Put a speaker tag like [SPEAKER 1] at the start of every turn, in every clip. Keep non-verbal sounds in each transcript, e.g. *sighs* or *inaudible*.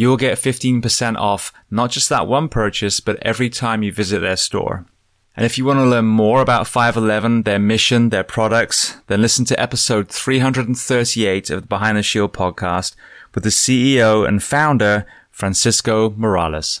[SPEAKER 1] you will get 15% off not just that one purchase, but every time you visit their store. And if you want to learn more about 511, their mission, their products, then listen to episode 338 of the Behind the Shield podcast with the CEO and founder, Francisco Morales.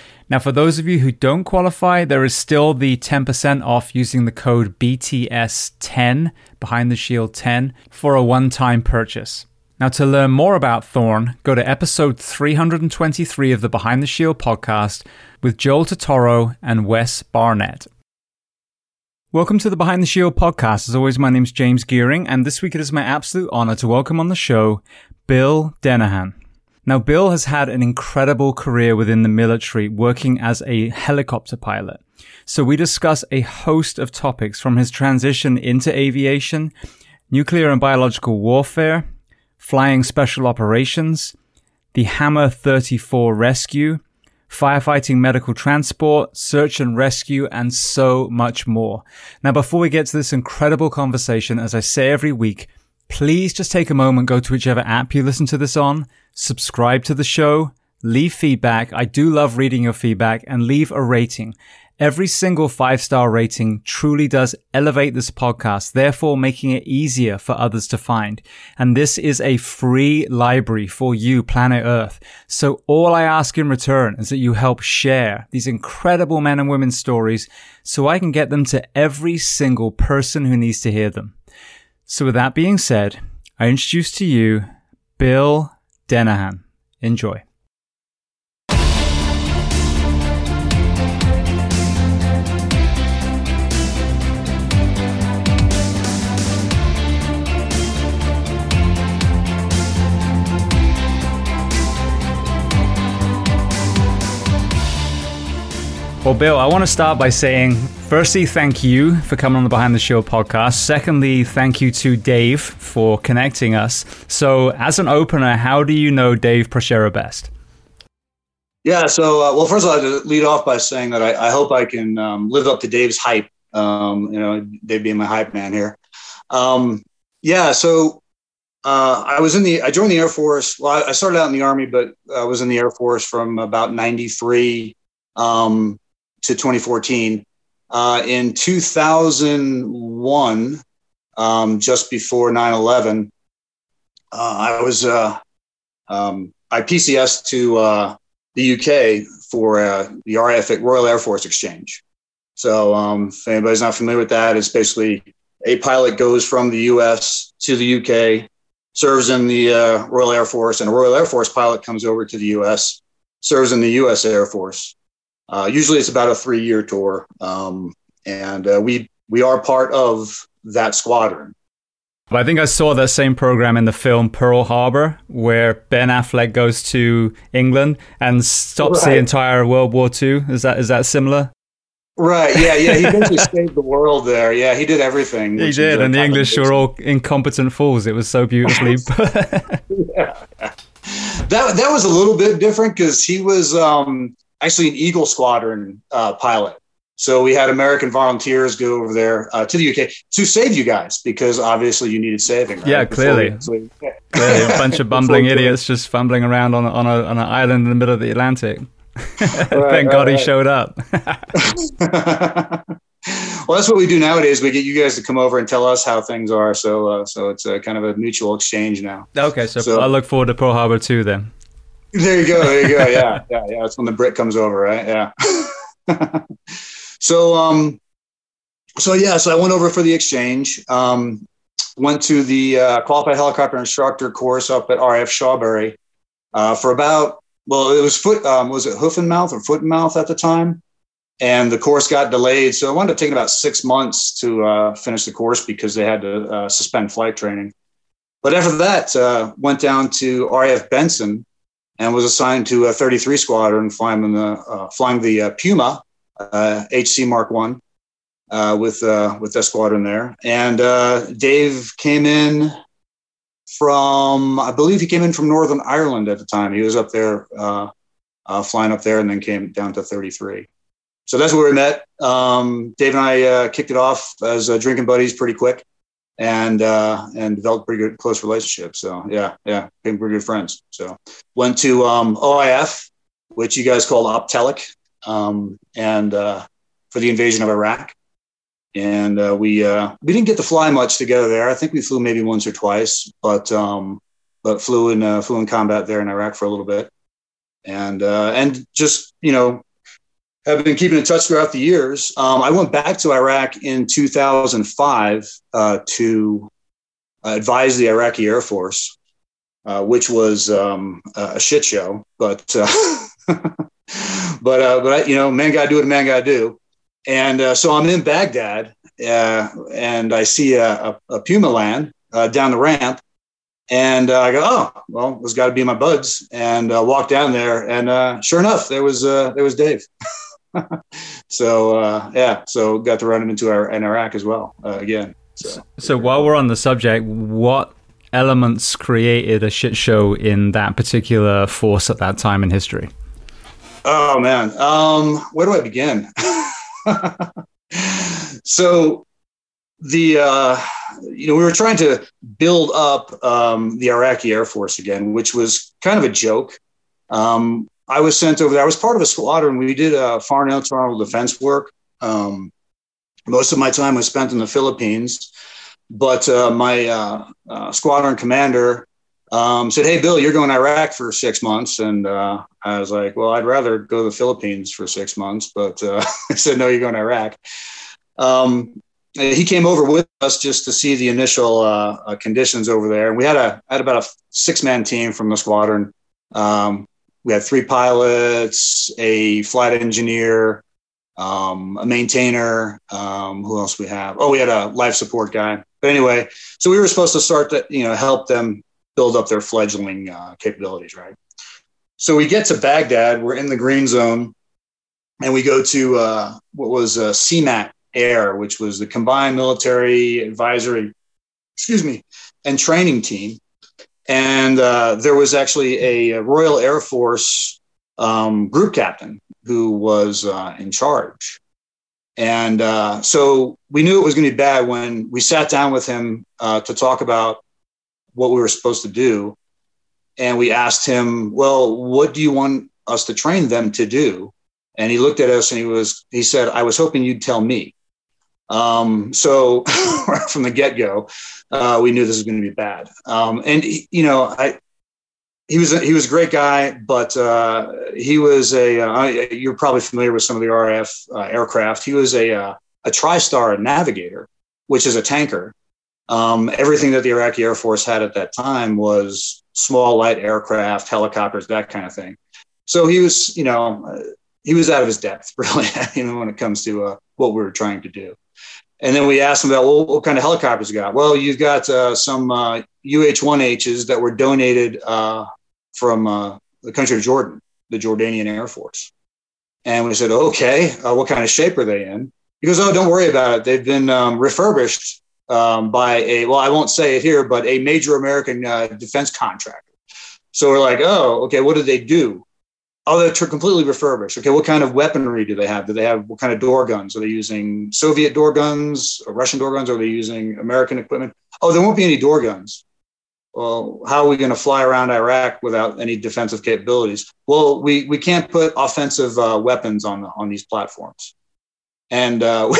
[SPEAKER 1] Now, for those of you who don't qualify, there is still the 10% off using the code BTS10, Behind the Shield 10, for a one time purchase. Now, to learn more about Thorne, go to episode 323 of the Behind the Shield podcast with Joel Totoro and Wes Barnett. Welcome to the Behind the Shield podcast. As always, my name is James Gearing, and this week it is my absolute honor to welcome on the show Bill Denehan. Now, Bill has had an incredible career within the military working as a helicopter pilot. So we discuss a host of topics from his transition into aviation, nuclear and biological warfare, flying special operations, the Hammer 34 rescue, firefighting medical transport, search and rescue, and so much more. Now, before we get to this incredible conversation, as I say every week, please just take a moment, go to whichever app you listen to this on, subscribe to the show, leave feedback. I do love reading your feedback and leave a rating. Every single five star rating truly does elevate this podcast, therefore making it easier for others to find. And this is a free library for you, planet Earth. So all I ask in return is that you help share these incredible men and women's stories so I can get them to every single person who needs to hear them. So with that being said, I introduce to you Bill Denehan. Enjoy. Well, Bill, I want to start by saying, firstly, thank you for coming on the Behind the Show podcast. Secondly, thank you to Dave for connecting us. So, as an opener, how do you know Dave Prochera best?
[SPEAKER 2] Yeah, so, uh, well, first of all, I'd lead off by saying that I, I hope I can um, live up to Dave's hype. Um, you know, Dave being my hype man here. Um, yeah, so uh, I was in the, I joined the Air Force. Well, I started out in the Army, but I was in the Air Force from about 93 um, to 2014. Uh, in 2001, um, just before 9 11, uh, I was uh, um, I PCS to uh, the UK for uh, the RAF Royal Air Force Exchange. So, um, if anybody's not familiar with that, it's basically a pilot goes from the US to the UK, serves in the uh, Royal Air Force, and a Royal Air Force pilot comes over to the US, serves in the US Air Force. Uh, usually, it's about a three-year tour, um, and uh, we we are part of that squadron.
[SPEAKER 1] But I think I saw that same program in the film Pearl Harbor, where Ben Affleck goes to England and stops right. the entire World War II. Is that is that similar?
[SPEAKER 2] Right. Yeah. Yeah. He basically *laughs* saved the world there. Yeah. He did everything.
[SPEAKER 1] He did, and the English were all incompetent fools. It was so beautifully. *laughs*
[SPEAKER 2] yeah. That that was a little bit different because he was um, actually an Eagle Squadron uh, pilot. So we had American volunteers go over there uh, to the UK to save you guys because obviously you needed saving. Right?
[SPEAKER 1] Yeah, clearly. clearly, a bunch of *laughs* bumbling idiots just fumbling around on on, a, on an island in the middle of the Atlantic. *laughs* Right, *laughs* Thank right, God he showed up.
[SPEAKER 2] well, that's what we do nowadays. We get you guys to come over and tell us how things are. So, uh, so it's a kind of a mutual exchange now.
[SPEAKER 1] Okay, so, so I look forward to Pearl Harbor too. Then.
[SPEAKER 2] There you go. There you go. *laughs* Yeah, yeah, yeah. That's when the Brit comes over, right? Yeah. *laughs* so, um, so yeah, so I went over for the exchange. Um, went to the uh, qualified helicopter instructor course up at RAF Shawbury uh, for about well, it was foot um, was it hoof and mouth or foot and mouth at the time, and the course got delayed. So it wound up taking about six months to uh, finish the course because they had to uh, suspend flight training. But after that, uh, went down to RAF Benson and was assigned to a 33 Squadron flying the uh, flying the uh, Puma HC uh, Mark One uh, with uh, with that squadron there. And Dave came in from I believe he came in from Northern Ireland at the time. He was up there flying up there, and then came down to 33 so that's where we met. Um, Dave and I kicked it off as drinking buddies pretty quick and uh, and developed pretty good close relationship. So yeah, yeah, became pretty good friends. So went to um, OIF, which you guys called Op Telic, um, and uh, for the invasion of Iraq. And uh, we uh, we didn't get to fly much together there. I think we flew maybe once or twice, but um, but flew in uh, flew in combat there in Iraq for a little bit, and uh, and just you know have been keeping in touch throughout the years. Um, I went back to Iraq in 2005 uh, to uh, advise the Iraqi Air Force, uh, which was um, a shit show. But uh, *laughs* but uh, but you know, man got to do what a man got to do. And uh, so I'm in Baghdad, and I see a, a, a Puma land down the ramp, and uh, I go, oh, well, those got to be my buds, and uh, walk down there, and uh, sure enough, there was there was Dave. *laughs* *laughs* so uh, yeah, so got to run him into our in Iraq as well uh, again.
[SPEAKER 1] So. so while we're on the subject, what elements created a shit show in that particular force at that time in history?
[SPEAKER 2] Oh man, um, where do I begin? *laughs* so the uh, you know we were trying to build up um, the Iraqi Air Force again, which was kind of a joke. Um, I was sent over there. I was part of a squadron. We did uh, foreign internal defense work. Um, most of my time was spent in the Philippines, but uh, my uh, uh squadron commander um, said, "Hey, Bill, you're going to Iraq for six months," and uh, I was like, "Well, I'd rather go to the Philippines for six months," but uh, *laughs* I said, "No, you're going to Iraq." Um, he came over with us just to see the initial uh, uh conditions over there, and we had a had about a six man team from the squadron. Um, we had three pilots, a flight engineer, um, a maintainer. Um, who else we have? Oh, we had a life support guy. But anyway, so we were supposed to start to you know help them build up their fledgling uh, capabilities, right? So we get to Baghdad. We're in the green zone, and we go to uh, what was uh, CMATT Air, which was the Combined Military Advisory, excuse me, and Training Team. And uh, there was actually a Royal Air Force um, group captain who was uh, in charge. And uh, so we knew it was going to be bad when we sat down with him uh, to talk about what we were supposed to do. And we asked him, Well, what do you want us to train them to do? And he looked at us and he was, he said, I was hoping you'd tell me. Um, so *laughs* from the get go, uh, we knew this was going to be bad. Um, and you know, I, he was a, he was a great guy, but uh, he was a uh, you're probably familiar with some of the RAF uh, aircraft. He was a uh, a TriStar navigator, which is a tanker. Um, everything that the Iraqi Air Force had at that time was small light aircraft, helicopters, that kind of thing. So he was, you know, he was out of his depth, *laughs* really, you know, when it comes to uh, what we were trying to do. And then we asked them about, well, what kind of helicopters you got? Well, you've got uh, some uh, UH-1Hs that were donated uh, from uh, the country of Jordan, the Jordanian Air Force. And we said, okay, uh, what kind of shape are they in? He goes, oh, don't worry about it. They've been um, refurbished um, by a, well, I won't say it here, but a major American uh, defense contractor. So we're like, oh, okay, what did they do? Oh, they're completely refurbished. Okay, what kind of weaponry do they have? Do they have what kind of door guns? Are they using Soviet door guns, or Russian door guns? Are they using American equipment? Oh, there won't be any door guns. Well, how are we going to fly around Iraq without any defensive capabilities? Well, we, we can't put offensive uh, weapons on the, on these platforms. And uh,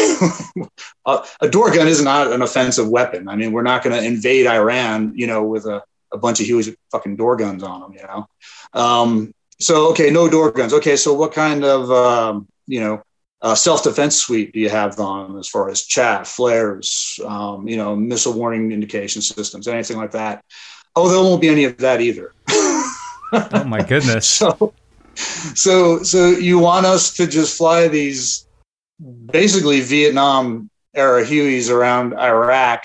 [SPEAKER 2] *laughs* a door gun is not an offensive weapon. I mean, we're not going to invade Iran, you know, with a, a bunch of huge fucking door guns on them, you know. Um, so okay, no door guns. Okay, so what kind of um, you know uh, self defense suite do you have on as far as chaff, flares, um, you know, missile warning indication systems, anything like that? Oh, there won't be any of that either. *laughs*
[SPEAKER 1] oh my goodness! *laughs*
[SPEAKER 2] so, so, so you want us to just fly these basically Vietnam era Hueys around Iraq,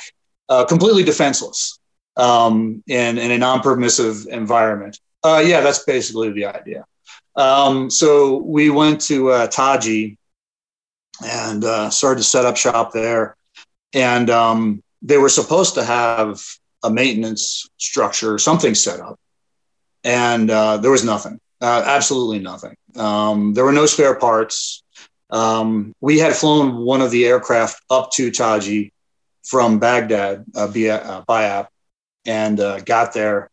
[SPEAKER 2] uh, completely defenseless um, in in a non permissive environment? Uh, yeah, that's basically the idea. Um, so we went to uh, Taji and uh, started to set up shop there. And um, they were supposed to have a maintenance structure, something set up, and uh, there was nothing, uh, absolutely nothing. Um, there were no spare parts. Um, we had flown one of the aircraft up to Taji from Baghdad, uh, via uh, BIAP, and uh, got there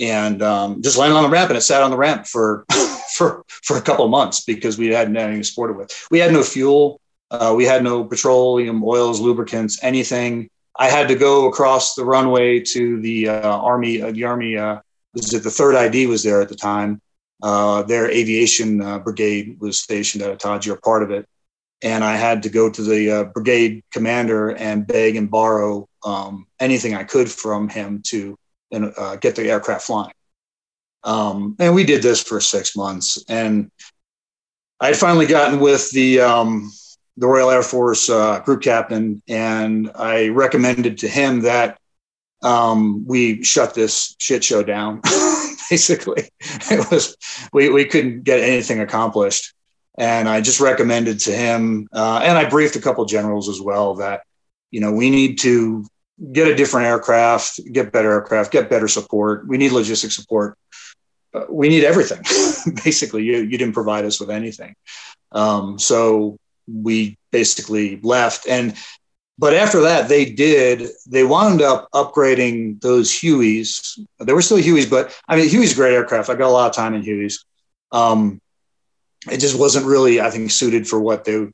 [SPEAKER 2] and um, just landed on the ramp and it sat on the ramp for *laughs* for for a couple of months because we hadn't had anything to support it with. We had no fuel, uh, we had no petroleum, oils, lubricants, anything. I had to go across the runway to the uh, army. Uh, the army uh, was it the third ID was there at the time. Uh, their aviation uh, brigade was stationed at Ataji, or part of it, and I had to go to the brigade commander and beg and borrow um, anything I could from him to and uh, get the aircraft flying. Um, and we did this for six months. And I had finally gotten with the um, the Royal Air Force uh, group captain, and I recommended to him that um, we shut this shit show down. *laughs* Basically, it was we we couldn't get anything accomplished, and I just recommended to him, uh, and I briefed a couple generals as well that you know we need to get a different aircraft, get better aircraft, get better support. We need logistic support. Uh, we need everything. *laughs* basically, you, you didn't provide us with anything. Um, so we basically left. And but after that, they did. They wound up upgrading those Hueys. They were still Hueys, but I mean, Huey's great aircraft. I got a lot of time in Hueys. Um, it just wasn't really, I think, suited for what they,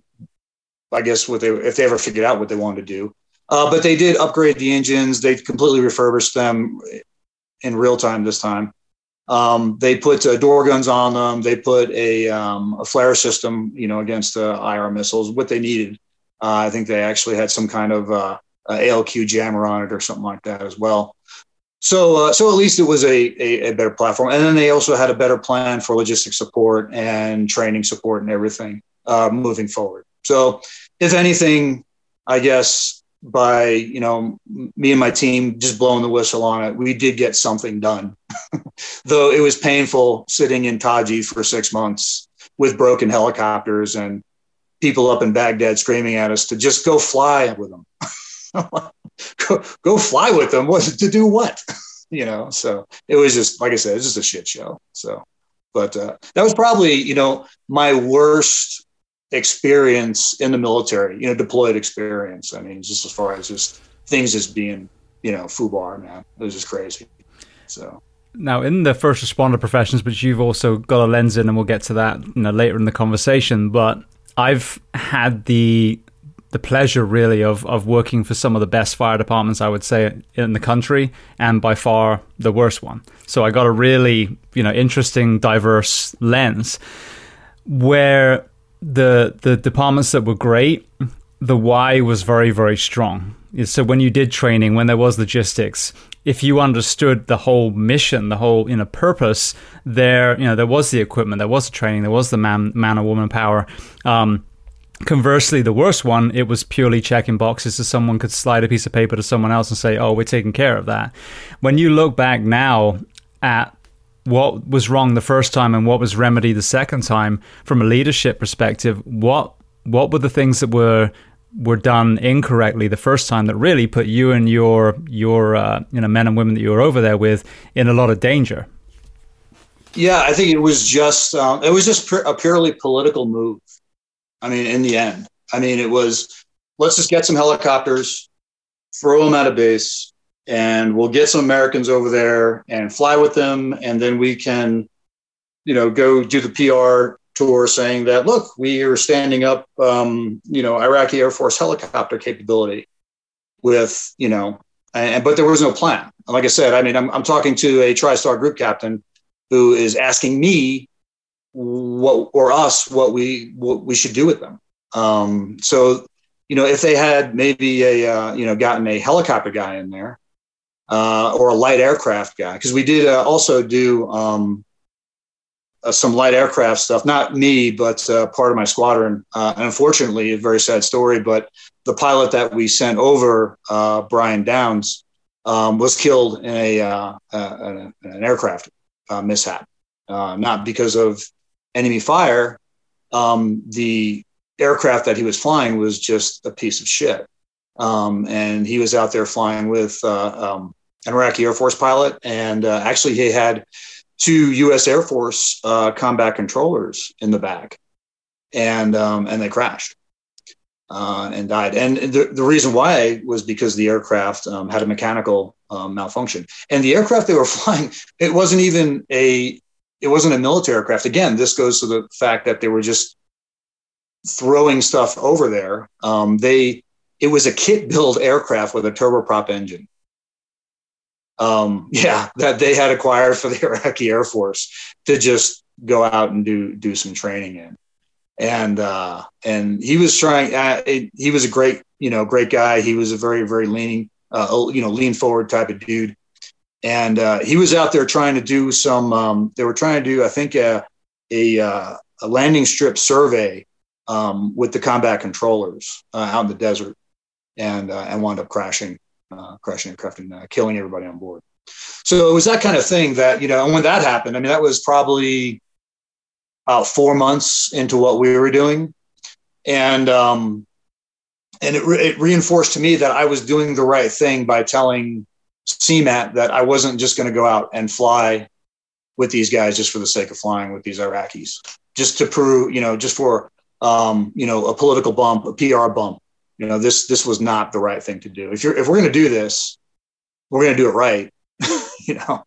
[SPEAKER 2] I guess, what they if they ever figured out what they wanted to do. Uh, but they did upgrade the engines. They completely refurbished them in real time this time. Um, they put uh, door guns on them. They put a, um, a flare system, you know, against uh, IR missiles. What they needed, uh, I think they actually had some kind of uh, ALQ jammer on it or something like that as well. So, uh, so at least it was a, a, a, better platform. And then they also had a better plan for logistic support and training support and everything uh, moving forward. So, if anything, I guess by you know me and my team just blowing the whistle on it, we did get something done. *laughs* Though it was painful sitting in Taji for six months with broken helicopters and people up in Baghdad screaming at us to just go fly with them. *laughs* go, go fly with them. What to do? What? *laughs* you know. So it was just like I said, it's just a shit show. So, but uh, that was probably you know my worst experience in the military, you know, deployed experience. I mean, just as far as just things just being, you know, FUBAR, man. It was just crazy. So
[SPEAKER 1] now in the first responder professions, but you've also got a lens in, and we'll get to that, you know, later in the conversation. But I've had the the pleasure really of of working for some of the best fire departments I would say in the country and by far the worst one. So I got a really, you know, interesting diverse lens where the the departments that were great, the why was very very strong. So when you did training, when there was logistics, if you understood the whole mission, the whole you know purpose, there you know there was the equipment, there was the training, there was the man man or woman power. Um, conversely, the worst one, it was purely checking boxes so someone could slide a piece of paper to someone else and say, "Oh, we're taking care of that." When you look back now at what was wrong the first time and what was remedied the second time from a leadership perspective what what were the things that were were done incorrectly the first time that really put you and your your uh, you know men and women that you were over there with in a lot of danger?
[SPEAKER 2] Yeah i think it was just um, it was just a purely political move. I mean in the end. I mean it was let's just get some helicopters throw them at a base and we'll get some Americans over there and fly with them, and then we can, you know, go do the PR tour saying that look, we are standing up, um, you know, Iraqi Air Force helicopter capability with, you know, and but there was no plan. Like I said, I mean, I'm, I'm talking to a TriStar group captain who is asking me what or us what we what we should do with them. Um, so, you know, if they had maybe a uh, you know gotten a helicopter guy in there, uh, or a light aircraft guy because we did uh, also do um, uh, some light aircraft stuff. Not me, but uh, part of my squadron. Uh, and unfortunately, a very sad story. But the pilot that we sent over, uh, Brian Downs, um, was killed in a, an, an, aircraft mishap. not because of enemy fire. Um, the aircraft that he was flying was just a piece of shit. Um, and he was out there flying with uh, um, an Iraqi Air Force pilot, and uh, actually he had two U.S. Air Force uh, combat controllers in the back, and um, and they crashed uh, and died. And the, the reason why was because the aircraft um, had a mechanical um, malfunction, and the aircraft they were *laughs* flying, it wasn't even a it wasn't a military aircraft. Again, this goes to the fact that they were just throwing stuff over there. Um, they it was a kit build aircraft with a turboprop engine. Um, yeah, that they had acquired for the *laughs* Iraqi Air Force to just go out and do do some training in. And uh, and he was trying. Uh, it, he was a great, you know, great guy. He was a very very leaning, uh, you know, lean forward type of dude. And uh, he was out there trying to do some. Um, they were trying to do, I think, a a, uh, a landing strip survey um, with the combat controllers uh, out in the desert and uh, and wound up crashing, uh, crashing and uh, killing everybody on board. So it was that kind of thing that you know. And when that happened, I mean, that was probably about four months into what we were doing, and um, and it, re- it reinforced to me that I was doing the right thing by telling CMATT that I wasn't just going to go out and fly with these guys just for the sake of flying with these Iraqis, just to prove, you know, just for um, you know a political bump, a PR bump, you know this this was not the right thing to do if you're if we're going to do this we're going to do it right *laughs* you know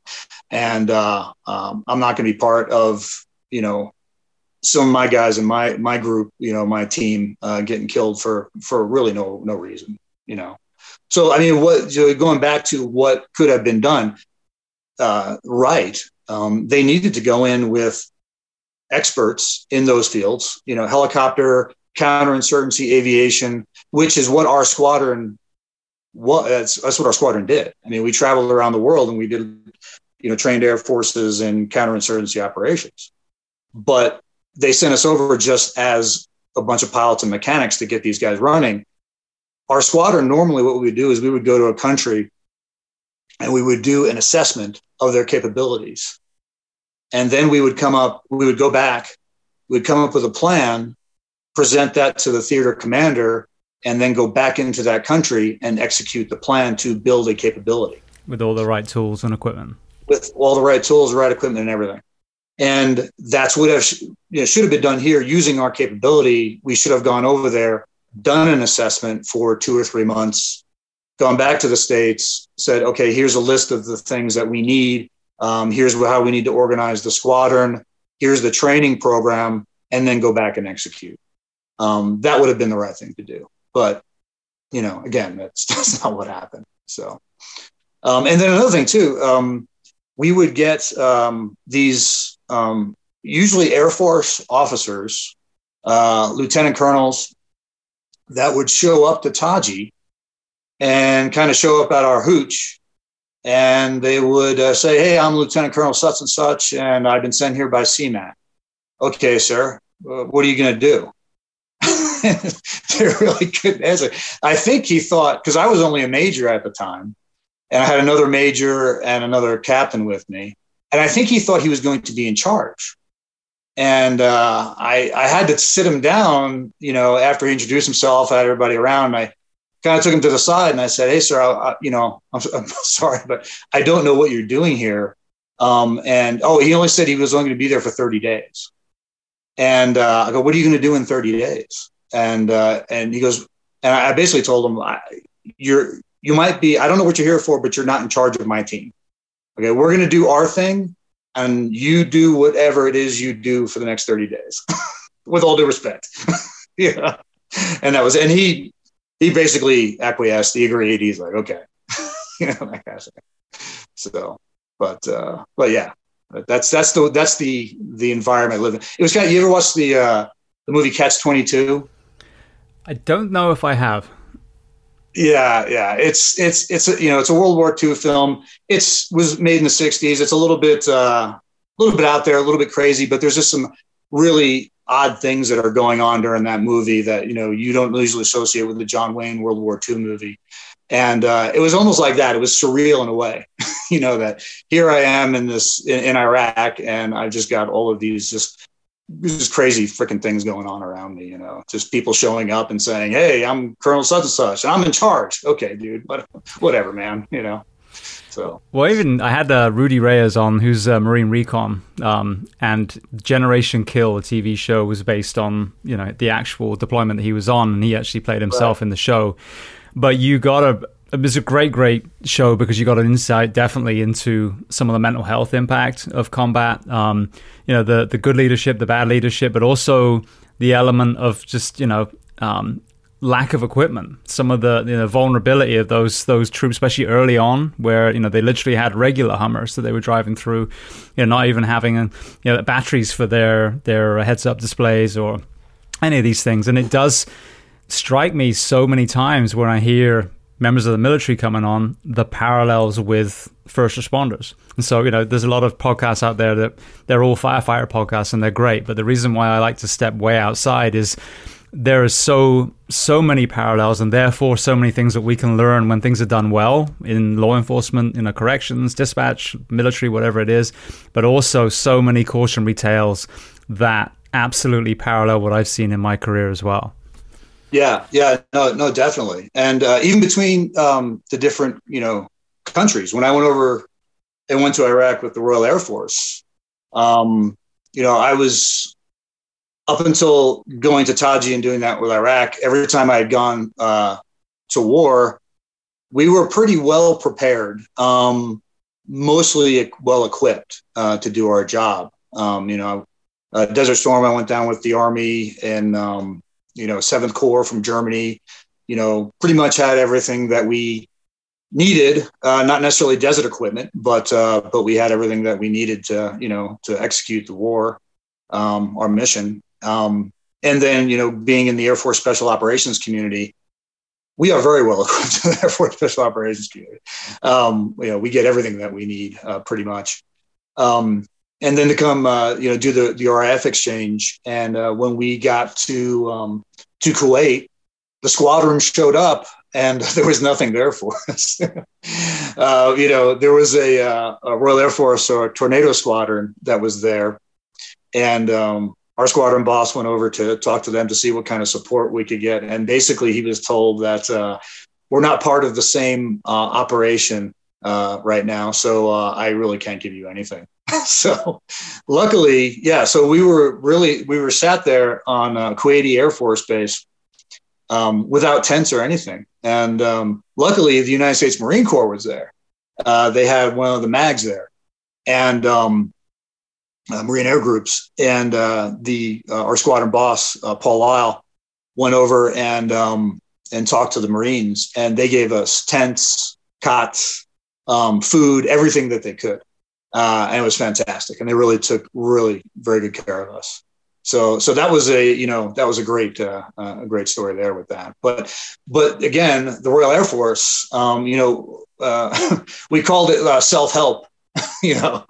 [SPEAKER 2] and uh, um, i'm not going to be part of you know, some of my guys in my my group, you know, my team uh, getting killed for for really no no reason, you know. So I mean, what going back to what could have been done, uh, right? Um, they needed to go in with experts in those fields, you know, helicopter, counterinsurgency, aviation, which is what our squadron. What that's, that's what our squadron did. I mean, we traveled around the world and we did, you know, trained air forces and counterinsurgency operations. But they sent us over just as a bunch of pilots and mechanics to get these guys running. Our squadron normally, what we would do is we would go to a country and we would do an assessment of their capabilities. And then we would come up, we would go back, we'd come up with a plan, present that to the theater commander, and then go back into that country and execute the plan to build a capability.
[SPEAKER 1] With all the right tools and equipment.
[SPEAKER 2] With all the right tools, right equipment, and everything. And that's what have, you know, should have been done here using our capability. We should have gone over there, done an assessment for two or three months, gone back to the States, said, okay, here's a list of the things that we need. Um, here's how we need to organize the squadron. Here's the training program, and then go back and execute. Um, that would have been the right thing to do. But, you know, again, that's, *laughs* that's not what happened. So, um, and then another thing too, um, we would get um, these um, usually Air Force officers, uh, lieutenant colonels, that would show up to Taji and kind of show up at our hooch. And they would uh, say, Hey, I'm Lieutenant Colonel such and such, and I've been sent here by CMAC. Okay, sir, uh, what are you going to do? *laughs* *laughs* they really couldn't answer. I think he thought, because I was only a major at the time, and I had another major and another captain with me. And I think he thought he was going to be in charge. And uh, I, I had to sit him down, you know, after he introduced himself, I had everybody around. I kind of took him to the side and I said, Hey, sir, I, I, you know, *laughs* I'm, I'm, sorry, but I don't know what you're doing here. Um, and oh, he only said he was only going to be there for 30 days. And uh, I go, What are you going to do in 30 days? And uh, and he goes, and I basically told him, You're you might be, I don't know what you're here for, but you're not in charge of my team. Okay, we're to do our thing, and you do whatever it is you do for the next 30 days, *laughs* with all due respect. *laughs* yeah. And that was, and he, he basically acquiesced. He agreed. He's like, okay, *laughs* you know, that kind of thing. So, but, uh, but yeah, that's, that's the, that's the, the environment I live in. It was kind of, you ever watch the, uh, the movie Catch 22?
[SPEAKER 1] I don't know if I have.
[SPEAKER 2] Yeah, yeah. It's it's it's a, you know it's a World War II film. It's was made in the '60s. It's a little bit uh, a little bit out there, a little bit crazy, but there's just some really odd things that are going on during that movie that you know you don't usually associate with the John Wayne World War II movie. And uh, it was almost like that. It was surreal in a way, *laughs* you know, that here I am in this in, in Iraq, and I've just got all of these just just crazy freaking things going on around me, you know, just people showing up and saying, Hey, I'm Colonel such and such, and I'm in charge. Okay, dude, but *laughs* whatever, man, you know. So,
[SPEAKER 1] well, even I had uh, Rudy Reyes on, who's a Marine Recon, um, and Generation Kill, the TV show, was based on you know the actual deployment that he was on, and he actually played himself right. in the show. But you got a it was a great, great show because you got an insight definitely into some of the mental health impact of combat. Um, you know, the the good leadership, the bad leadership, but also the element of just you know um, lack of equipment. Some of the you know, vulnerability of those those troops, especially early on, where you know they literally had regular Hummers that they were driving through, you know, not even having you know batteries for their their heads up displays or any of these things, and it does strike me so many times when I hear members of the military coming on the parallels with first responders. And so, you know, there's a lot of podcasts out there that they're all firefighter podcasts and they're great. But the reason why I like to step way outside is there is so so many parallels and therefore so many things that we can learn when things are done well in law enforcement, you know, corrections, dispatch, military, whatever it is, but also so many cautionary tales that absolutely parallel what I've seen in my career as well.
[SPEAKER 2] Yeah, yeah, no, no, definitely. And uh, even between um, the different, you know, countries, when I went over and went to Iraq with the Royal Air Force, um, you know, I was up until going to Taji and doing that with Iraq. Every time I had gone uh, to war, we were pretty well prepared, um, mostly well equipped uh, to do our job. Um, you know, uh, Desert Storm, I went down with the Army and, um, you know, Seventh Corps from Germany. You know, pretty much had everything that we needed. Uh, not necessarily desert equipment, but uh, but we had everything that we needed to, you know, to execute the war, um, our mission. Um, and then, you know, being in the Air Force Special Operations community, we are very well *laughs* equipped in the Air Force Special Operations community. Um, you know, we get everything that we need uh, pretty much. Um, and then to come, uh, you know, do the, the RAF exchange. And uh, when we got to, um, to Kuwait, the squadron showed up and *laughs* there was nothing there for us. *laughs* uh, you know, there was a, uh, a, Royal Air Force or tornado squadron that was there. And um, our squadron boss went over to talk to them to see what kind of support we could get. And basically, he was told that uh, we're not part of the same uh, operation right now. So I really can't give you anything. *laughs* so luckily, yeah. So we were really, we were sat there on uh, Kuwaiti Air Force Base um, without tents or anything. And um, luckily, the United States Marine Corps was there. Uh, they had one of the MAGs there. And um, uh, Marine Air Groups, and uh, the uh, our squadron boss uh, Paul Lyle went over and um, and talked to the Marines, and they gave us tents, cots, um, food, everything that they could, uh, and it was fantastic. And they really took really very good care of us. So so that was a you know that was a great uh, a great story there with that. But but again, the Royal Air Force, um, you know, *laughs* we called it self help *laughs* you know,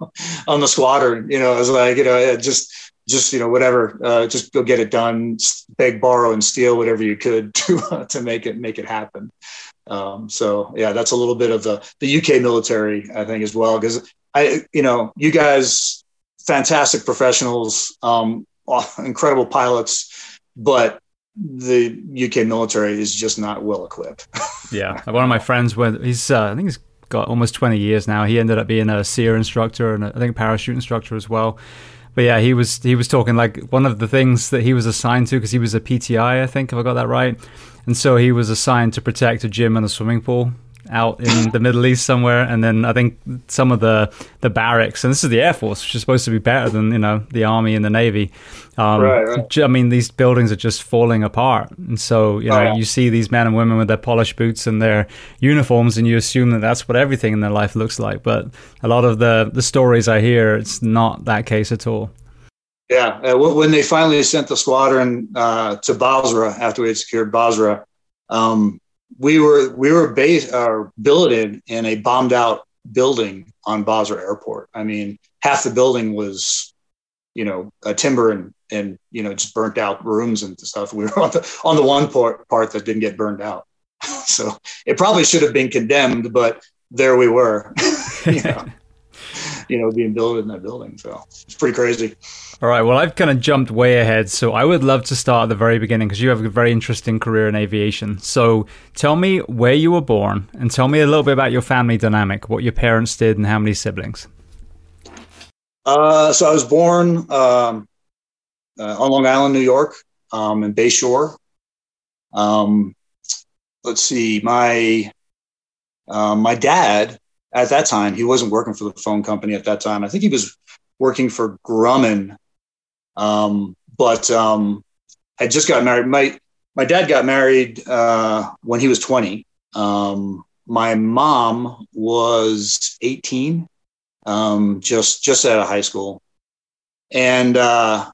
[SPEAKER 2] on the squadron. You know, I was like, you know, just just you know whatever, uh, just go get it done, beg, borrow, and steal whatever you could *laughs* to uh, to make it make it happen. Um, so yeah, that's a little bit of the the UK military, I think, as well, because I, you know, you guys, fantastic professionals, um, *laughs* incredible pilots, but the UK military is just not well equipped. *laughs*
[SPEAKER 1] yeah, one of my friends went. He's uh, I think he's got almost 20 years now. He ended up being a SERE instructor and I think a parachute instructor as well. But yeah, he was he was talking like one of the things that he was assigned to because he was a PTI, I think, if I got that right. And so he was assigned to protect a gym and a swimming pool out in *laughs* the Middle East somewhere, and then I think some of the the barracks, and this is the Air Force, which is supposed to be better than you know the Army and the Navy. Um, right, right. I mean, these buildings are just falling apart, and so you know oh, yeah. you see these men and women with their polished boots and their uniforms, and you assume that that's what everything in their life looks like. But a lot of the the stories I hear, it's not that case at all.
[SPEAKER 2] Yeah, uh, when they finally sent the squadron uh, to Basra after we had secured Basra, um, we were we were based uh, billeted in a bombed out building on Basra Airport. I mean, half the building was, you know, a timber and and you know just burnt out rooms and stuff. We were on the on the one part part that didn't get burned out, *laughs* so it probably should have been condemned, but there we were, *laughs* you know, you know, being built in that building. So it's pretty crazy.
[SPEAKER 1] All right. Well, I've kind of jumped way ahead. So I would love to start at the very beginning because you have a very interesting career in aviation. So tell me where you were born and tell me a little bit about your family dynamic, what your parents did, and how many siblings.
[SPEAKER 2] Uh, so I was born um, uh, on Long Island, New York, um, in Bayshore. Um, let's see, my uh, my dad at that time he wasn't working for the phone company at that time. I think he was working for Grumman um, but um, I just got married. My my dad got married uh, when he was 20. Um, my mom was 18, um, just just out of high school, and uh,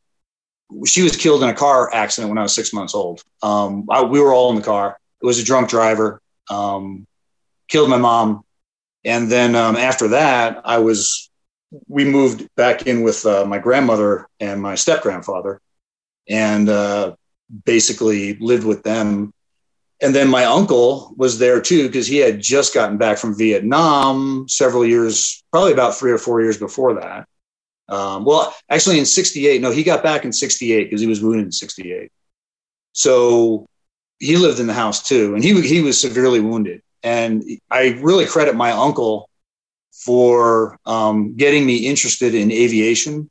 [SPEAKER 2] she was killed in a car accident when I was six months old. Um, I, we were all in the car. It was a drunk driver. Um, killed my mom, and then after that, I was we moved back in with uh, my grandmother and my step grandfather, and uh, basically lived with them. And then my uncle was there too because he had just gotten back from Vietnam several years, probably about three or four years before that. Um, well, actually, in '68, no, he got back in '68 because he was wounded in '68. So he lived in the house too, and he he was severely wounded. And I really credit my uncle for um, getting me interested in aviation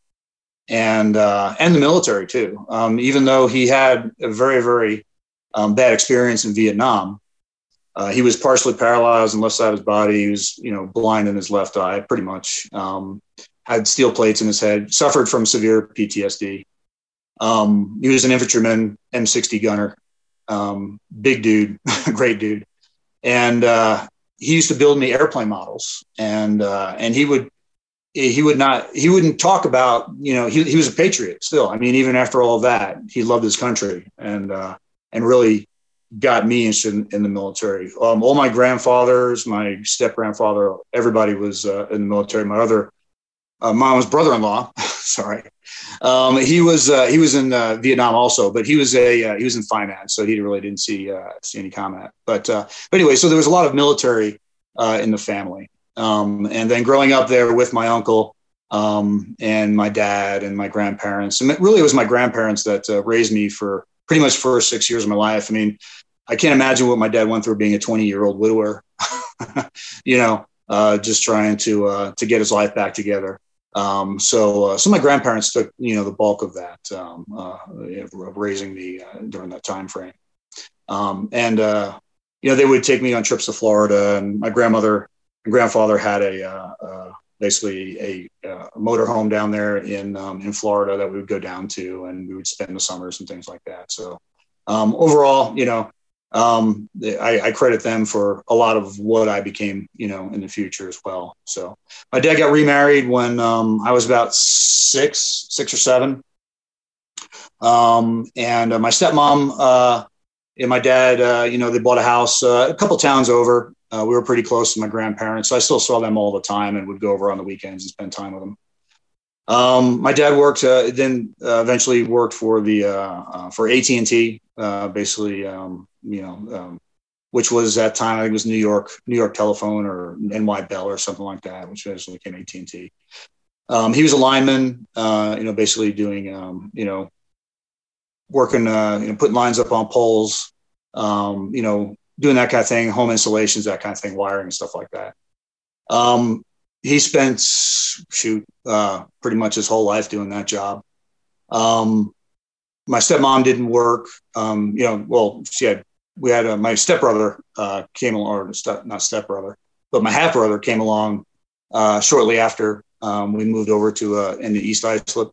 [SPEAKER 2] and uh, and the military too. Um, even though he had a very very um, bad experience in Vietnam, uh, he was partially paralyzed on the left side of his body. He was you know blind in his left eye, pretty much. Um, had steel plates in his head. Suffered from severe PTSD. Um, he was an infantryman, M60 gunner, um, big dude, *laughs* great dude, and uh, he used to build me airplane models, and uh, and he would he would not he wouldn't talk about you know he, he was a patriot still. I mean even after all of that he loved his country and uh, and really got me interested in, in the military. Um, all my grandfathers my step grandfather everybody was uh, in the military. My other uh, mom's brother-in-law *laughs* sorry um, he was uh, he was in uh, vietnam also but he was a uh, he was in finance so he really didn't see see any comment but but anyway so there was a lot of military in the family um, and then growing up there with my uncle um, and my dad and my grandparents, and really it was my grandparents that uh, raised me for pretty much first six years of my life. I mean, I can't imagine what my dad went through being a 20 year old widower, *laughs* you know, uh, just trying to, uh, to get his life back together. Um, so, uh, so my grandparents took, you know, the bulk of that, um, uh, of raising me uh, during that time frame. Um, and, uh, you know, they would take me on trips to Florida and my grandmother and grandfather had a uh, uh, basically a, a motor home down there in um, in Florida that we would go down to, and we would spend the summers and things like that. So um, overall, you know, um, I, I, credit them for a lot of what I became, you know, in the future as well. So my dad got remarried when um, I was about six, six or seven, um, and uh, my stepmom uh, and my dad, uh, you know, they bought a house uh, a couple towns over uh, we were pretty close to my grandparents, so I still saw them all the time and would go over on the weekends and spend time with them. Um, my dad worked, uh, then uh, eventually worked for the uh, uh, for AT and T, basically, um, you know, um, which was at time I think it was New York, New York Telephone or NY Bell or something like that, which eventually became AT and T. Um, he was a lineman, you know, basically doing, um, you know, working, you know, putting lines up on poles, um, you know, doing that kind of thing, home installations, that kind of thing, wiring and stuff like that. Um, he spent shoot uh, pretty much his whole life doing that job. Um, my stepmom didn't work. Um, you know, well, she had we had a, my stepbrother uh, came along, or step, not stepbrother, but my half brother came along uh, shortly after um, we moved over to uh, in the East Islip.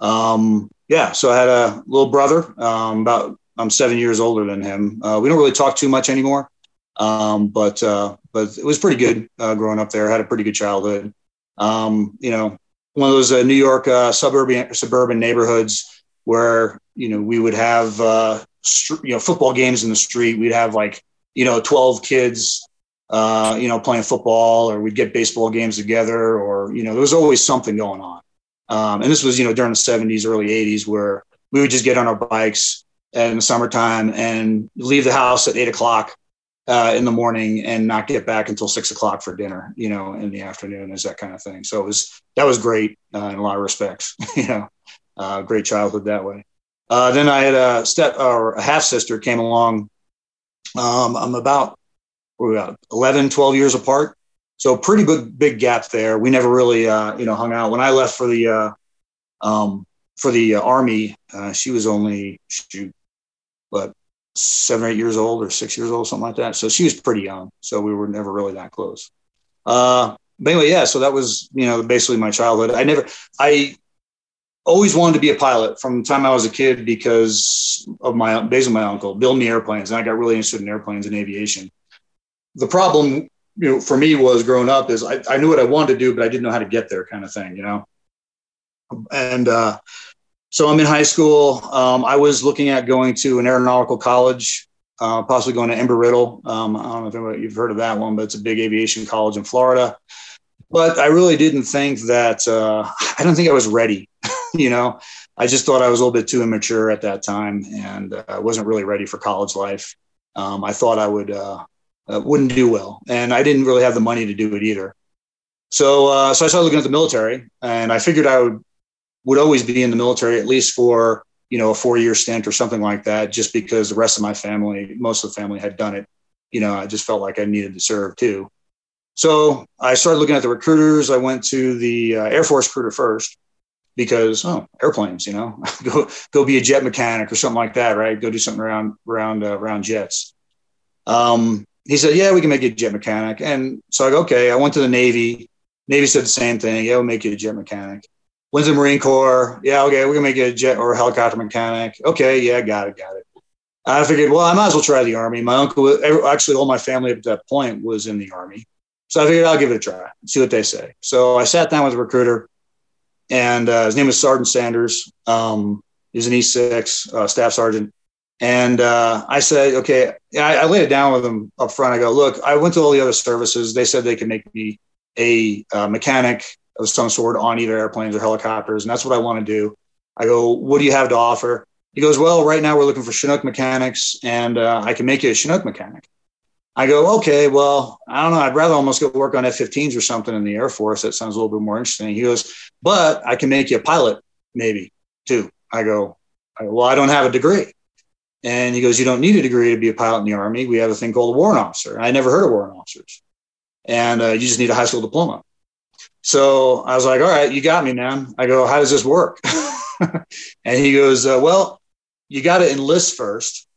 [SPEAKER 2] Um, yeah, so I had a little brother um, about I'm seven years older than him. Uh, we don't really talk too much anymore, um, but uh, but it was pretty good uh, growing up there. Had a pretty good childhood. Um, you know, one of those uh, New York uh, suburban suburban neighborhoods where you know we would have uh, you know football games in the street. We'd have like you know 12 kids. you know, playing football, or we'd get baseball games together, or you know, there was always something going on. Um, and this was, you know, during the 70s, early 80s, where we would just get on our bikes, in the summertime and leave the house at eight o'clock uh, in the morning and not get back until six o'clock for dinner, you know, in the afternoon is that kind of thing. So it was, that was great uh, in a lot of respects, *laughs* you know, uh, great childhood that way. Uh, then I had a step or a half sister came along. Um, I'm about, we're about 11, 12 years apart. So pretty big, big gap there. We never really, uh, you know, hung out when I left for the, uh, um, for the army. she was only shoot but seven or eight years old or six years old, something like that. So she was pretty young. So we were never really that close. Uh, but anyway, yeah. So that was you know basically my childhood. I never I always wanted to be a pilot from the time I was a kid because of my based on my uncle building me airplanes, and I got really interested in airplanes and aviation. The problem, you know, for me was growing up is I, I knew what I wanted to do, but I didn't know how to get there, kind of thing, you know. And uh, so I'm in high school. Um, I was looking at going to an aeronautical college, uh, possibly going to Embry-Riddle. Um, I don't know if you've heard of that one, but it's a big aviation college in Florida. But I really didn't think that, uh, *laughs* I don't think I was ready. *laughs* *laughs* you know, I just thought I was a little bit too immature at that time and uh, I wasn't really ready for college life. Um, I thought I would, uh, uh, wouldn't do well. And I didn't really have the money to do it either. So, uh, so I started looking at the military and I figured I would would always be in the military, at least for, you know, a four year stint or something like that, just because the rest of my family, most of the family had done it. You know, I just felt like I needed to serve too. So I started looking at the recruiters. I went to the uh, Air Force recruiter first because oh airplanes you know *laughs* go go be a jet mechanic or something like that right go do something around around uh, around jets um, he said yeah we can make you a jet mechanic and so i go okay i went to the navy navy said the same thing yeah we'll make you a jet mechanic when's the Marine Corps? Yeah, okay, we're gonna make you a jet or a helicopter mechanic. Okay, yeah, got it, got it. I figured, well, I might as well try the army. My uncle, actually, all my family at that point was in the army, so I figured I'll give it a try, see what they say. So I sat down with a recruiter, and uh, his name is Sergeant Sanders. Um, he's an E6 uh, staff sergeant. And uh, I said, okay, I, I, laid it down with him up front. I go, look, I went to all the other services. They said they could make me a uh, mechanic of some sort on either airplanes or helicopters. And that's what I want to do. I go, what do you have to offer? He goes, well, right now we're looking for Chinook mechanics and uh, I can make you a Chinook mechanic. I go, okay, well, I don't know. I'd rather almost go work on F 15s or something in the Air Force. That sounds a little bit more interesting. He goes, but I can make you a pilot, maybe too. I go, well, I don't have a degree. And he goes, You don't need a degree to be a pilot in the Army. We have a thing called a warrant officer. I never heard of warrant officers. And uh, you just need a high school diploma. So I was like, All right, you got me, man. I go, How does this work? *laughs* and he goes, uh, Well, you got to enlist first.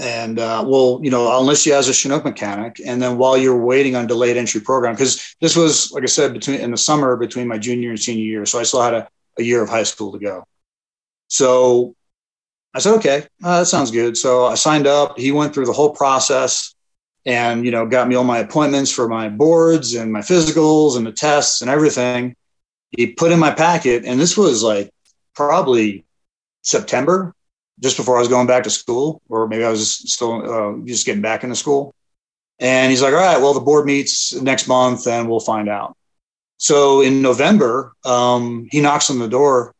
[SPEAKER 2] And uh, well, you know, I'll you as a Chinook mechanic. And then while you're waiting on delayed entry program, because this was, like I said, between in the summer between my junior and senior year. So I still had a, a year of high school to go. So I said, okay, uh, that sounds good. So I signed up. He went through the whole process and, you know, got me all my appointments for my boards and my physicals and the tests and everything. He put in my packet. And this was like probably September, just before I was going back to school, or maybe I was still uh, just getting back into school. And he's like, all right, well, the board meets next month and we'll find out. So in November, um, he knocks on the door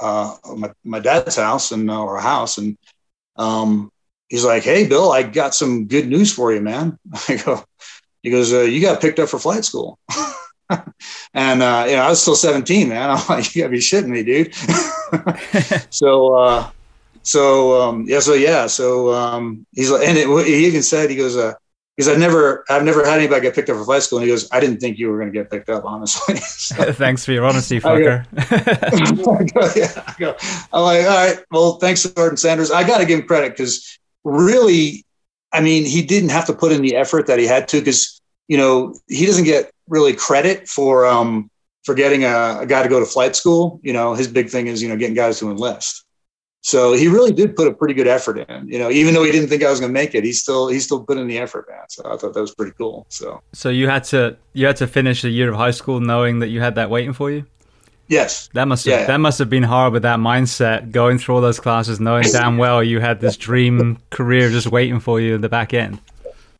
[SPEAKER 2] uh, my, my dad's house and uh, our house, and um, he's like, "Hey, Bill, I got some good news for you, man." *laughs* I go, he goes, uh, "You got picked up for flight school." *laughs* and uh, you know, I was still 17, man. *laughs* I'm like, "You gotta be shitting me, dude." so, uh, so um, yeah, so yeah, so um, he's like, and it, he even said, he goes, uh, because I've never I've never had anybody get picked up for flight school. And he goes, I didn't think you were going to get picked up, honestly. *laughs*
[SPEAKER 1] so, *laughs* thanks for your honesty, fucker. *laughs*
[SPEAKER 2] I go, yeah, I go, I'm like, all right, well, thanks, Sergeant Sanders. I got to give him credit because really, I mean, he didn't have to put in the effort that he had to because you know he doesn't get really credit for um for getting a, a guy to go to flight school. You know, his big thing is you know getting guys to enlist. So he really did put a pretty good effort in. You know, even though he didn't think I was going to make it, he still he still put in the effort, man. So I thought that was pretty cool. So
[SPEAKER 1] so you had to you had to finish a year of high school knowing that you had that waiting for you.
[SPEAKER 2] Yes,
[SPEAKER 1] that must have, yeah. that must have been hard with that mindset, going through all those classes, knowing damn well you had this dream career just waiting for you in the back end.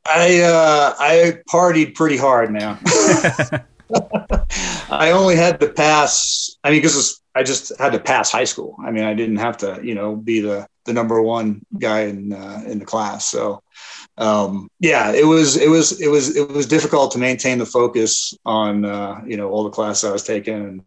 [SPEAKER 2] I uh, I partied pretty hard, man. *laughs* *laughs* I only had to pass. I mean, because I just had to pass high school. I mean, I didn't have to, you know, be the the number one guy in uh, in the class. So, um, yeah, it was it was it was it was difficult to maintain the focus on uh, you know all the classes I was taking, and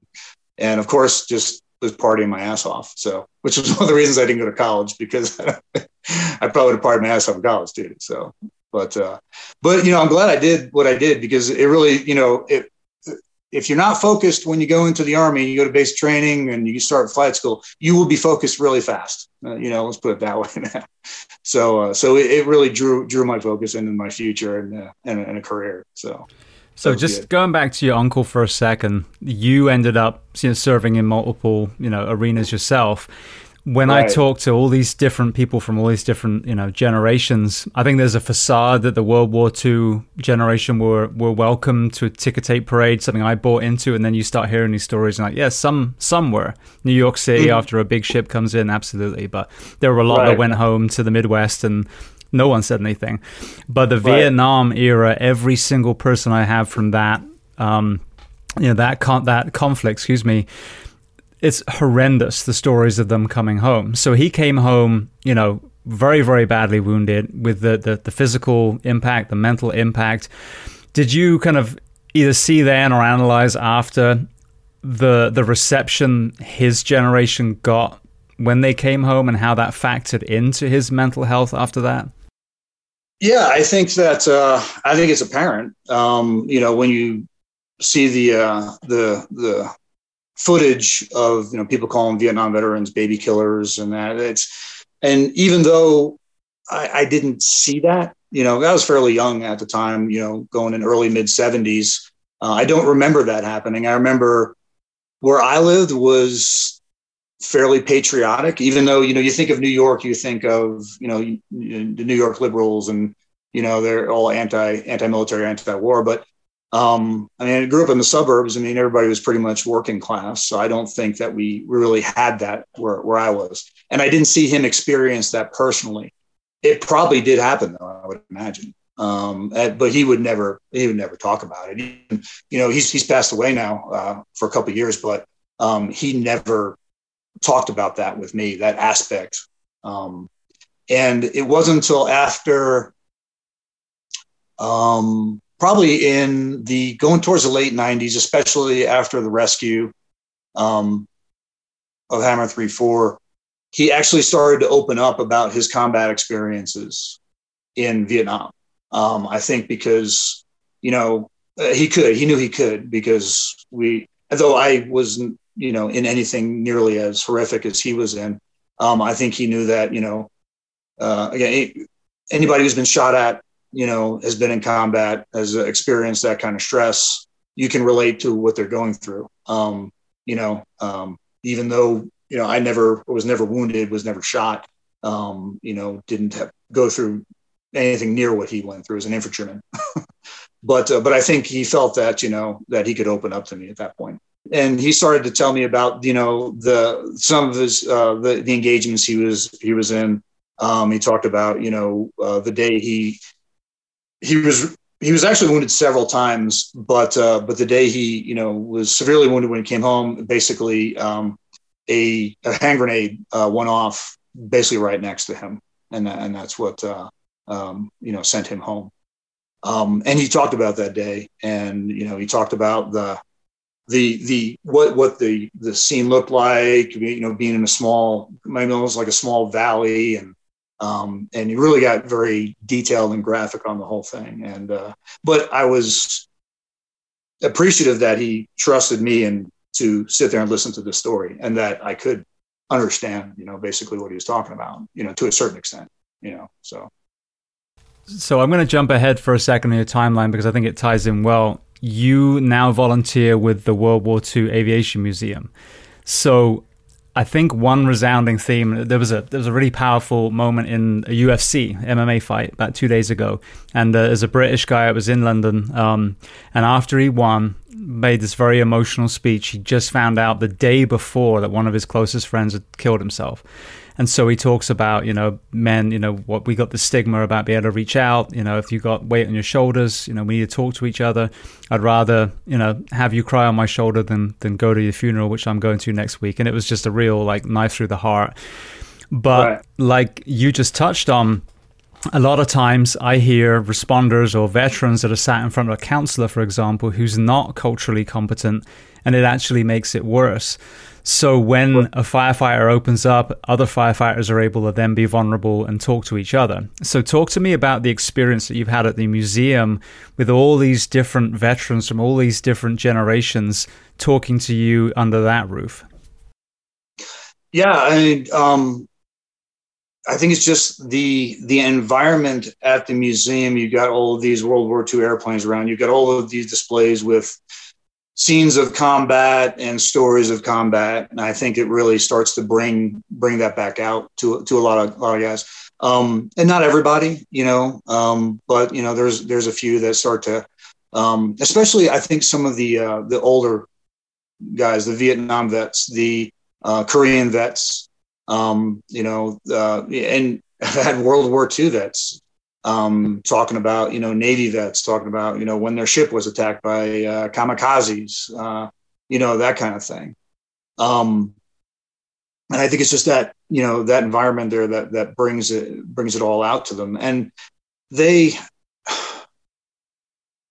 [SPEAKER 2] and of course just was partying my ass off. So, which was *laughs* one of the reasons I didn't go to college because *laughs* I probably would have partied my ass off in college too. So, but uh, but you know, I'm glad I did what I did because it really, you know, it if you're not focused when you go into the army, you go to basic training and you start flight school, you will be focused really fast. Uh, you know, let's put it that *laughs* way. so, uh, so it, it, really drew drew my focus into my future and uh, and, and, a career. So,
[SPEAKER 1] so just good. going back to your uncle for a second, you ended up you know, serving in multiple you know arenas yourself when right. I talk to all these different people from all these different, you know, generations, I think there's a facade that the World War II generation were were welcome to a ticker tape parade, something I bought into, and then you start hearing these stories and like, yeah, some some were. New York City mm. after a big ship comes in, absolutely. But there were a lot right. that went home to the Midwest and no one said anything. But the right. Vietnam era, every single person I have from that um, you know, that con- that conflict, excuse me, it's horrendous the stories of them coming home. So he came home, you know, very very badly wounded with the the, the physical impact, the mental impact. Did you kind of either see then or analyze after the the reception his generation got when they came home and how that factored into his mental health after that?
[SPEAKER 2] Yeah, I think that uh, I think it's apparent. Um, you know, when you see the uh, the the footage of you know people calling Vietnam veterans baby killers and that it's and even though I, I didn't see that you know I was fairly young at the time you know going in early mid 70s uh, I don't remember that happening I remember where I lived was fairly patriotic, even though, you know, you think of New York, you think of, you know, the New York liberals and, you know, they're all anti, anti-military, anti-war. But um, I mean, I grew up in the suburbs. I mean, everybody was pretty much working class. So I don't think that we really had that where, where I was. And I didn't see him experience that personally. It probably did happen though, I would imagine. Um, but he would never, he would never talk about it. You know, he's, he's passed away now uh, for a couple years, but um, he never talked about that with me, that aspect. Um, and it wasn't until after, um, probably in the going towards the late 90s, especially after the rescue um, of Hammer 3 4, he actually started to open up about his combat experiences in Vietnam. Um, I think because, you know, uh, he could, he knew he could because we, though I wasn't you know, in anything nearly as horrific as he was in. Um, I think he knew that, you know, uh, again, anybody who's been shot at, you know, has been in combat, has experienced that kind of stress. You can relate to what they're going through. Um, you know, um, even though you know I never was never wounded, was never shot. Um, you know, didn't have, go through anything near what he went through as an infantryman. *laughs* but uh, but I think he felt that you know that he could open up to me at that point and he started to tell me about you know the some of his uh, the, the engagements he was he was in. Um, he talked about you know uh, the day he he was he was actually wounded several times, but uh, but the day he you know was severely wounded when he came home, basically um, a, a, hand grenade uh, went off basically right next to him, and and that's what uh, um, you know sent him home. Um, and he talked about that day, and you know he talked about the the the what what the the scene looked like you know being in a small maybe was like a small valley and um, and you really got very detailed and graphic on the whole thing. And uh, but I was appreciative that he trusted me and to sit there and listen to the story and that I could understand you know basically what he was talking about you know to a certain extent you know so.
[SPEAKER 1] So I'm going to jump ahead for a second in your timeline because I think it ties in well. You now volunteer with the World War II Aviation Museum. So I think one resounding theme there was a there was a really powerful moment in a UFC MMA fight about two days ago, and uh, there's a British guy that was in London, um, and after he won, made this very emotional speech. He just found out the day before that one of his closest friends had killed himself, and so he talks about, you know, men, you know, what we got the stigma about being able to reach out. You know, if you got weight on your shoulders, you know, we need to talk to each other. I'd rather, you know, have you cry on my shoulder than than go to your funeral, which I'm going to next week. And it was just a real like knife through the heart. But right. like you just touched on, a lot of times I hear responders or veterans that are sat in front of a counselor, for example, who's not culturally competent, and it actually makes it worse. So when a firefighter opens up, other firefighters are able to then be vulnerable and talk to each other. So talk to me about the experience that you've had at the museum with all these different veterans from all these different generations talking to you under that roof.
[SPEAKER 2] Yeah, I um, I think it's just the the environment at the museum. You've got all of these World War II airplanes around. You've got all of these displays with scenes of combat and stories of combat. And I think it really starts to bring bring that back out to to a lot of a lot of guys. Um, and not everybody, you know, um, but you know, there's there's a few that start to, um, especially I think some of the uh, the older guys, the Vietnam vets, the uh, Korean vets, um, you know, uh, and I've *laughs* had World War II vets um, talking about you know Navy vets, talking about you know when their ship was attacked by uh, kamikazes, uh, you know that kind of thing. Um, and I think it's just that you know that environment there that that brings it brings it all out to them, and they, I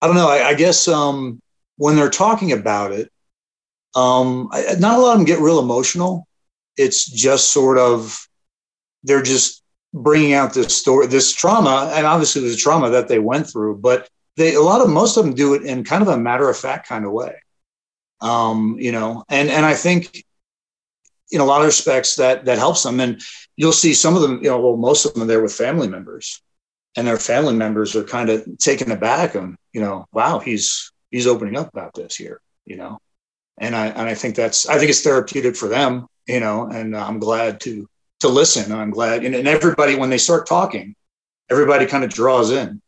[SPEAKER 2] don't know, I, I guess um, when they're talking about it, um, I, not a lot of them get real emotional. It's just sort of they're just bringing out this story, this trauma, and obviously there's trauma that they went through, but they a lot of most of them do it in kind of a matter of fact kind of way. Um, you know, and and I think in a lot of respects that that helps them. And you'll see some of them, you know, well, most of them are there with family members, and their family members are kind of taken aback and you know, wow, he's he's opening up about this here, you know, and I and I think that's I think it's therapeutic for them, you know, and I'm glad to to listen. I'm glad, and, and everybody when they start talking, everybody kind of draws in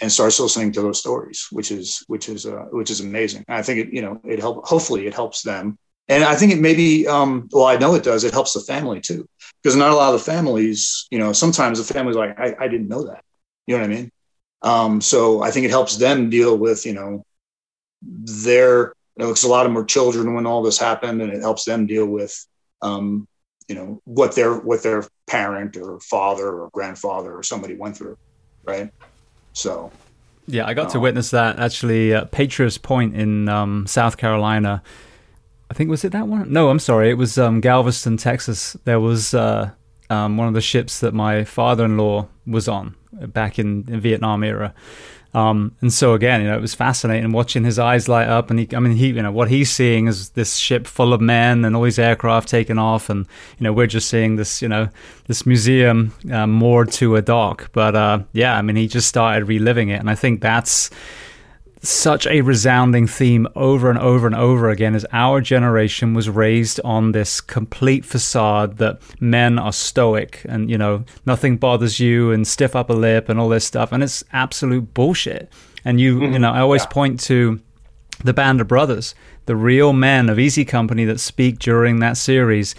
[SPEAKER 2] and starts listening to those stories, which is which is uh, which is amazing. I think it you know it help hopefully it helps them, and I think it maybe um, well I know it does. It helps the family too because not a lot of the families you know sometimes the family's like I, I didn't know that you know what I mean. Um, so I think it helps them deal with you know their you know, because a lot of were children when all this happened, and it helps them deal with um, you know what their what their parent or father or grandfather or somebody went through, right? So,
[SPEAKER 1] yeah, I got um, to witness that actually at Patriots Point in um, South Carolina. I think was it that one? No, I'm sorry, it was um, Galveston, Texas. There was uh, um, one of the ships that my father-in-law was on back in, in Vietnam era. Um, and so again, you know, it was fascinating watching his eyes light up. And he, I mean, he, you know, what he's seeing is this ship full of men and all these aircraft taking off, and you know, we're just seeing this, you know, this museum uh, moored to a dock. But uh, yeah, I mean, he just started reliving it, and I think that's such a resounding theme over and over and over again is our generation was raised on this complete facade that men are stoic and you know nothing bothers you and stiff upper lip and all this stuff and it's absolute bullshit and you mm-hmm. you know i always yeah. point to the band of brothers the real men of easy company that speak during that series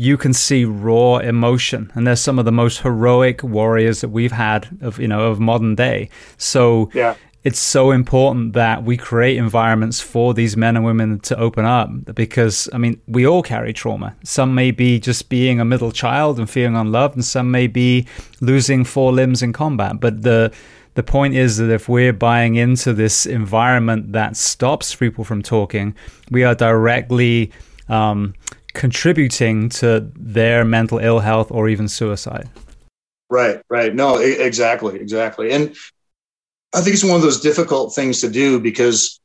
[SPEAKER 1] you can see raw emotion and they're some of the most heroic warriors that we've had of you know of modern day so
[SPEAKER 2] yeah
[SPEAKER 1] it's so important that we create environments for these men and women to open up because I mean we all carry trauma. Some may be just being a middle child and feeling unloved, and some may be losing four limbs in combat. But the the point is that if we're buying into this environment that stops people from talking, we are directly um, contributing to their mental ill health or even suicide.
[SPEAKER 2] Right, right. No, exactly, exactly. And I think it's one of those difficult things to do because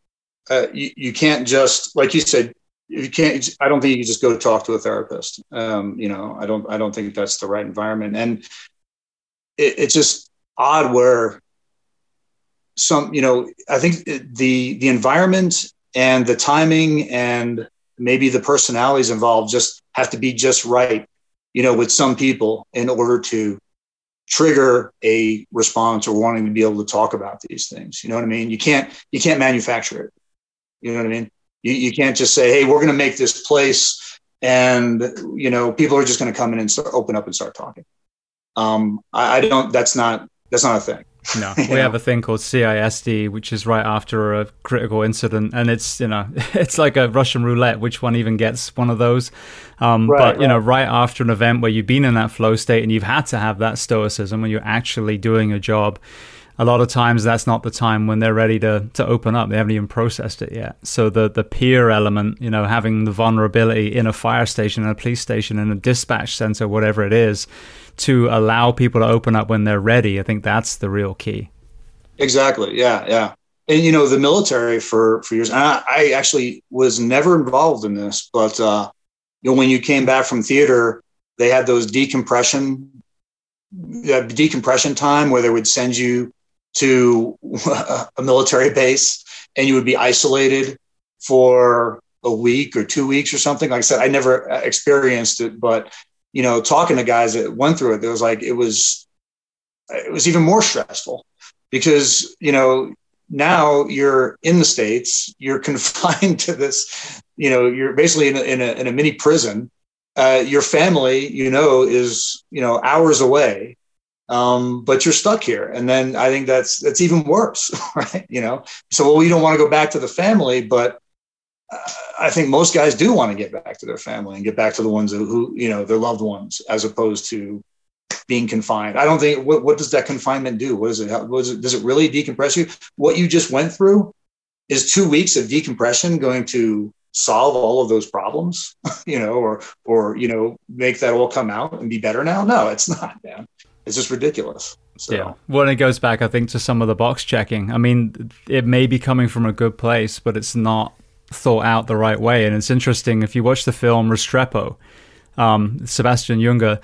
[SPEAKER 2] uh, you, you can't just, like you said, you can't. I don't think you can just go talk to a therapist. Um, you know, I don't. I don't think that's the right environment, and it, it's just odd where some. You know, I think the the environment and the timing and maybe the personalities involved just have to be just right. You know, with some people in order to trigger a response or wanting to be able to talk about these things. You know what I mean? You can't you can't manufacture it. You know what I mean? You, you can't just say, hey, we're going to make this place and you know people are just going to come in and start, open up and start talking. Um, I, I don't. That's not that's not a thing.
[SPEAKER 1] No, *laughs* we have a thing called CISD, which is right after a critical incident, and it's you know *laughs* it's like a Russian roulette, which one even gets one of those. Um, right, but you right. know, right after an event where you've been in that flow state and you've had to have that stoicism when you're actually doing a job, a lot of times that's not the time when they're ready to to open up. They haven't even processed it yet. So the the peer element, you know, having the vulnerability in a fire station, in a police station, in a dispatch center, whatever it is to allow people to open up when they're ready. I think that's the real key.
[SPEAKER 2] Exactly. Yeah. Yeah. And you know, the military for for years. I, I, actually was never involved in this, but uh, you know, when you came back from theater, they had those decompression uh, decompression time where they would send you to *laughs* a military base and you would be isolated for a week or two weeks or something. Like I said, I never experienced it, but you know, talking to guys that went through it, it was like it was it was even more stressful because you know now you're in the states, you're *laughs* confined to this, you know, you're basically in a, in a, in a mini prison. Uh, your family, you know, is you know hours away, um, but you're stuck here. And then I think that's that's even worse, *laughs* right? You know, so well, we don't want to go back to the family, but I think most guys do want to get back to their family and get back to the ones who, you know, their loved ones, as opposed to being confined. I don't think. What, what does that confinement do? What is it? How, what is it? Does it really decompress you? What you just went through is two weeks of decompression going to solve all of those problems, *laughs* you know, or or you know, make that all come out and be better now? No, it's not, man. It's just ridiculous. So.
[SPEAKER 1] Yeah. Well, it goes back, I think, to some of the box checking. I mean, it may be coming from a good place, but it's not thought out the right way. And it's interesting if you watch the film Restrepo, um, Sebastian Junger,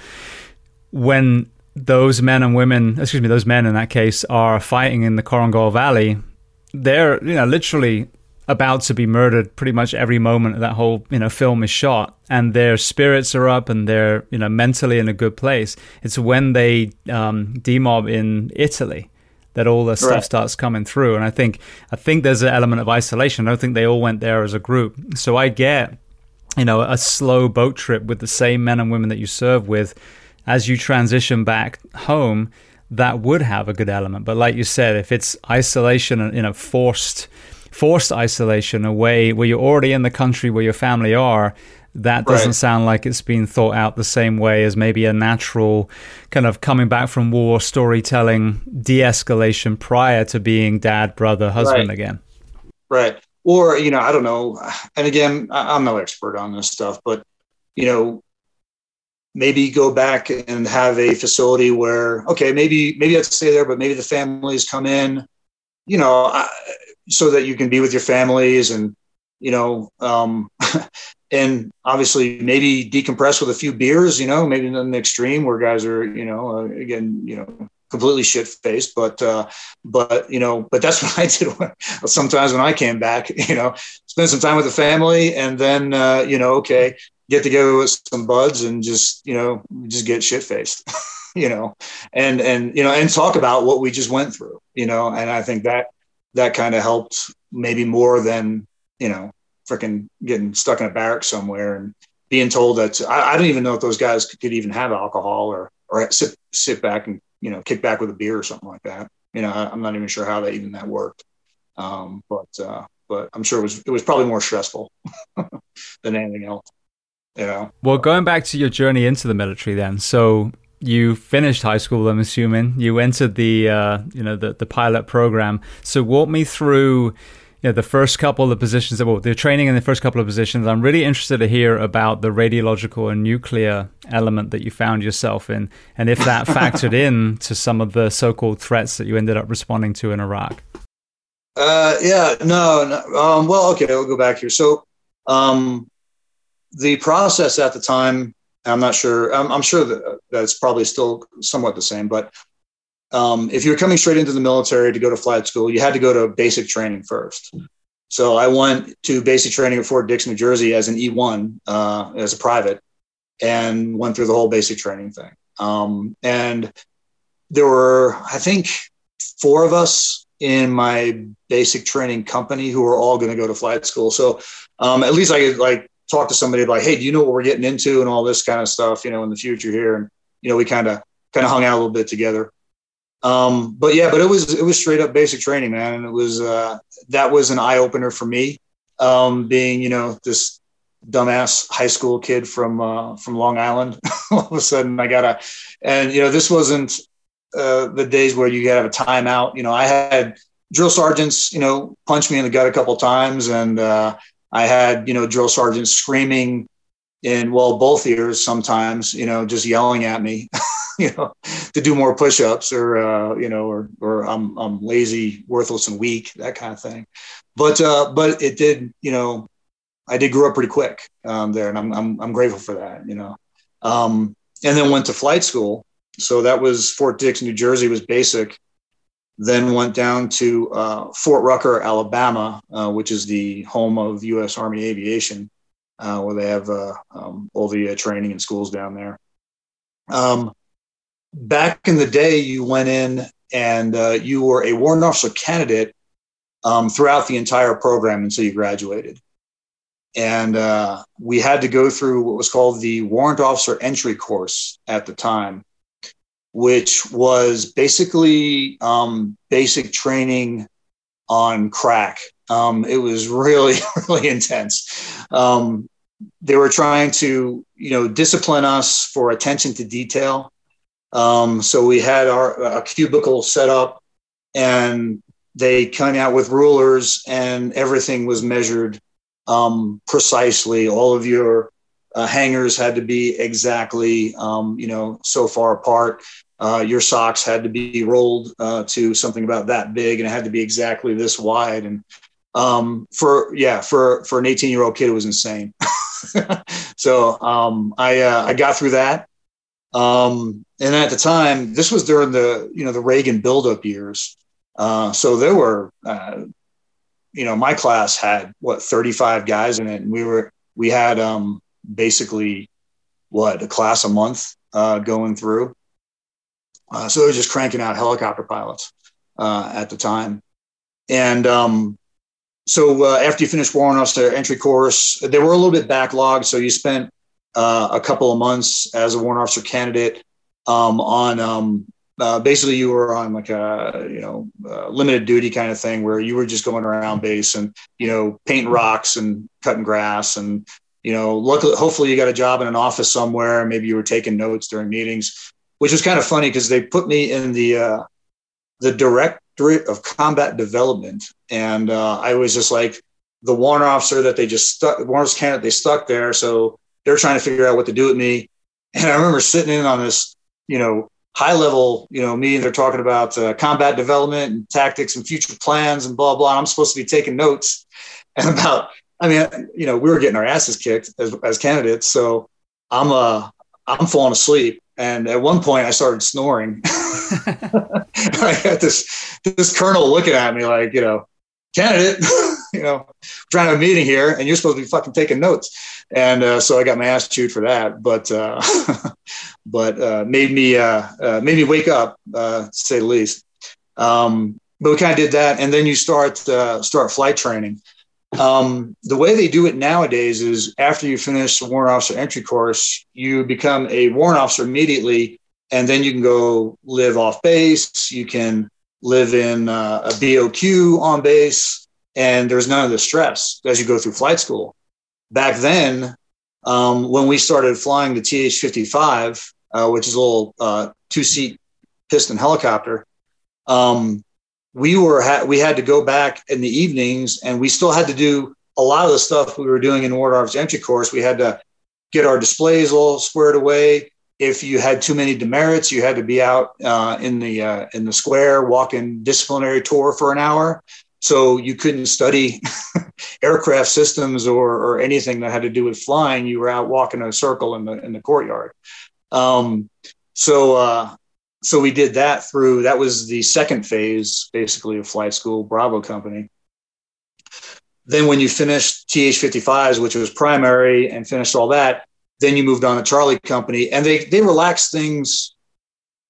[SPEAKER 1] when those men and women, excuse me, those men in that case are fighting in the Korengal Valley, they're you know literally about to be murdered pretty much every moment that whole you know film is shot. And their spirits are up and they're you know mentally in a good place. It's when they um, demob in italy that all the stuff right. starts coming through. And i think i think there's an element of isolation. I don't think they all went there as a group. So i get you know a slow boat trip with the same men and women that you serve with. As you transition back home that would have a good element. But like you said if it's isolation and you know forced forced isolation away where you're already in the country where your family are that doesn't right. sound like it's been thought out the same way as maybe a natural kind of coming back from war storytelling de-escalation prior to being dad brother husband
[SPEAKER 2] right.
[SPEAKER 1] again
[SPEAKER 2] right or you know i don't know and again i'm no expert on this stuff but you know maybe go back and have a facility where okay maybe maybe i'd stay there but maybe the families come in you know so that you can be with your families and you know um, *laughs* and obviously maybe decompress with a few beers you know maybe in the extreme where guys are you know uh, again you know completely shit faced but uh, but you know but that's what i did when, sometimes when i came back you know spend some time with the family and then uh, you know okay get together with some buds and just you know just get shit faced you know and and you know and talk about what we just went through you know and i think that that kind of helped maybe more than you know freaking getting stuck in a barrack somewhere and being told that I, I don't even know if those guys could, could, even have alcohol or or sit sit back and you know kick back with a beer or something like that. You know, I, am not even sure how that even that worked. Um, but uh, but I'm sure it was it was probably more stressful *laughs* than anything else. You know.
[SPEAKER 1] Well, going back to your journey into the military, then, so you finished high school. I'm assuming you entered the uh, you know the the pilot program. So walk me through. You know, the first couple of positions, well, the training in the first couple of positions, I'm really interested to hear about the radiological and nuclear element that you found yourself in, and if that *laughs* factored in to some of the so-called threats that you ended up responding to in Iraq.
[SPEAKER 2] Uh, yeah, no, no um, well, okay, I'll go back here. So, um, the process at the time I'm not sure. I'm, I'm sure that that's probably still somewhat the same. But um, if you're coming straight into the military to go to flight school, you had to go to basic training first. So I went to basic training at Fort Dix, New Jersey, as an E1 uh, as a private, and went through the whole basic training thing. Um, and there were, I think, four of us in my basic training company who were all going to go to flight school. So um, at least I could like talk to somebody like, hey, do you know what we're getting into and all this kind of stuff, you know, in the future here. And, you know, we kind of kind of hung out a little bit together. Um, but yeah, but it was it was straight up basic training, man. And it was uh that was an eye opener for me. Um, being, you know, this dumbass high school kid from uh from Long Island. *laughs* all of a sudden I gotta and you know, this wasn't uh, the days where you have a timeout. You know, I had drill sergeants, you know, punch me in the gut a couple times and uh I had, you know, drill sergeants screaming in, well, both ears sometimes, you know, just yelling at me, *laughs* you know, to do more push-ups or, uh, you know, or, or I'm, I'm lazy, worthless and weak, that kind of thing. But, uh, but it did, you know, I did grow up pretty quick um, there and I'm, I'm, I'm grateful for that, you know. Um, and then went to flight school. So that was Fort Dix, New Jersey was basic then went down to uh, Fort Rucker, Alabama, uh, which is the home of U.S. Army Aviation, uh, where they have uh, um, all the uh, training and schools down there. Um, back in the day, you went in and uh, you were a warrant officer candidate um, throughout the entire program until you graduated. And we had to go through what was called the warrant officer entry course at the time which was basically um, basic training on crack. Um, it was really, *laughs* really intense. Um, they were trying to, you know, discipline us for attention to detail. Um, so we had our a cubicle set up, and they came out with rulers, and everything was measured um, precisely. All of your uh, hangers had to be exactly, um, you know, so far apart. Uh, your socks had to be rolled uh, to something about that big, and it had to be exactly this wide. And um, for yeah, for for an 18 year old kid, it was insane. *laughs* so um, I uh, I got through that. Um, and at the time, this was during the you know the Reagan buildup years. Uh, so there were uh, you know, my class had what 35 guys in it, and we were we had um, basically what a class a month uh, going through. Uh, so it was just cranking out helicopter pilots uh, at the time, and um, so uh, after you finish warrant officer entry course, they were a little bit backlogged. So you spent uh, a couple of months as a warrant officer candidate um, on um, uh, basically you were on like a you know limited duty kind of thing where you were just going around base and you know painting rocks and cutting grass and you know luckily hopefully you got a job in an office somewhere maybe you were taking notes during meetings which was kind of funny because they put me in the uh, the of combat development and uh, i was just like the warrant officer that they just stuck warrant candidate they stuck there so they're trying to figure out what to do with me and i remember sitting in on this you know high level, you know, meeting. They're talking about uh, combat development and tactics and future plans and blah blah. And I'm supposed to be taking notes *laughs* and about. I mean, you know, we were getting our asses kicked as, as candidates, so I'm uh I'm falling asleep. And at one point, I started snoring. *laughs* I had this this colonel looking at me like, you know, candidate, *laughs* you know, trying to have a meeting here, and you're supposed to be fucking taking notes. And uh, so I got my ass chewed for that, but uh, *laughs* but uh, made me uh, uh, made me wake up, uh, to say the least. Um, but we kind of did that, and then you start start flight training. Um, the way they do it nowadays is after you finish the warrant officer entry course, you become a warrant officer immediately, and then you can go live off base. You can live in uh, a BOQ on base, and there's none of the stress as you go through flight school. Back then, um, when we started flying the TH 55, uh, which is a little uh, two seat piston helicopter, um, we were we had to go back in the evenings, and we still had to do a lot of the stuff we were doing in Warrant Officer entry course. We had to get our displays all squared away if you had too many demerits, you had to be out uh, in the uh, in the square walking disciplinary tour for an hour. So you couldn't study *laughs* aircraft systems or, or anything that had to do with flying. You were out walking a circle in the in the courtyard. Um, so uh, so we did that through. That was the second phase, basically, of flight school, Bravo Company. Then when you finished TH-55s, which was primary, and finished all that, then you moved on to Charlie Company, and they they relaxed things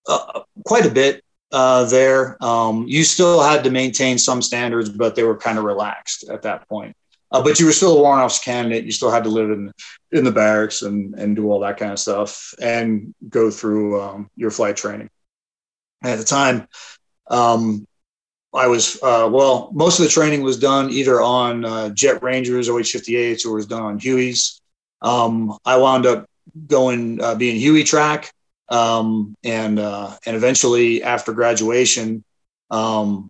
[SPEAKER 2] uh, quite a bit uh, there. Um, you still had to maintain some standards, but they were kind of relaxed at that point. Uh, but you were still a warrant officer candidate. You still had to live in in the barracks and and do all that kind of stuff and go through um, your flight training. At the time, um, I was uh, well. Most of the training was done either on uh, Jet Rangers, OH-58s, or was done on Hueys. Um, I wound up going uh, being Huey track, um, and uh, and eventually after graduation, um,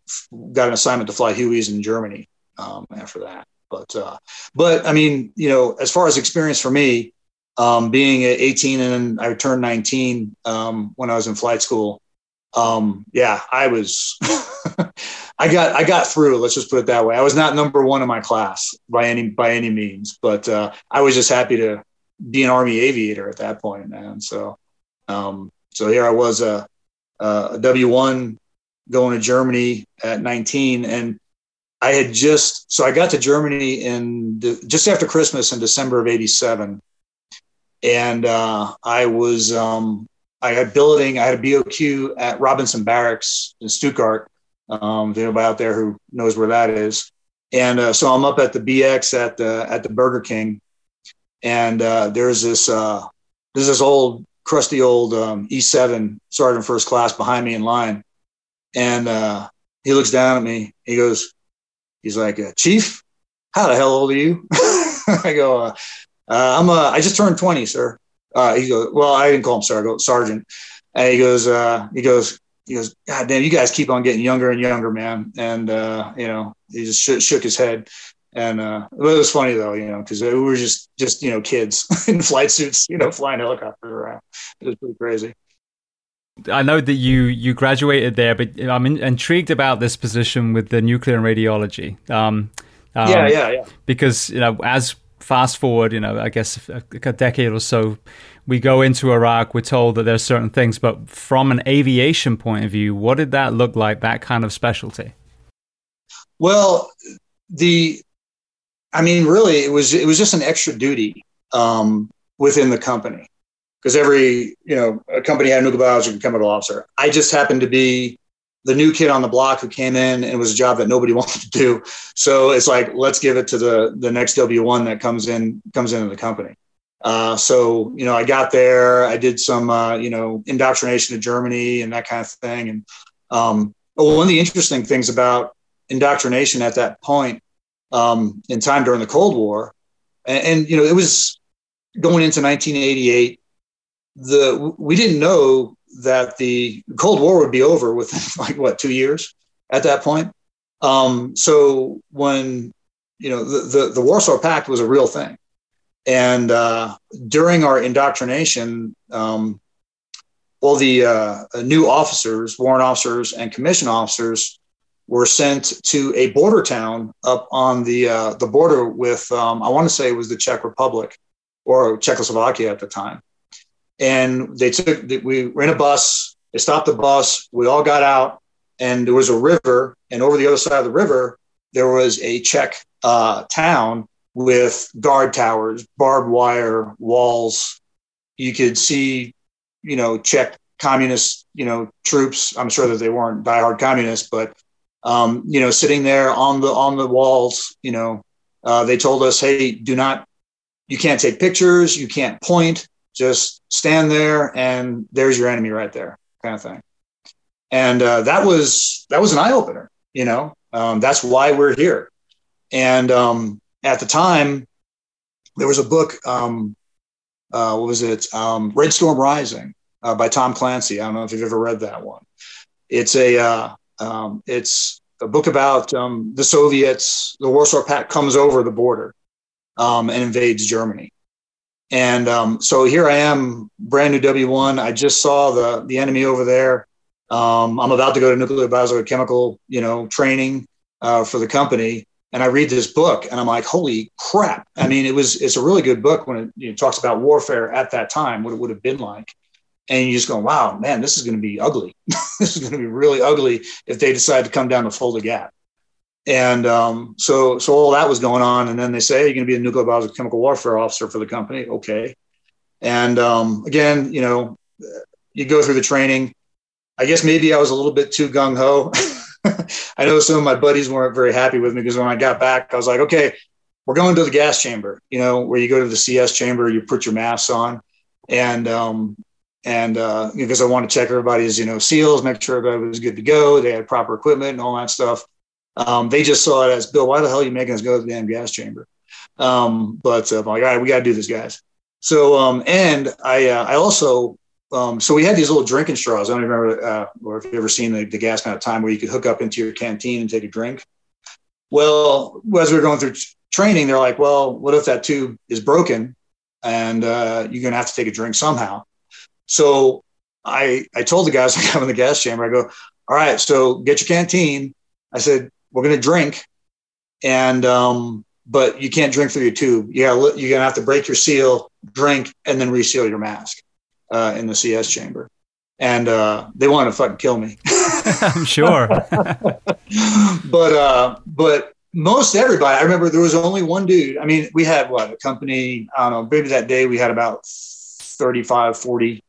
[SPEAKER 2] got an assignment to fly Hueys in Germany um, after that. But uh, but I mean, you know, as far as experience for me, um, being 18 and I turned 19 um, when I was in flight school. Yeah, I was. *laughs* I got I got through. Let's just put it that way. I was not number one in my class by any by any means, but uh, I was just happy to be an Army aviator at that point, man. So um, so here I was a, a W one going to Germany at 19, and I had just so I got to Germany in de, just after Christmas in December of '87, and uh, I was um, I had billeting. I had a BOQ at Robinson Barracks in Stuttgart um, if anybody out there who knows where that is. And uh, so I'm up at the BX at the at the Burger King, and uh, there's this uh, there's this old crusty old um, E7 sergeant first class behind me in line, and uh, he looks down at me. He goes, he's like, uh, Chief, how the hell old are you? *laughs* I go, uh, I'm uh, I just turned 20, sir. He goes, well, I didn't call him go sergeant. And he goes, he goes, he goes, God damn, you guys keep on getting younger and younger, man. And, uh, you know, he just sh- shook his head. And uh, it was funny though, you know, because we were just, just, you know, kids *laughs* in flight suits, you know, flying helicopters around. It was pretty crazy.
[SPEAKER 1] I know that you you graduated there, but I'm in, intrigued about this position with the nuclear and radiology. Um,
[SPEAKER 2] um, yeah, yeah, yeah.
[SPEAKER 1] Because you know, as fast forward, you know, I guess a, decade or so, we go into Iraq, we're told that there's certain things, but from an aviation point of view, what did that look like, that kind of specialty?
[SPEAKER 2] Well, the, I mean, really, it was it was just an extra duty um, within the company because every you know a company had a nuclear biology chemical officer. I just happened to be the new kid on the block who came in and it was a job that nobody *laughs* wanted to do. So it's like let's give it to the the next W one that comes in comes into the company. Uh, so you know, I got there. I did some uh, you know indoctrination to Germany and that kind of thing. And um, one of the interesting things about indoctrination at that point um, in time during the Cold War, and, and you know, it was going into 1988. The we didn't know that the Cold War would be over within *laughs* like what two years at that point. Um, so when you know the, the, the Warsaw Pact was a real thing, and uh, during our indoctrination, um, all the uh, new officers, warrant officers, and commission officers were sent to a border town up on the uh, the border with um, I want to say it was the Czech Republic or Czechoslovakia at the time, and they took we were in a bus. They stopped the bus. We all got out, and there was a river, and over the other side of the river there was a Czech uh, town with guard towers, barbed wire walls. You could see, you know, Czech communist, you know, troops. I'm sure that they weren't diehard communists, but um, you know, sitting there on the on the walls, you know, uh, they told us, "Hey, do not, you can't take pictures, you can't point, just stand there, and there's your enemy right there," kind of thing. And uh, that was that was an eye opener. You know, um, that's why we're here. And um, at the time, there was a book. Um, uh, what was it? Um, Red Storm Rising uh, by Tom Clancy. I don't know if you've ever read that one. It's a uh, um, it's a book about um, the Soviets. The Warsaw Pact comes over the border and invades Germany. And um, so here I am, brand new W one. I just saw the the enemy over there. Um, I'm about to go to nuclear biochemical, you know, training uh, for the company, and I read this book and I'm like, holy crap. I mean, it was, it's a really good book when it you know, talks about warfare at that time, what it would have been like. And you just go, wow, man, this is going to be ugly. *laughs* this is going to be really ugly if they decide to come down to Fulda Gap. And um, so, so all that was going on. And then they say, you're going to be a nuclear biological chemical warfare officer for the company. Okay. And um, again, you know, you go through the training. I guess maybe I was a little bit too gung ho. *laughs* I know some of my buddies weren't very happy with me because when I got back, I was like, okay, we're going to the gas chamber, you know, where you go to the CS chamber, you put your masks on. And, um, and uh, because I want to check everybody's, you know, seals, make sure everybody was good to go. They had proper equipment and all that stuff. Um, they just saw it as Bill, why the hell are you making us go to the damn gas chamber? Um, but uh, I'm like, all right, we got to do this, guys. So, um, and I, uh, I also um, so we had these little drinking straws. I don't remember, uh, or if you've ever seen the, the gas kind of time where you could hook up into your canteen and take a drink. Well, as we were going through training, they're like, well, what if that tube is broken and uh, you're going to have to take a drink somehow? So I, I told the guys *laughs* I come in the gas chamber, I go, all right, so get your canteen. I said, we're going to drink. And, um, but you can't drink through your tube. Yeah, you're going to have to break your seal, drink, and then reseal your mask uh, in the CS chamber, and uh, they wanted to fucking kill me. *laughs*
[SPEAKER 1] I'm sure. *laughs*
[SPEAKER 2] but uh, but most everybody, I remember there was only one dude. I mean, we had what a company. I don't know. Maybe that day we had about 35, 40,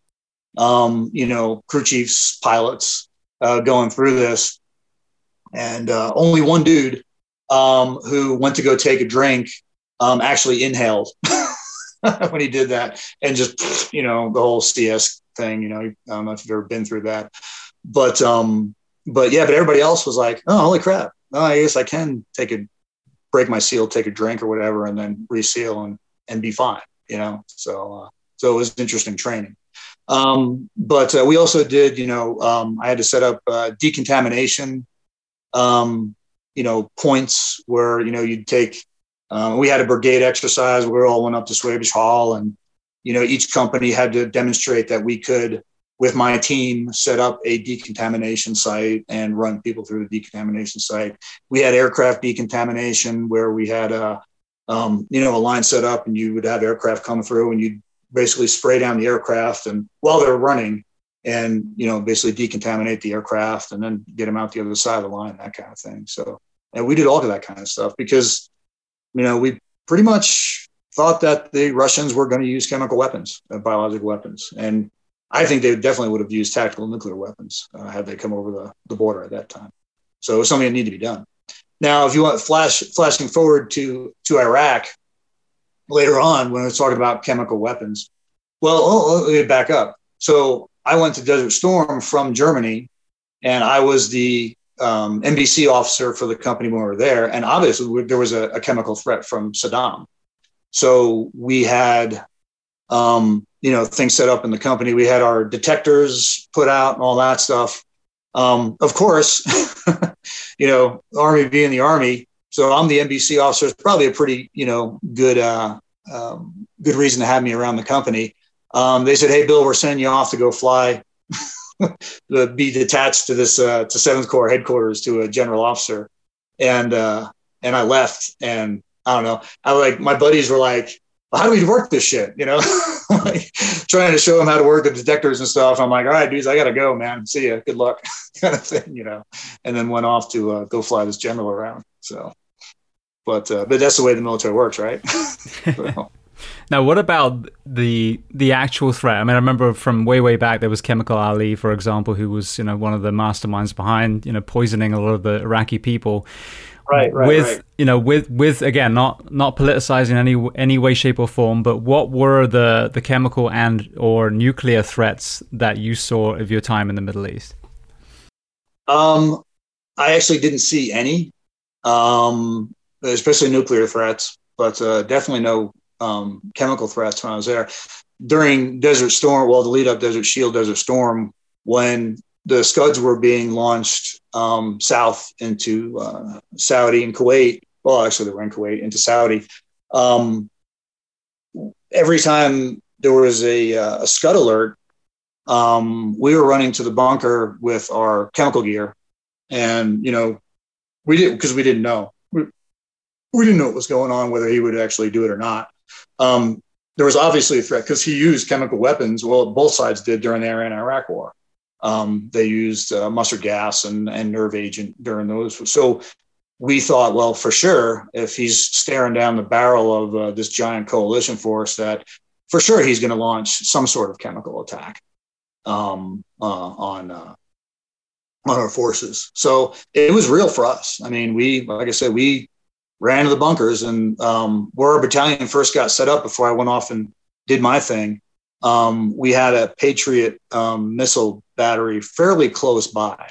[SPEAKER 2] um, you know, crew chiefs, pilots uh, going through this, and uh, only one dude um, who went to go take a drink um, actually inhaled. *laughs* when he did that and just you know the whole CS thing. You know, I don't know if you've ever been through that, but um, but yeah, but everybody else was like, oh, holy crap! Oh, I guess I can take a break my seal, take a drink or whatever, and then reseal and and be fine. You know, so uh, so it was interesting training. Um, but uh, we also did, you know, um, I had to set up uh, decontamination, um, you know, points where you know you'd take um, we had a brigade exercise. where We all went up to Schwäbisch Hall, and you know each company had to demonstrate that we could, with my team, set up a decontamination site and run people through the decontamination site. We had aircraft decontamination where we had a um, you know a line set up, and you would have aircraft come through, and you'd basically spray down the aircraft, and while they're running, and you know basically decontaminate the aircraft, and then get them out the other side of the line, that kind of thing. So and we did all of that kind of stuff because, you know, we pretty much thought that the Russians were going to use chemical weapons, uh, biological weapons, and I think they definitely would have used tactical nuclear weapons uh, had they come over the, the border at that time. So it was something that needed to be done. Now, if you want flash flashing forward to to Iraq later on when I was talking about chemical weapons, well, oh, let me back up. So I went to Desert Storm from Germany, and I was the um, NBC officer for the company when we were there. And obviously, there was a, a chemical threat from Saddam. So we had, um, you know, things set up in the company. We had our detectors put out and all that stuff. Um, of course, *laughs* you know, Army being the Army, so I'm the NBC officer. It's probably a pretty, you know, good, uh, um, good reason to have me around the company. Um, they said, "Hey, Bill, we're sending you off to go fly, *laughs* to be detached to this uh, to Seventh Corps headquarters to a general officer," and uh, and I left, and I don't know. I like my buddies were like, "How do we work this shit?" You know, *laughs* like, trying to show them how to work the detectors and stuff. I'm like, "All right, dudes, I gotta go, man. See ya. Good luck," *laughs* kind of thing, you know. And then went off to uh, go fly this general around. So, but uh, but that's the way the military works, right? so.
[SPEAKER 1] Now, what about the the actual threat? I mean, I remember from way way back there was Chemical Ali, for example, who was you know one of the masterminds behind you know poisoning a lot of the Iraqi people.
[SPEAKER 2] Right, right,
[SPEAKER 1] with
[SPEAKER 2] right.
[SPEAKER 1] you know with with again not not politicizing any any way shape or form but what were the the chemical and or nuclear threats that you saw of your time in the middle east
[SPEAKER 2] um i actually didn't see any um especially nuclear threats but uh, definitely no um, chemical threats when I was there. During Desert Storm, well, the lead up Desert Shield, Desert Storm, when the Scuds were being launched um, south into uh, Saudi and Kuwait, well, actually, they were in Kuwait into Saudi. Um, every time there was a, uh, a Scud alert, um, we were running to the bunker with our chemical gear. And, you know, we didn't, because we didn't know. We didn't know what was going on, whether he would actually do it or not. Um, there was obviously a threat because he used chemical weapons. Well, both sides did during the Iran-Iraq War. Um, they used uh, mustard gas and, and nerve agent during those. So we thought, well, for sure, if he's staring down the barrel of uh, this giant coalition force, that for sure he's going to launch some sort of chemical attack um, uh, on uh, on our forces. So it was real for us. I mean, we, like I said, we ran to the bunkers and um, where our battalion first got set up before I went off and did my thing. Um, we had a Patriot um, missile battery fairly close by.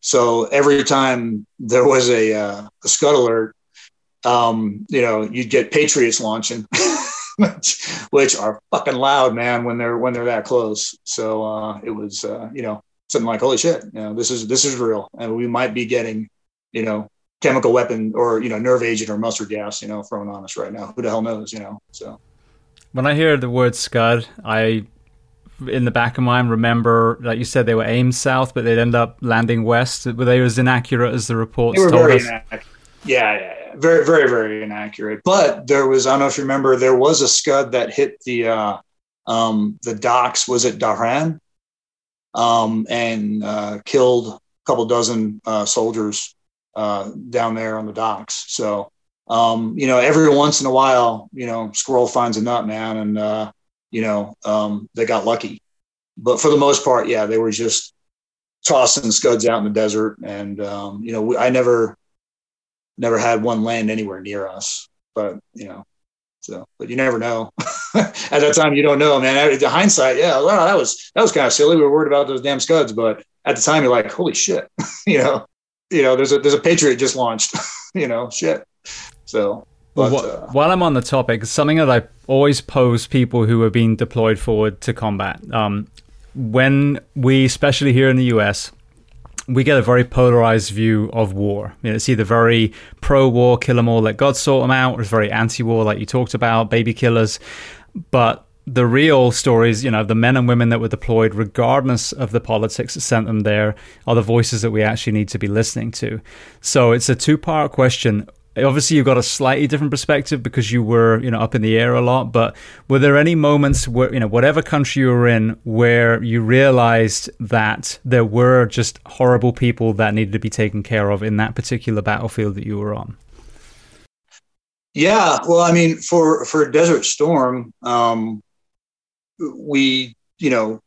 [SPEAKER 2] So every time there was a, uh, a scud alert, um, you know, you'd get Patriots launching, *laughs* which, which, are fucking loud, man, when they're when they're that close. So uh, it was, uh, you know, something like, holy shit, you know, this is this is real, and we might be getting, you know, chemical weapon or you know nerve agent or mustard gas you know thrown on us right now. Who the hell knows you know so.
[SPEAKER 1] When i hear the word scud i in the back of my mind remember like you said they were aimed south but they'd end up landing west. Were they as inaccurate as the reports told us?
[SPEAKER 2] yeah, yeah, yeah, very, very, very inaccurate. But there was, I don't know if you remember, there was a scud that hit the uh, um, the docks. Was it Dhahran? Um, and uh, killed a couple dozen uh, soldiers uh, down there on the docks. So, um, you know, every once in a while, you know, squirrel finds a nut, man, and uh, you know, um, they got lucky. But for the most part, yeah, they were just tossing scuds out in the desert, and um, you know, we, I never, never had one land anywhere near us. But you know, so, but you never know. *laughs* At that time, you don't know, man. The hindsight, yeah, well, that was that was kind of silly. We were worried about those damn scuds, but at the time, you're like, holy shit, *laughs* you know you know, there's a there's a Patriot just launched, *laughs* you know, shit. So. But,
[SPEAKER 1] well, uh, while I'm on the topic, something that I always pose people who are being deployed forward to combat. Um, when we, especially here in the US, we get a very polarized view of war. You know, it's either very pro-war, kill them all, let God sort them out, or it's very anti-war, like you talked about, baby killers. But the real stories, you know, the men and women that were deployed, regardless of the politics that sent them there, are the voices that we actually need to be listening to. So it's a two part question. Obviously, you've got a slightly different perspective because you were, you know, up in the air a lot. But were there any moments where, you know, whatever country you were in, where you realized that there were just horrible people that needed to be taken care of in that particular battlefield that you were on?
[SPEAKER 2] Yeah, well, I mean, for for Desert Storm, um, we, you know,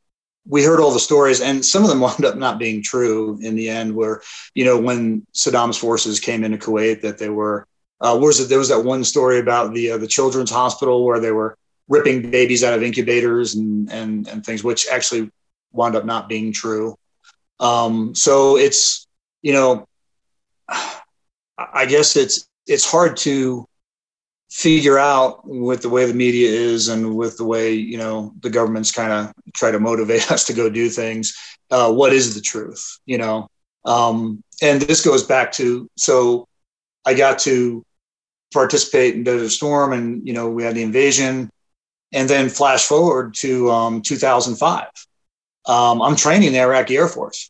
[SPEAKER 2] we heard all the stories, and some of them *laughs* wound up not being true in the end. Where you know when Saddam's forces came into Kuwait, that they were uh, was it there was that one story about the uh, the children's hospital where they were ripping babies out of incubators and and and things, which actually wound up not being true. Um, so it's you know, *sighs* I guess it's it's hard to figure out with the way the media is and with the way you know the governments kind of try to motivate *laughs* us to go do things uh, what is the truth you know? Um, and this goes back to so i got to participate in desert storm and you know we had the invasion and then flash forward to um, 2005 um, i'm training the iraqi air force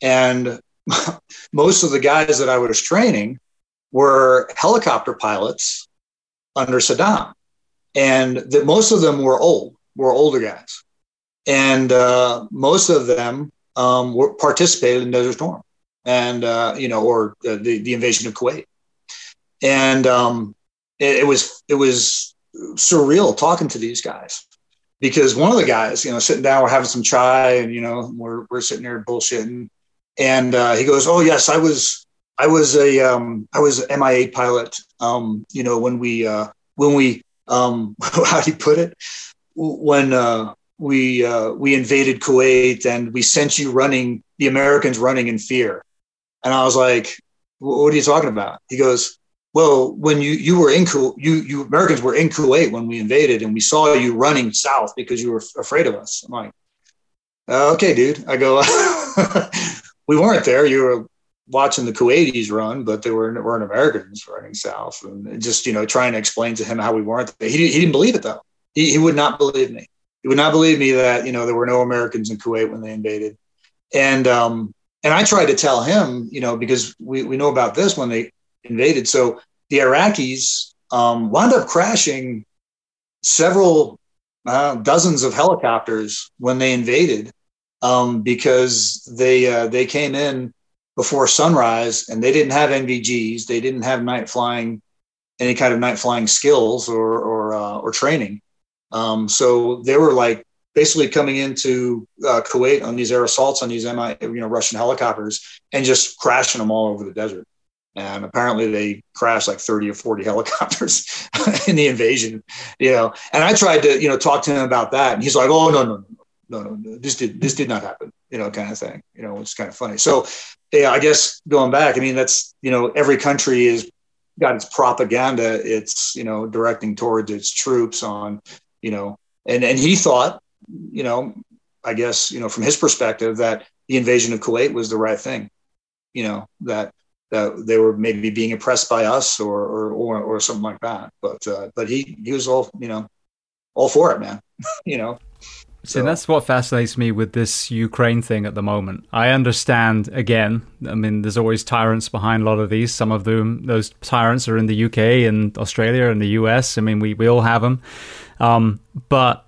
[SPEAKER 2] and *laughs* most of the guys that i was training were helicopter pilots under Saddam, and that most of them were old, were older guys, and uh, most of them um, were participated in Desert Storm, and uh, you know, or the, the invasion of Kuwait, and um, it, it was it was surreal talking to these guys because one of the guys, you know, sitting down, we're having some chai, and you know, we're we're sitting there bullshitting, and uh, he goes, "Oh yes, I was I was a um, I was an Mi-8 pilot. Um, you know, when we uh, when we um, *laughs* how do you put it? When uh, we uh, we invaded Kuwait and we sent you running, the Americans running in fear. And I was like, "What are you talking about?" He goes, "Well, when you you were in Kuwait, you you Americans were in Kuwait when we invaded, and we saw you running south because you were afraid of us." I'm like, "Okay, dude." I go, *laughs* "We weren't there. You were watching the Kuwaitis run, but they were, weren't Americans running south. And just, you know, trying to explain to him how we weren't. He, he didn't believe it, though. He, he would not believe me. He would not believe me that, you know, there were no Americans in Kuwait when they invaded. And, um, and I tried to tell him, you know, because we, we know about this when they invaded. So the Iraqis um, wound up crashing several uh, dozens of helicopters when they invaded um, because they uh, they came in before sunrise, and they didn't have NVGs. They didn't have night flying, any kind of night flying skills or or, uh, or training. Um, so they were like basically coming into uh, Kuwait on these air assaults on these MI, you know, Russian helicopters and just crashing them all over the desert. And apparently they crashed like 30 or 40 *laughs* helicopters in the invasion, you know. And I tried to, you know, talk to him about that. And he's like, oh, no, no, no, no, no, this did, this did not happen, you know, kind of thing. You know, it's kind of funny. So yeah, I guess going back, I mean, that's, you know, every country is got its propaganda. It's, you know, directing towards its troops on, you know, and, and he thought, you know, I guess, you know, from his perspective that the invasion of Kuwait was the right thing, you know, that, that they were maybe being oppressed by us or, or, or, or something like that. But, uh, but he, he was all, you know, all for it, man, *laughs* you know?
[SPEAKER 1] See, that's what fascinates me with this Ukraine thing at the moment. I understand, again, I mean, there's always tyrants behind a lot of these. Some of them, those tyrants are in the UK and Australia and the US. I mean, we, we all have them. Um, but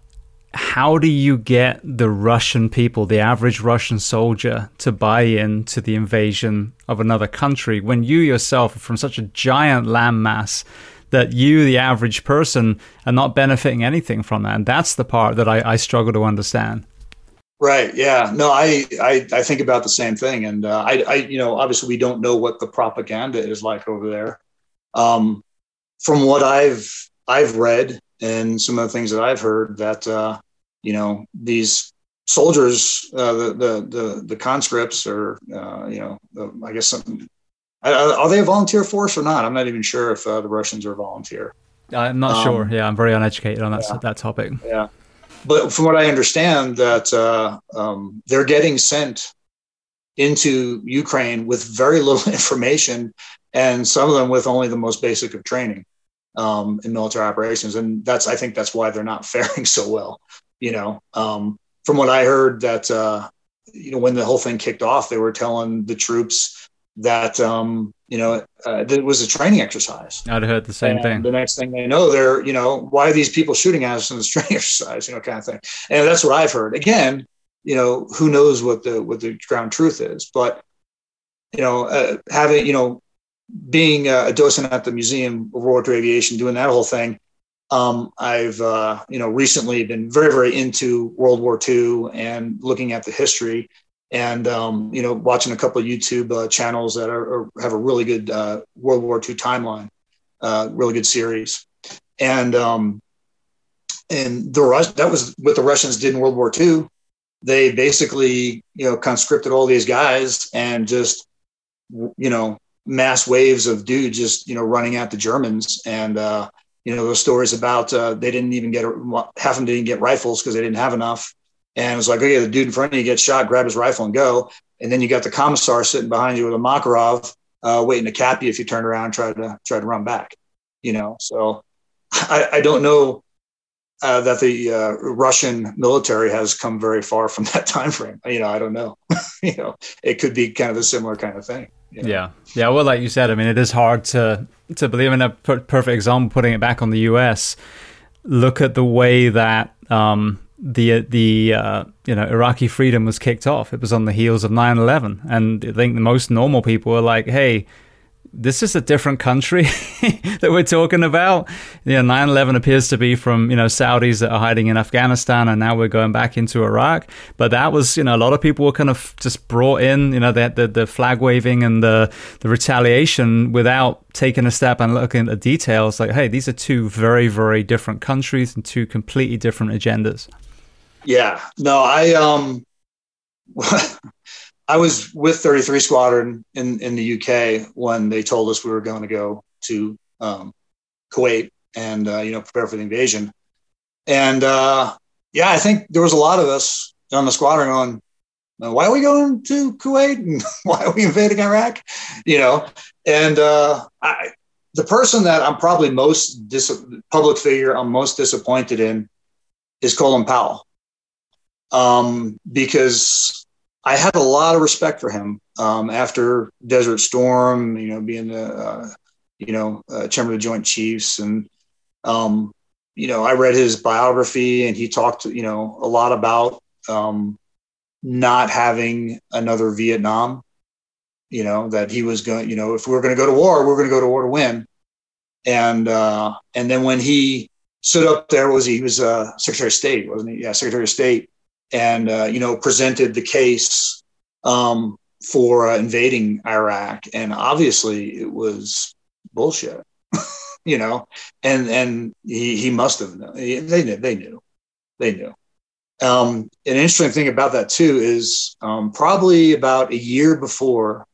[SPEAKER 1] how do you get the Russian people, the average Russian soldier, to buy in to the invasion of another country when you yourself are from such a giant landmass? That you, the average person, are not benefiting anything from that. And that's the part that I, I struggle to understand.
[SPEAKER 2] Right. Yeah. No, I, I, I think about the same thing. And uh, I, I, you know, obviously we don't know what the propaganda is like over there. Um, from what I've, I've read and some of the things that I've heard that, uh, you know, these soldiers, uh, the, the, the, the conscripts or, uh, you know, the, I guess some, are they a volunteer force or not? I'm not even sure if uh, the Russians are a volunteer.
[SPEAKER 1] I'm not um, sure. Yeah, I'm very uneducated on that yeah. that topic.
[SPEAKER 2] Yeah, but from what I understand, that uh, um, they're getting sent into Ukraine with very little *laughs* information, and some of them with only the most basic of training um, in military operations, and that's I think that's why they're not *laughs* faring so well. You know, um, from what I heard, that uh, you know when the whole thing kicked off, they were telling the troops that um, you know, uh, it was a training exercise.
[SPEAKER 1] I'd heard the same
[SPEAKER 2] and
[SPEAKER 1] thing.
[SPEAKER 2] The next thing they know, they're, you know, why are these people shooting at us in this *laughs* training exercise, you know, kind of thing. And that's what I've heard. Again, you know, who knows what the what the ground truth is, but you know, uh, having you know, being a docent at the Museum of World War Aviation, doing that whole thing. Um, I've uh, you know recently been very very into World War II and looking at the history and um, you know watching a couple of YouTube uh, channels that are, are, have a really good uh, World War II timeline, uh, really good series, and um, and the Rus- that was what the Russians did in World War II. They basically you know conscripted all these guys and just you know mass waves of dudes just you know running at the Germans. And uh, you know those stories about uh, they didn't even get half of them didn't get rifles because they didn't have enough and it was like, okay, the dude in front of you gets shot, grab his rifle and go. And then you got the commissar sitting behind you with a Makarov, uh, waiting to cap you if you turn around and try to try to run back. You know, so I, I don't know uh, that the uh, Russian military has come very far from *laughs* that time frame. You know, I don't know. *laughs* you know, it could be kind of a similar kind of thing.
[SPEAKER 1] Yeah, yeah. Well, like you said, I mean, it is hard to to believe in a perfect example. Putting it back on the U.S., look at the way that um, the the uh, you know Iraqi freedom was kicked off. It was on the heels of 9/11, and I think the most normal people were like, "Hey, this is a different country *laughs* that we're talking about. You know, 9/11 appears to be from you know Saudis that are hiding in Afghanistan, and now we're going back into Iraq. But that was you know a lot of people were kind of just brought in, you know, the the, the flag waving and the the retaliation without taking a step and looking at the details. Like, hey, these are two very very different countries and two completely different agendas.
[SPEAKER 2] Yeah, no, I um, *laughs* I was with 33 Squadron in in the UK when they told us we were going to go to um, Kuwait and uh, you know prepare for the invasion, and uh, yeah, I think there was a lot of us on the squadron going, why are we going to Kuwait? *laughs* And why are we invading Iraq? You know, and uh, I, the person that I'm probably most dis- public figure I'm most disappointed in is Colin Powell um, because I had a lot of respect for him um, after Desert Storm, you know, being the, uh, you know, uh, chairman of the Joint Chiefs. And, um, you know, I read his biography and he talked, you know, a lot about um, not having another Vietnam, you know, that he was going, you know, if we are going to go to war, we we're going to go to war to win. And, uh, and then when he stood up there, was he, he was uh, Secretary of State, wasn't he? Yeah, Secretary of State and uh, you know presented the case um, for uh, invading Iraq, and obviously it was bullshit, *laughs* you know, and and he he must have known. They knew. They knew. They knew. Um, an interesting thing about that too is um, probably about a year before.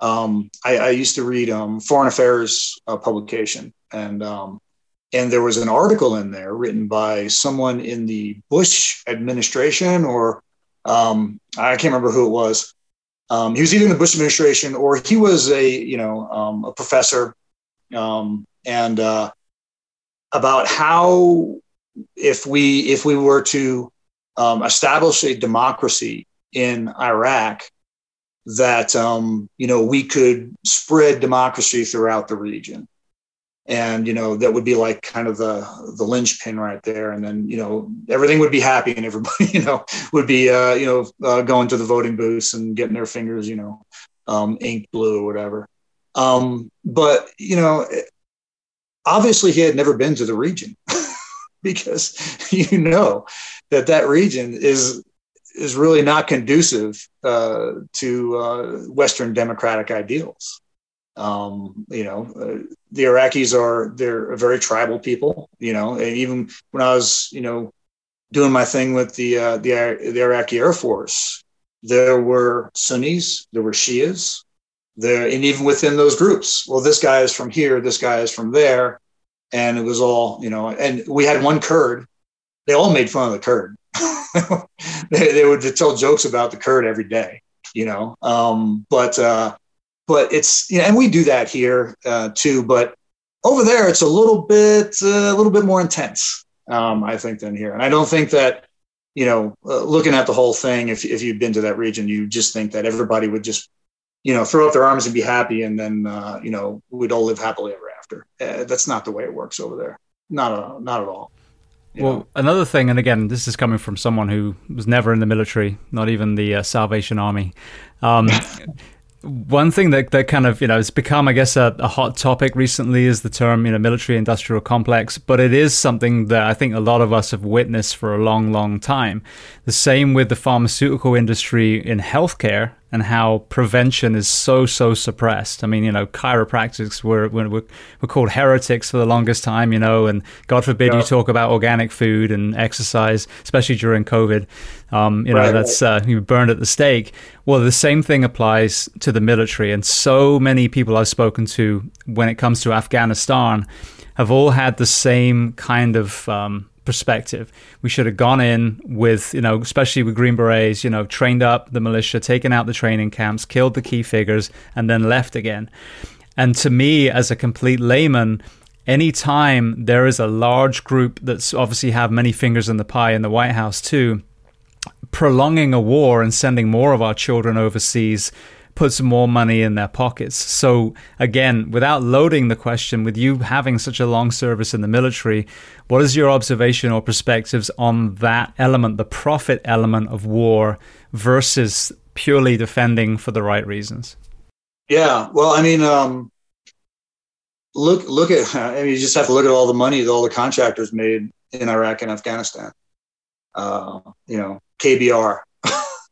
[SPEAKER 2] Um, I, I, used to read um, Foreign Affairs uh, publication, and um, and there was an article in there written by someone in the Bush administration, or um, I can't remember who it was. Um, he was either in the Bush administration or he was a you know um, a professor, um, and uh, about how if we if we were to um, establish a democracy in Iraq, that um, you know we could spread democracy throughout the region and you know that would be like kind of the the linchpin right there. And then you know everything would be happy and everybody *laughs* you know would be uh, you know uh, going to the voting booths and getting their fingers you know um, ink blue or whatever. Um, but you know obviously he had never been to the region *laughs* because *laughs* you know that that region is is really not conducive uh, to uh, western democratic ideals um, you know, uh, the Iraqis are they're a very tribal people. You know, and even when I was you know doing my thing with the uh, the the Iraqi Air Force, there were Sunnis, there were Shias, there, and even within those groups, well, this guy is from here, this guy is from there, and it was all you know. And we had one Kurd. They all made fun of the Kurd. *laughs* they, they would tell jokes about the Kurd every day, you know. Um, but uh, but it's you know, and we do that here uh, too. But over there, it's a little bit uh, a little bit more intense, um, I think, than here. And I don't think that you know, uh, looking at the whole thing, if if you've been to that region, you just think that everybody would just you know, throw up their arms and be happy, and then uh, you know we'd all live happily ever after. Uh, that's not the way it works over there. Not at, not at all.
[SPEAKER 1] Well, know? another thing, and again, this is coming from someone who was never in the military, not even the uh, Salvation Army. Um, *laughs* one thing that, that kind of you know has become i guess a, a, hot topic recently is the term you know military industrial complex but it is something that i think a lot of us have witnessed for a long long time. The same with the pharmaceutical industry in healthcare and how prevention is so so suppressed. I mean, you know, chiropractics were were, were called heretics for the longest time, you know, and God forbid yeah. you talk about organic food and exercise, especially during COVID. Um, you know, right, that's right. uh, you burned at the stake. Well, the same thing applies to the military, and so many people I've spoken to when it comes to Afghanistan have all had the same kind of um, perspective. We should have gone in with, you know, especially with Green Berets, you know, trained up the militia, taken out the training camps, killed the key figures, and then left again. And to me, as a complete layman, anytime there is a large group that's obviously have many fingers in the pie in the White House too, prolonging a war and sending more of our children overseas put some more money in their pockets. So again, without loading the question, with you having such a long service in the military, what is your observation or perspectives on that element, the profit element of war versus purely defending for the right reasons?
[SPEAKER 2] Yeah, well, I mean, um, look look at *laughs* I mean, you just have to look at all the money that all the contractors made in Iraq and Afghanistan. Uh, you know, KBR,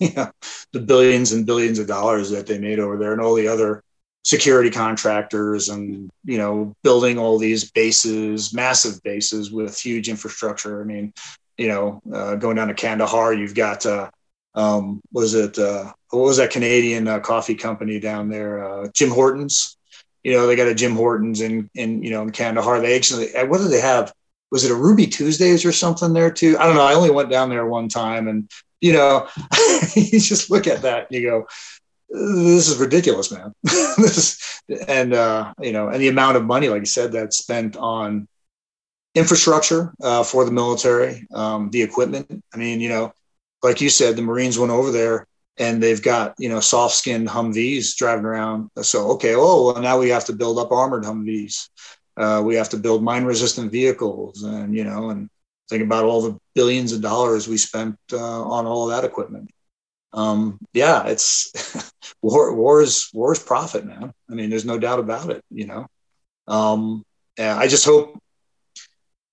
[SPEAKER 2] *laughs* the billions and billions of dollars that they made over there and all the other security contractors and you know building all these bases massive bases with huge infrastructure. I mean you know uh, going down to kandahar you've got uh, um, was it uh, what was that canadian uh, coffee company down there? Uh, Tim Hortons. You know they got a Tim Hortons in in you know in kandahar. They actually uh, what do they have? Was it a ruby tuesdays or something there too? I don't know. I only went down there one time and you know, *laughs* you just look at that and you go, this is ridiculous, man. *laughs* this is, and uh, you know, and the amount of money, like you said, that's spent on infrastructure uh, for the military, um, the equipment. I mean, you know, like you said, the Marines went over there and they've got you know soft skinned Humvees driving around. So okay, oh well, now we have to build up armored Humvees. Uh, we have to build mine resistant vehicles, and you know, and think about all the billions of dollars we spent uh, on all of that equipment. Um, yeah, it's *laughs* war. War is war is profit, man. I mean, there's no doubt about it. You know, um, I just hope.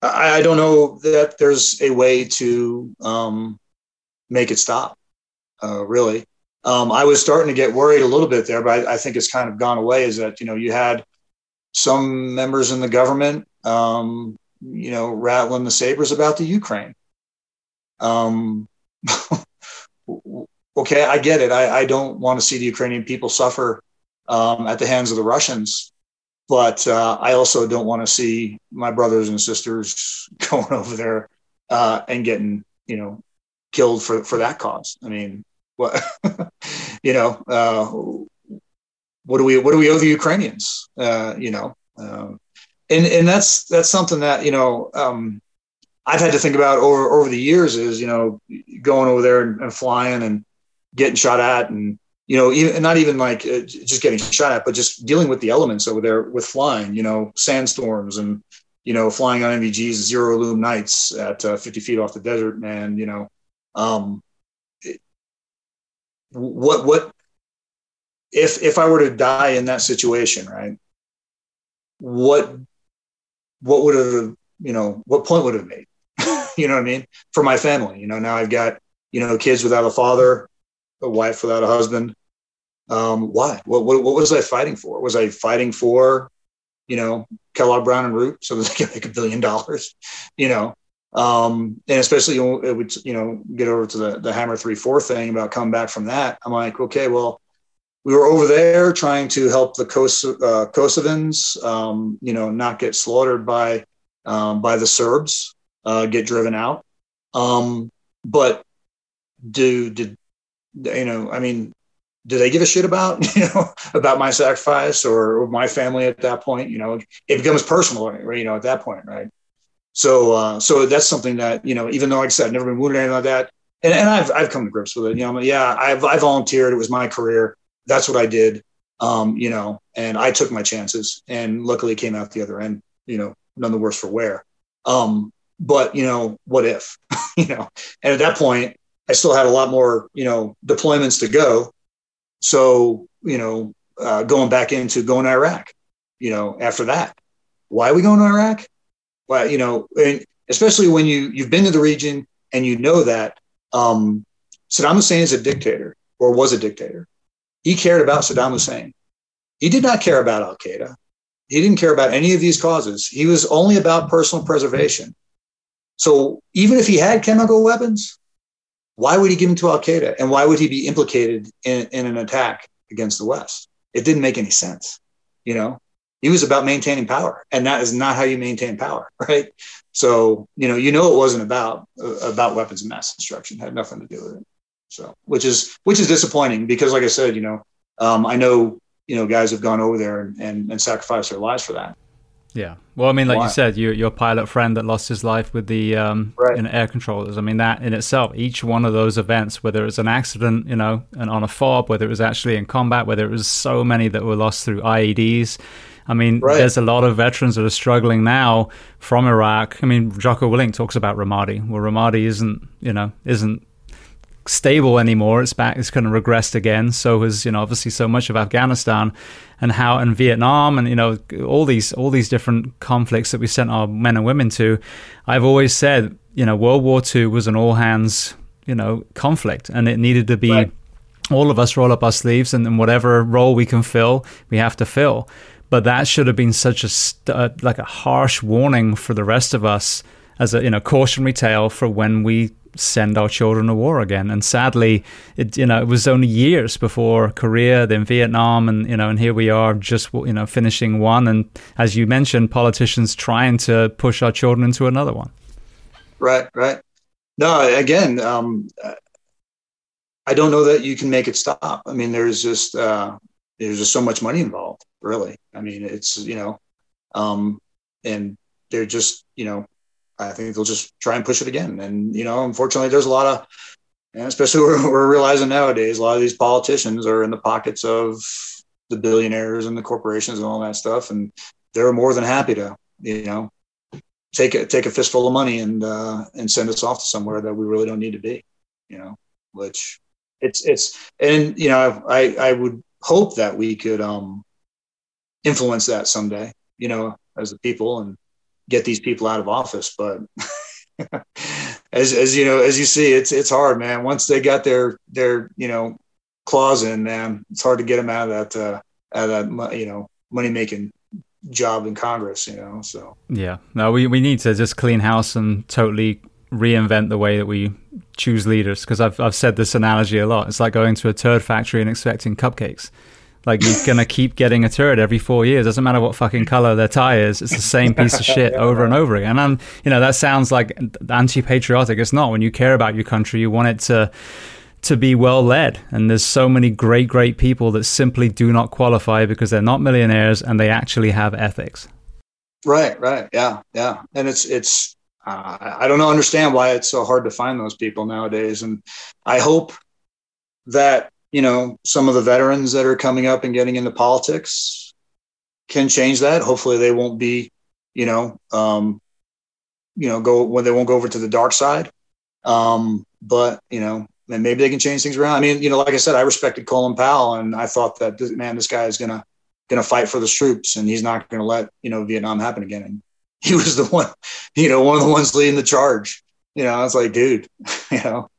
[SPEAKER 2] I, I, don't know that there's a way to um, make it stop. Uh, really, um, I was starting to get worried a little bit there, but I, I, think it's kind of gone away. Is that you know you had some members in the government um, you know, rattling the sabers about the Ukraine. Um, *laughs* okay, I get it. I, I don't want to see the Ukrainian people suffer um, at the hands of the Russians, but uh, I also don't want to see my brothers and sisters *laughs* going over there uh, and getting, you know, killed for for that cause. I mean, what, *laughs* you know, uh, what do we what do we owe the Ukrainians? Uh, you know. Um, and and that's that's something that you know um, I've had to think about over over the years is you know going over there and, flying and getting shot at and you know even not even like uh, just getting shot at but just dealing with the elements over there with flying you know sandstorms and you know flying on NVGs zero illume nights at uh, 50 feet off the desert and you know um, it, what what if if I were to die in that situation right what what would have, you know, what point would have made? *laughs* you know what I mean? For my family, you know, now I've got, you know, kids without a father, a wife without a husband. Um, why? What, what, what was I fighting for? Was I fighting for, you know, Kellogg Brown and Root so that they could make a billion dollars, you know? Um, and especially it would, you know, get over to the, the hammer three, four thing about coming back from that. I'm like, okay, well, we were over there trying to help the uh, Kosovans, um, you know, not get slaughtered by um, by the Serbs, uh, get driven out. Um, but do did you know? I mean, do they give a shit about *laughs* you know about my sacrifice or, or my family at that point? You know, it becomes personal. You know, at that point, right? So, uh, so that's something that you know, even though like I said, I've never been wounded or anything like that, and, and I've I've come to grips with it. You know, yeah, I've I volunteered. It was my career that's what I did. Um, you know, and I took my chances and luckily came out the other end, you know, none the worse for wear. Um, but you know, what if, *laughs* you know, and at that point I still had a lot more, you know, deployments to go. So, you know, uh, going back into going to Iraq, you know, after that, why are we going to Iraq? Well, you know, and especially when you you've been to the region and you know that um, Saddam Hussein is a dictator or was a dictator. He cared about Saddam Hussein. He did not care about Al Qaeda. He didn't care about any of these causes. He was only about personal preservation. So even if he had chemical weapons, why would he give them to Al Qaeda? And why would he be implicated in, in an attack against the West? It didn't make any sense. You know, he was about maintaining power, and that is not how you maintain power, *laughs* right? So you know, you know, it wasn't about uh, about weapons of mass destruction. It had nothing to do with it. So, which is which is disappointing because, like I said, you know, um, I know you know guys have gone over there and, and, and sacrificed their lives for that.
[SPEAKER 1] Yeah. Well, I mean, like Why? you said, you, your pilot friend that lost his life with the um, right. you know, air controllers. I mean, that in itself, each one of those events, whether it's an accident, you know, and on a fob, whether it was actually in combat, whether it was so many that were lost through IEDs. I mean, right. there's a lot of veterans that are struggling now from Iraq. I mean, Jocko Willink talks about Ramadi. Well, Ramadi isn't, you know, isn't stable anymore. It's back. It's kind of regressed again. So has you know obviously so much of Afghanistan, and how and Vietnam, and you know all these all these different conflicts that we sent our men and women to. I've always said you know World War II was an all hands you know conflict, and it needed to be. Right. All of us roll up our sleeves, and, and whatever role we can fill, we have to fill. But that should have been such a st- uh, like a harsh warning for the rest of us as a you know cautionary tale for when we send our children to war again. And sadly, it you know it was only years before Korea, then Vietnam, and you know, and here we are just you know finishing one. And as you mentioned, politicians trying to push our children into another one.
[SPEAKER 2] Right, right. No, again, um, I don't know that you can make it stop. I mean, there's just uh, there's just so much money involved. Really, I mean, it's you know, um, and they're just you know I think they'll just try and push it again. And you know, unfortunately, there's a lot of, and especially *laughs* we're, we're realizing nowadays, a lot of these politicians are in the pockets of the billionaires and the corporations and all that stuff, and they're more than happy to, you know, take a take a fistful of money and uh, and send us off to somewhere that we really don't need to be, you know. Which it's it's and you know I I would hope that we could um influence that someday, you know, as the people and get these people out of office. But *laughs* as as you know, as you see, it's it's hard, man. Once they got their their you know claws in, man, it's hard to get them out of that uh, out of that you know money making job in Congress. You know, so
[SPEAKER 1] yeah, no, we we need to just clean house and totally reinvent the way that we choose leaders because I've I've said this analogy a lot. It's like going to a turd factory and expecting cupcakes. Like you're gonna keep getting a turret every four years. Doesn't matter what fucking color their tie is. It's the same piece of shit *laughs* yeah, over and over again. And you know that sounds like anti-patriotic. It's not. When you care about your country, you want it to to be well led. And there's so many great, great people that simply do not qualify because they're not millionaires and they actually have ethics.
[SPEAKER 2] Right. Right. Yeah. Yeah. And it's it's. Uh, I don't know, understand why it's so hard to find those people nowadays. And I hope that you know, some of the veterans that are coming up and getting into politics can change that. Hopefully, they won't be, you know, um, you know, go when they won't go over to the dark side. Um, but you know, and maybe they can change things around. I mean, you know, like I said, I respected Colin Powell, and I thought that man, this guy is gonna gonna fight for the troops, and he's not gonna let you know Vietnam happen again. And he was the one, you know, one of the ones leading the charge. You know, it's like, dude, *laughs* you know,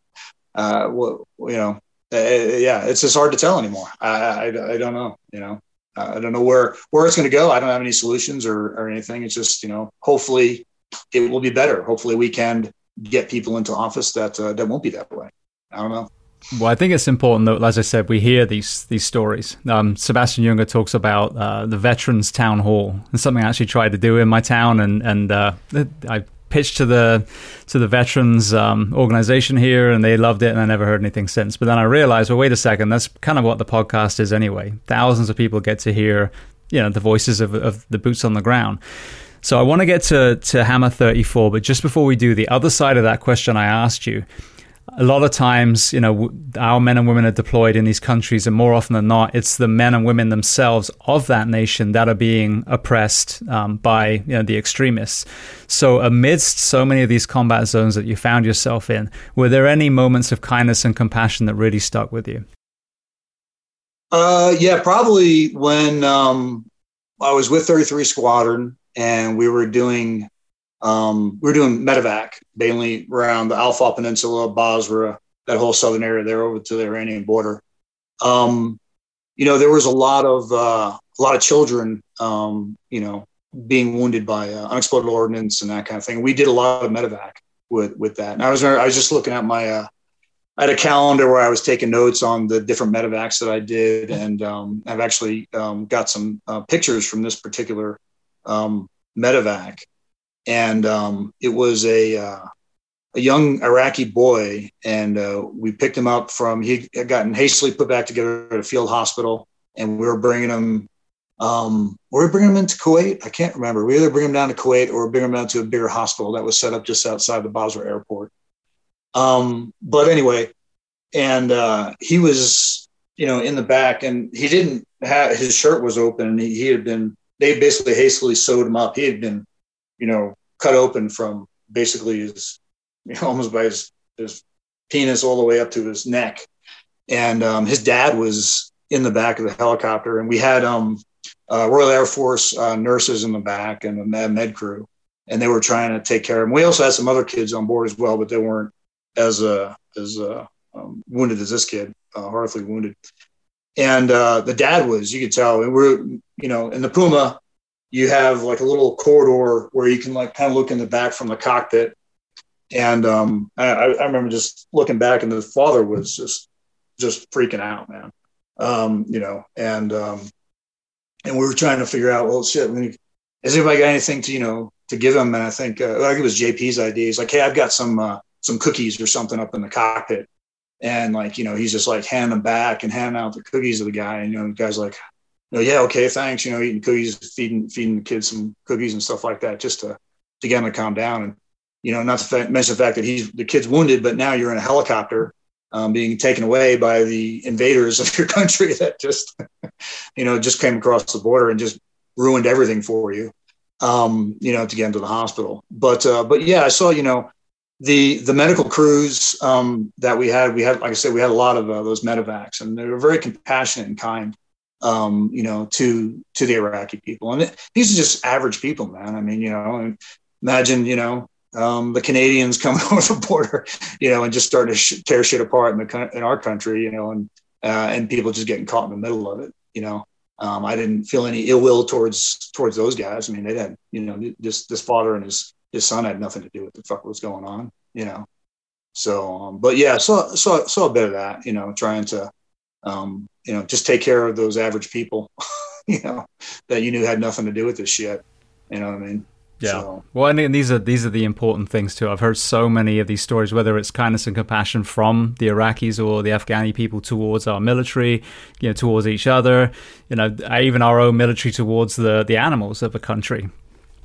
[SPEAKER 2] uh, well, you know, yeah, it's just hard to tell anymore. I, I, I don't know, you know, uh, I don't know where, where it's going to go. I don't have any solutions or, or anything. It's just, you know, hopefully it will be better. Hopefully we can get people into office that, uh, that won't be that way. I don't know.
[SPEAKER 1] Well, I think it's important that, as I said, we hear these these stories. Um, Sebastian Junger talks about uh, the Veterans Town Hall, and something I actually tried to do in my town, and and uh, I pitched to the to the veterans um, organization here, and they loved it, and I never heard anything since. But then I realized, well, wait a second, that's kind of what the podcast is anyway. Thousands of people get to hear, you know, the voices of, of the boots on the ground. So I want to get to to Hammer 34, but just before we do, the other side of that question I asked you. A lot of times, you know, our men and women are deployed in these countries, and more often than not, it's the men and women themselves of that nation that are being oppressed um, by you know, the extremists. So, amidst so many of these combat zones that you found yourself in, were there any moments of kindness and compassion that really stuck with you?
[SPEAKER 2] Uh, yeah, probably when um, I was with 33 Squadron and we were doing um, we were doing medevac mainly around the Al Peninsula, Basra, that whole southern area there over to the Iranian border. Um, you know, there was a lot of uh, a lot of children, um, you know, being wounded by uh, unexploded ordnance and that kind of thing. We did a lot of medevac with with that. And I was I was just looking at my uh, I had a calendar where I was taking notes on the different medevacs that I did, and um, I've actually um, got some uh, pictures from this particular um, medevac and um, it was a uh, a young Iraqi boy, and uh, we picked him up from he had gotten hastily put back together at a field hospital, and we were bringing him. Um, were we bringing him into Kuwait? I can't remember. We either bring him down to Kuwait or bring him down to a bigger hospital that was set up just outside the Basra airport. Um, but anyway, and uh, he was, you know, in the back, and he didn't have his shirt was open, and he, he had been. They basically hastily sewed him up. He had been you know, cut open from basically his, you know, almost by his, his penis all the way up to his neck. And um, his dad was in the back of the helicopter, and we had um, uh, Royal Air Force uh, nurses in the back and a med, med crew, and they were trying to take care of him. We also had some other kids on board as well, but they weren't as uh, as uh, um, wounded as this kid, uh, horribly wounded. And uh, the dad was, you could tell, we were, you know, in the Puma, you have like a little corridor where you can like kind of look in the back from the cockpit. And um, I, I, remember just looking back, and the father was just just freaking out, man. Um, you know, and um, and we were trying to figure out, well, shit, we, has anybody got anything to you know to give him? And I think uh, I think it was JP's idea. He's like, hey, I've got some uh, some cookies or something up in the cockpit, and like you know, he's just like handing them back and handing out the cookies to the guy, and you know, the guy's like, you know, yeah, okay, thanks. You know, eating cookies, feeding feeding the kids some cookies and stuff like that, just to to get him to calm down. And you know, not to mention the fact that he's the kid's wounded, but now you're in a helicopter um, being taken away by the invaders of your *laughs* country that just *laughs* you know just came across the border and just ruined everything for you. Um, you know, to get into the hospital. But uh, but yeah, I saw you know the the medical crews um, that we had. We had, like I said, we had a lot of uh, those medevacs, and they were very compassionate and kind um, you know, to to the Iraqi people. And these are just average people, man. I mean, you know, imagine, you know, um, the Canadians *laughs* coming over the border, you know, and just starting to tear shit apart in the in our country, you know, and uh, and people just getting caught in the middle of it, you know. Um, I didn't feel any ill will towards towards those guys. I mean, they had, you know, this this father and his his son had nothing to do with the fuck what was going on, you know. So, um, but yeah, saw saw saw a bit of that, you know, trying to um, you know, just take care of those average people, *laughs* you know, that you knew had nothing to do with this shit. You know what I mean?
[SPEAKER 1] Yeah. So. Well, and these are these are the important things too. I've heard so many of these stories, whether it's kindness and compassion from the Iraqis or the Afghani people towards our military, you know, towards each other, you know, even our own military towards the the animals of a country.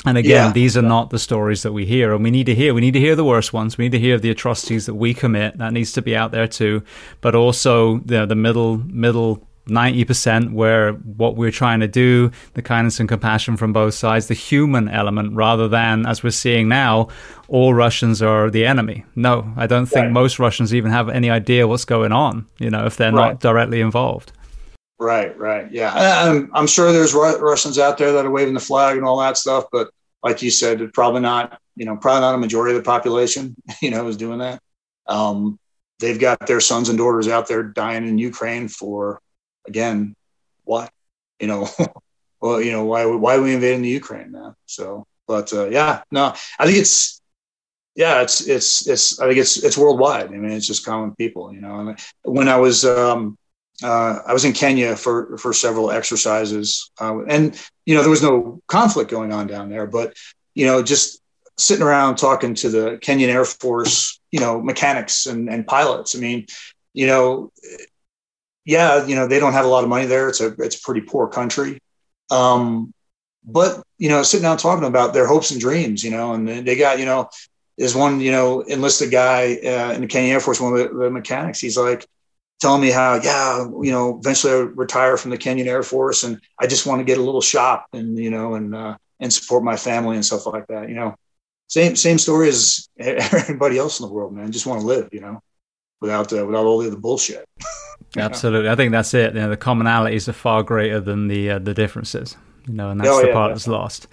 [SPEAKER 1] And again, yeah. these are not the stories that we hear, and we need to hear. We need to hear the worst ones. We need to hear the atrocities that we commit. That needs to be out there too. But also the the middle middle ninety percent where what we're trying to do, the kindness and compassion from both sides, the human element, rather than as we're seeing now, all Russians are the enemy. No, I don't think right. most Russians even have any idea what's going on. You know, if they're right. not directly involved.
[SPEAKER 2] Right, right, yeah. I'm, I'm sure there's Russians out there that are waving the flag and all that stuff, but like you said, probably not. You know, probably not a majority of the population. *laughs* You know, is doing that. Um, they've got their sons and daughters out there dying in Ukraine for, again, what? You know, *laughs* well, you know, why why are we invading the Ukraine now? So, but uh, yeah, no, I think it's yeah, it's it's it's I think it's it's worldwide. I mean, it's just common people. You know, and when I was um, uh, I was in Kenya for for several exercises, uh, and you know there was no conflict going on down there, but you know just sitting around talking to the Kenyan Air Force, you know mechanics and, and pilots. I mean, you know, yeah, you know they don't have a lot of money there. It's a it's a pretty poor country, um, but you know sitting down talking about their hopes and dreams, you know, and they got you know is one, you know, enlisted guy uh, in the Kenyan Air Force, one of the, the, mechanics. He's like telling me how, yeah, you know, eventually I retire from the Kenyan Air Force and I just want to get a little shop and, you know, and, uh, and support my family and stuff like that. You know, same, same story as *laughs* everybody else in the world, man. Just want to live, you know, without, uh, without all the other bullshit. *laughs*
[SPEAKER 1] Absolutely. I think that's it. You know, the commonalities are far greater than the, uh, the differences, you know, and that's oh, the yeah, part that's lost.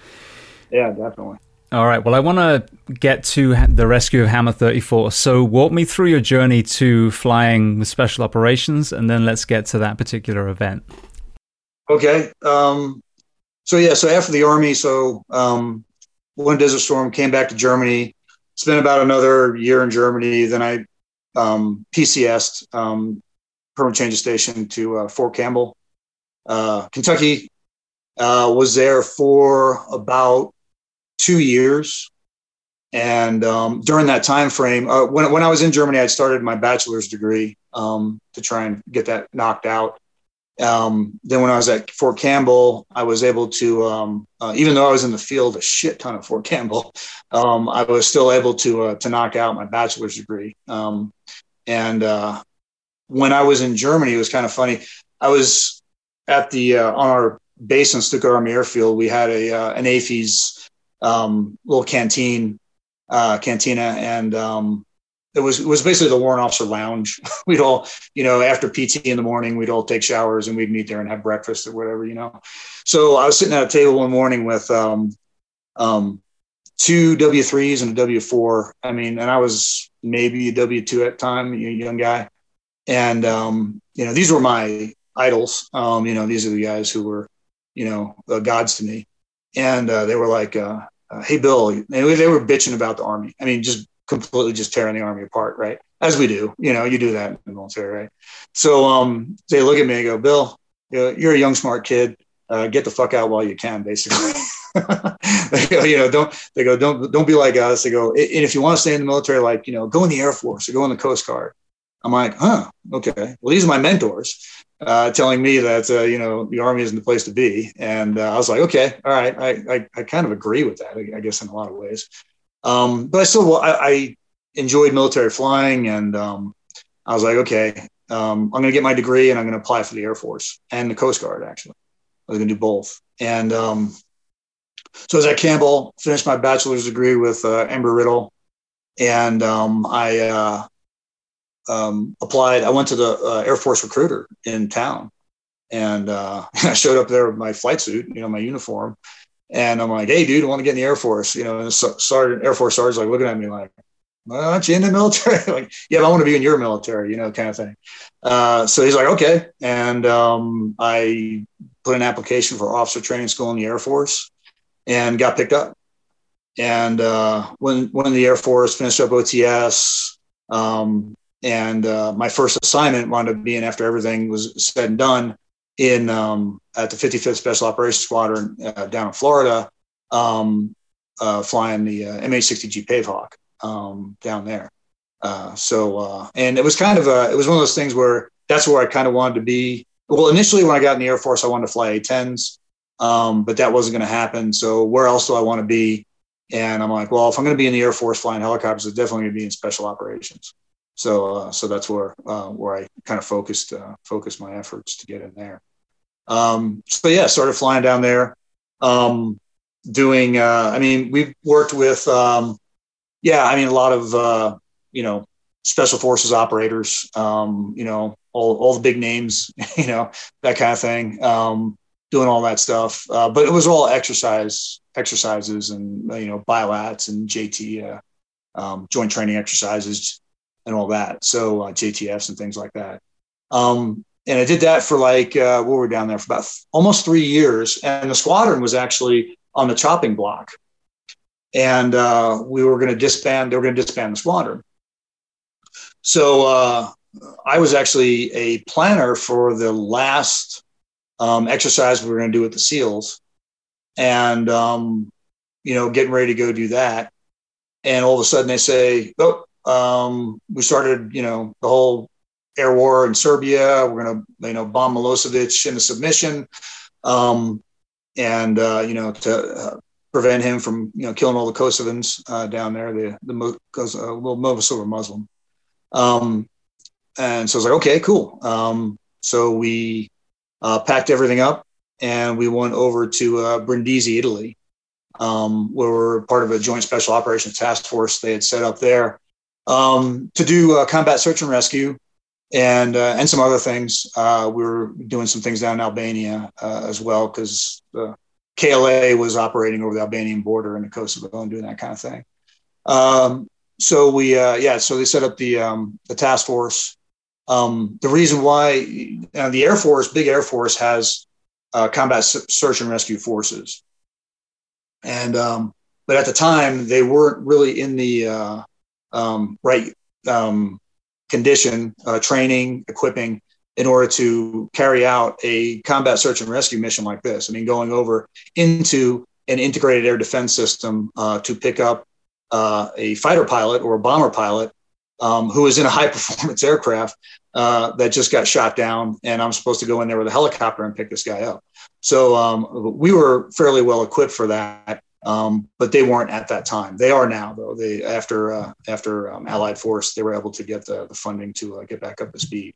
[SPEAKER 2] Yeah, definitely.
[SPEAKER 1] All right. Well, I want to get to the rescue of Hammer 34. So, walk me through your journey to flying with special operations, and then let's get to that particular event.
[SPEAKER 2] Okay. Um, so, yeah. So, after the Army, so um, one Desert Storm came back to Germany, spent about another year in Germany. Then I um, PCSed, um, permanent change of station to uh, Fort Campbell, uh, Kentucky. Uh, was there for about two years. And um, during that time frame, uh, when, when I was in Germany, I started my bachelor's degree um, to try and get that knocked out. Um, then when I was at Fort Campbell, I was able to, um, uh, even though I was in the field a shit ton of Fort Campbell, *laughs* um, I was still able to uh, to knock out my bachelor's degree. Um, and uh, when I was in Germany, it was kind of funny. I was at the uh, on our base in Stuttgart Army Airfield. We had a uh, an AAFES um, little canteen, uh, cantina, and um, it was it was basically the warrant officer lounge. *laughs* we'd all, you know, after PT in the morning, we'd all take showers and we'd meet there and have breakfast or whatever, you know. So I was sitting at a table one morning with um, um, two W threes and a W four. I mean, and I was maybe a W two at the time, you young guy, and um, you know, these were my idols. Um, you know, these are the guys who were, you know, uh, gods to me, and uh, they were like, uh, uh, hey bill they were bitching about the army. I mean just completely just tearing the army apart right? As we do you know you do that in the military right? So um, they look at me and go bill you're a young smart kid. Uh, get the fuck out while you can basically. *laughs* *laughs* They go, you know don't they go don't don't be like us. They go and if you want to stay in the military like you know go in the air force or go in the coast guard i'm like huh okay well these are my mentors uh, telling me that uh, you know the army isn't the place to be, and uh, I was like, okay, all right, I, I, I kind of agree with that, I, guess in a lot of ways. Um, but I still I, I, enjoyed military flying, and um, I was like, okay, um, I'm going to get my degree, and I'm going to apply for the Air Force and the Coast Guard. Actually, I was going to do both, and um, so I was at Campbell, finished my bachelor's degree with uh, Embry-Riddle, and um, I uh, um, applied. I went to the uh, Air Force recruiter in town, and uh, *laughs* I showed up there with my flight suit, you know, my uniform, and I'm like, "Hey, dude, I want to get in the Air Force." You know, and the sergeant, Air Force sergeant's like looking at me like, well, "Aren't you in the military?" *laughs* like, "Yeah, I want to be in your military," you know, kind of thing. Uh, so he's like, "Okay," and um, I put an application for officer training school in the Air Force, and got picked up. And uh, when when the Air Force finished up OTS, um, and uh, my first assignment wound up being after everything was said and done in um, at the 55th Special Operations Squadron uh, down in Florida, um, uh, flying the uh, MH-60G Pavehawk um, down there. Uh, so uh, and it was kind of a it was one of those things where that's where I kind of wanted to be. Well, initially when I got in the Air Force, I wanted to fly A-10s, um, but that wasn't going to happen. So where else do I want to be? And I'm like, well, if I'm going to be in the Air Force flying helicopters, it's definitely going to be in special operations. So uh, so that's where uh, where I kind of focused uh, focused my efforts to get in there. Um, so yeah, started flying down there, um, doing. Uh, I mean, we've worked with um, yeah, I mean a lot of uh, you know special forces operators, um, you know all all the big names, *laughs* you know that kind of thing. Um, doing all that stuff, uh, but it was all exercise exercises and you know bilats and JT um, joint training exercises and all that. So uh, JTFs and things like that. Um, and I did that for like uh, we were down there for about almost three years, and the squadron was actually on the chopping block, and uh, we were going to disband. They were going to disband the squadron. So uh, I was actually a planner for the last um, exercise we were going to do with the SEALs, and um, you know, getting ready to go do that. And all of a sudden they say, "Oh, um, we started, you know, the whole air war in Serbia. We're going to, you know, bomb Milosevic into submission. Um, and, uh, you know, to, uh, prevent him from you know killing all the Kosovans uh, down there, the the uh, well, most of Muslim. Um, and so I was like, okay, cool. Um, so we uh, packed everything up and we went over to uh, Brindisi, Italy, um, where we're part of a joint special operations task force they had set up there um, to do uh, combat search and rescue and uh, and some other things. Uh, we were doing some things down in Albania uh, as well because the KLA was operating over the Albanian border in the Kosovo and doing that kind of thing. Um, so we uh, yeah, so they set up the um, the task force. Um, the reason why the Air Force, big Air Force, has uh, combat search and rescue forces, and um, but at the time they weren't really in the um, right um, condition, uh, training, equipping in order to carry out a combat search and rescue mission like this. I mean, going over into an integrated air defense system uh, to pick up uh, a fighter pilot or a bomber pilot um, who is in a high *laughs* performance aircraft uh, that just got shot down, and I'm supposed to go in there with a helicopter and pick this guy up. So um, we were fairly well equipped for that um, but they weren't at that time. They are now, though. They after uh, after um, Allied Force, they were able to get the, the funding to uh, get back up to speed.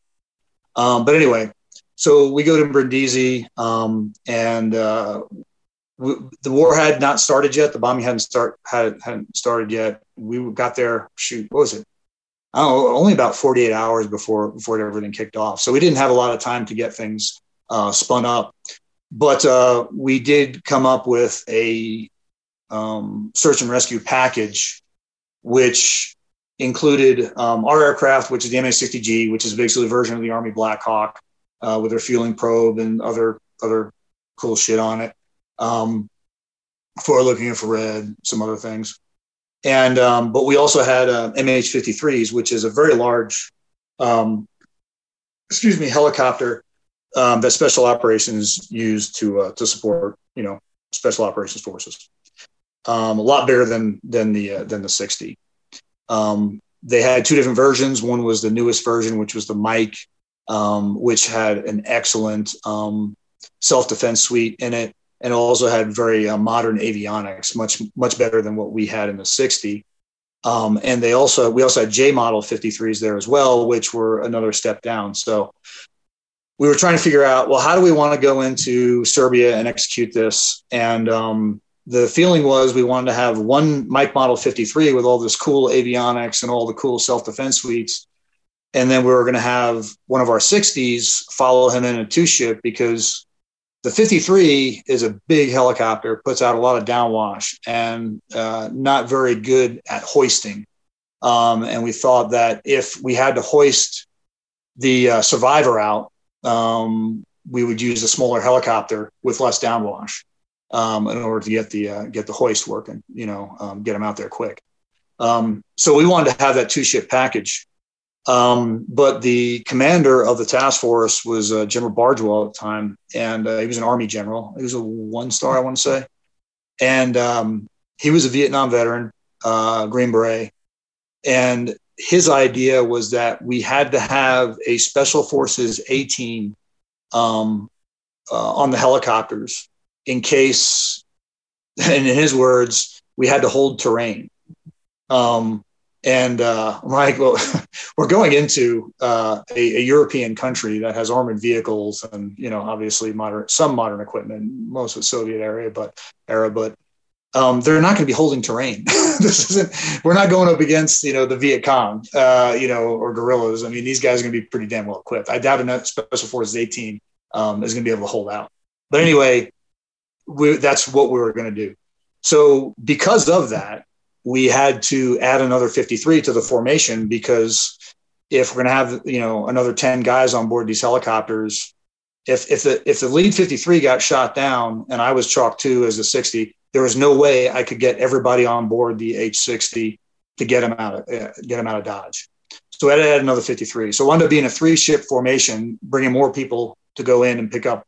[SPEAKER 2] Um, but anyway, so we go to Brindisi, um, and uh, the war had not started yet. The bombing hadn't start had hadn't started yet. We got there. Shoot, what was it? I don't know, only about 48 hours before before everything kicked off. So we didn't have a lot of time to get things uh, spun up. But uh, we did come up with a um, search and rescue package, which included um, our aircraft, which is the MH-60G, which is basically a version of the Army Black Hawk uh, with their fueling probe and other other cool shit on it. Um, forward-looking infrared, some other things, and um, but we also had uh, MH-53s, which is a very large, um, excuse me, helicopter um, that special operations use to uh, to support you know special operations forces um, a lot bigger than than the uh, than the 60. Um, they had two different versions. One was the newest version, which was the Mike, um, which had an excellent um, self defense suite in it, and also had very uh, modern avionics, much much better than what we had in the 60. Um, and they also we also had J model 53s there as well, which were another step down. So we were trying to figure out well how do we want to go into Serbia and execute this and um, the feeling was we wanted to have one Mike Model 53 with all this cool avionics and all the cool self defense suites. And then we were going to have one of our 60s follow him in a two ship because the 53 is a big helicopter, puts out a lot of downwash and uh, not very good at hoisting. Um, and we thought that if we had to hoist the uh, survivor out, um, we would use a smaller helicopter with less downwash um, in order to get the uh, get the hoist working. You know, um, get them out there quick. Um, so we wanted to have that two ship package. Um, but the commander of the task force was uh, General Bardwell at the time, and uh, he was an Army general. He was a one star, I want to say, and um, he was a Vietnam veteran, uh, Green Beret, and his idea was that we had to have a Special Forces A team um, uh, on the helicopters in case, and in his words, we had to hold terrain. Um, and uh, I'm like, well, *laughs* we're going into uh, a, a, European country that has armored vehicles and, you know, obviously modern, some modern equipment, most of the Soviet area, but era, but um, they're not going to be holding terrain. *laughs* this isn't, we're not going up against, you know, the Viet Cong, uh, you know, or guerrillas. I mean, these guys are going to be pretty damn well equipped. I doubt a Special Forces 18 um, is going to be able to hold out. But anyway, we, that's what we were going to do. So because of that, we had to add another 53 to the formation because if we're going to have you know another 10 guys on board these helicopters, if if the if the lead 53 got shot down and I was chalked two as a 60, there was no way I could get everybody on board the H60 to get them out of uh, get them out of Dodge. So I had another 53. So it wound up being a three ship formation, bringing more people to go in and pick up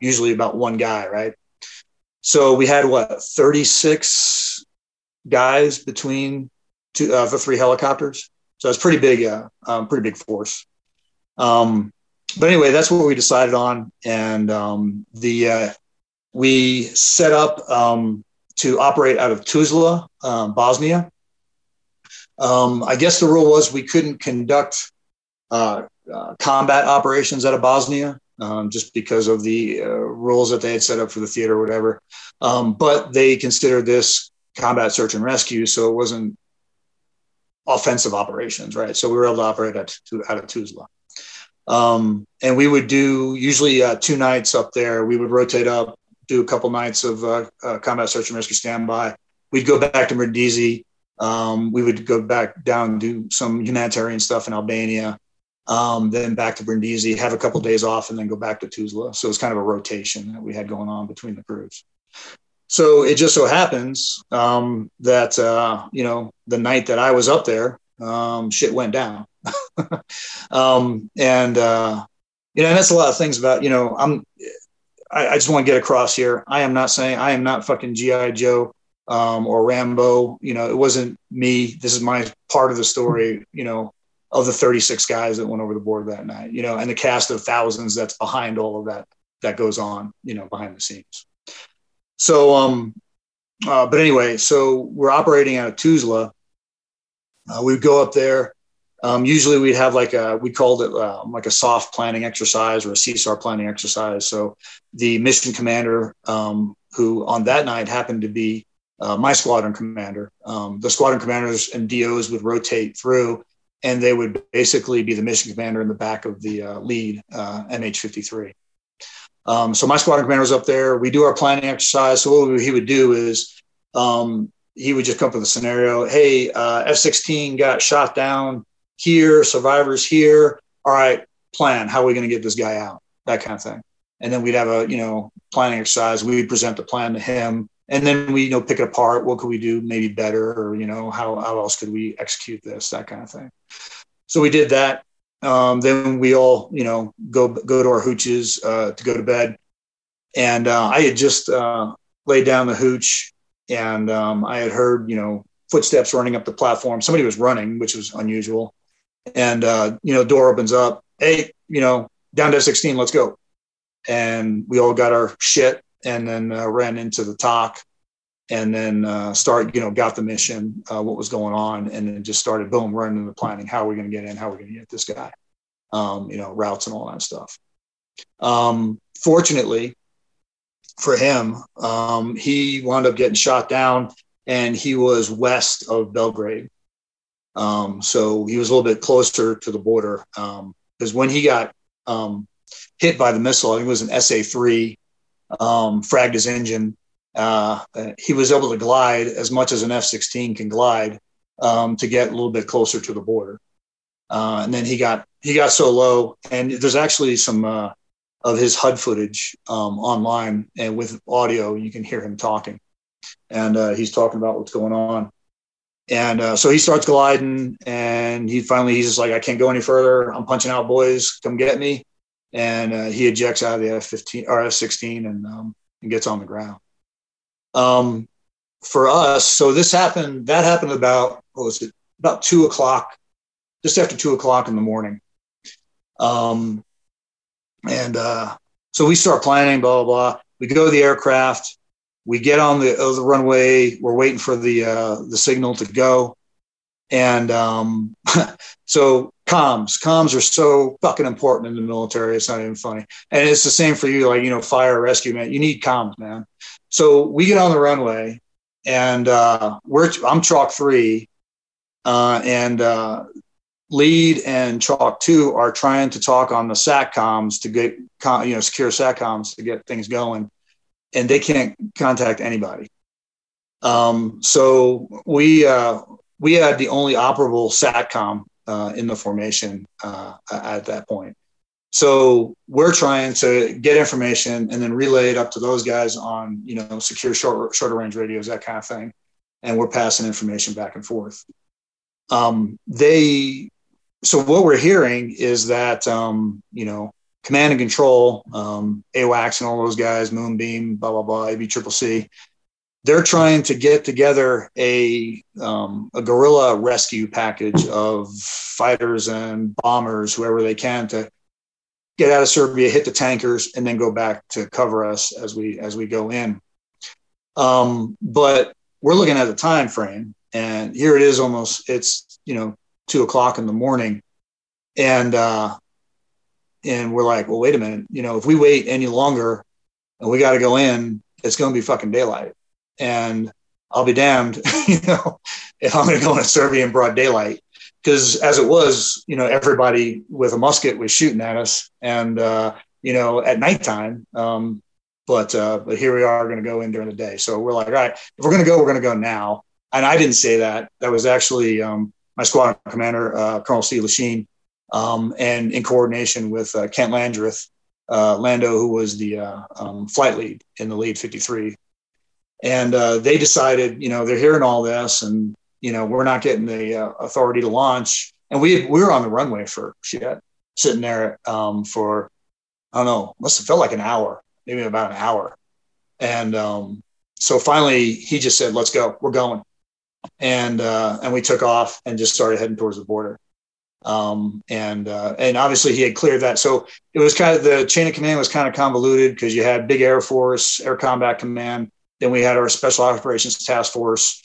[SPEAKER 2] usually about one guy, right? So we had what 36 guys between two, uh, the three helicopters. So it's pretty big, uh, um, pretty big force. Um, but anyway, that's what we decided on, and um, the uh, we set up um, to operate out of Tuzla, um, Bosnia. Um, I guess the rule was we couldn't conduct uh, uh, combat operations out of Bosnia um, just because of the uh, rules that they had set up for the theater or whatever. Um, but they considered this combat search and rescue, so it wasn't offensive operations, right? So we were able to operate at, out of Tuzla. Um, and we would do usually uh, two nights up there. We would rotate up, do a couple nights of uh, uh, combat search and rescue standby. We'd go back to Brindisi. Um, we would go back down, do some humanitarian stuff in Albania, um, then back to Brindisi, have a couple days off, and then go back to Tuzla. So it's kind of a rotation that we had going on between the crews. So it just so happens um, that uh, you know the night that I was up there, um, shit went down, *laughs* um, and uh, you know and that's a lot of things about you know I'm I, I just want to get across here. I am not saying I am not fucking GI Joe um, or Rambo. You know, it wasn't me. This is my part of the story. You know, of the 36 guys that went over the board that night, you know, and the cast of thousands that's behind all of that that goes on, you know, behind the scenes. So, um, uh, but anyway, so we're operating out of Tuzla. Uh, we'd go up there. Um, usually we'd have like a, we called it uh, like a soft planning exercise or a CSAR planning exercise. So the mission commander, um, who on that night happened to be uh, my squadron commander, um, the squadron commanders and DOs would rotate through and they would basically be the mission commander in the back of the uh, lead uh, MH53. Um, so my squadron commander was up there. We do our planning exercise. So what he would do is um, he would just come up with a scenario. Hey, uh, F-16 got shot down here. Survivors here. All right, plan. How are we going to get this guy out? That kind of thing. And then we'd have a you know planning exercise. We'd present the plan to him and then we you know pick it apart what could we do maybe better or you know how, how else could we execute this that kind of thing so we did that. Um, then we all you know go go to our hooches uh, to go to bed. And uh, i had just uh, laid down the hooch and um, i had heard you know footsteps running up the platform. Somebody was running which was unusual. And uh, you know door opens up. Hey you know down to 16 let's go. And we all got our shit and then uh, ran into the TOC and then uh, start, you know, got the mission, uh, what was going on, and then just started boom, running the planning. How are we going to get in? How are we going to get this guy? Um, you know, routes and all that stuff. Um, fortunately for him, um, he wound up getting shot down, and he was west of Belgrade. Um, so he was a little bit closer to the border because um, when he got um, hit by the missile, I think it was an SA three fragged his engine. Uh, he was able to glide as much as an F 16 can glide um, to get a little bit closer to the border. Uh, and then he got he got so low, and there's actually some uh, of his HUD footage um, online, and with audio, you can hear him talking, and uh, he's talking about what's going on. And uh, so he starts gliding, and he finally he's just like, I can't go any further. I'm punching out, boys. Come get me and uh, he ejects out of the F-15 or F-16 and, um, and gets on the ground. Um, for us, so this happened. That happened about what was it? About two o'clock, just after two o'clock in the morning. Um, and uh, so we start planning, blah blah blah. We go to the aircraft. We get on the, uh, the runway. We're waiting for the uh, the signal to go. And um, *laughs* so comms, comms are so fucking important in the military. It's not even funny. And it's the same for you, like, you know, fire rescue, man. You need comms, man. So we get on the runway and uh, we're, I'm chalk three. Uh, and uh, lead and chalk two are trying to talk on the satcoms to get, you know, secure satcoms to get things going. And they can't contact anybody. Um, so we, uh, we had the only operable SATCOM uh, in the formation uh, at that point. So we're trying to get information and then relay it up to those guys on, you know, secure short, shorter range radios, that kind of thing. And we're passing information back and forth. Um, they, so what we're hearing is that, um, you know, command and control, um, AWACS and all those guys, Moonbeam, blah, blah, blah, AB triple C, they're trying to get together a um, a gorilla rescue package of fighters and bombers, whoever they can, to get out of Serbia, hit the tankers, and then go back to cover us as we as we go in. Um, but we're looking at the time frame, and here it is, almost it's you know two o'clock in the morning, and uh, and we're like, well, wait a minute, you know, if we wait any longer, and we got to go in, it's going to be fucking daylight, and I'll be damned, *laughs* you know, if I'm going to go in a Serbia in broad daylight. Because as it was, you know, everybody with a musket was shooting at us, and uh, you know, at nighttime. Um, but uh, but here we are going to go in during the day. So we're like, all right, if we're going to go, we're going to go now. And I didn't say that. That was actually um, my squadron commander, uh, Colonel Steve Laushine, um, and in coordination with uh, Kent Landreth, uh, Lando, who was the uh, um, flight lead in the lead 53. And uh, they decided, you know, they're hearing all this, and you know, we're not getting the uh, authority to launch. And we we were on the runway for shit, sitting there um, for I don't know, must have felt like an hour, maybe about an hour. And um, so finally, he just said, "Let's go, we're going." And uh, and we took off and just started heading towards the border. Um, and uh, and obviously he had cleared that. So it was kind of the chain of command was kind of convoluted because you had big Air Force, Air Combat Command, then we had our Special Operations Task Force,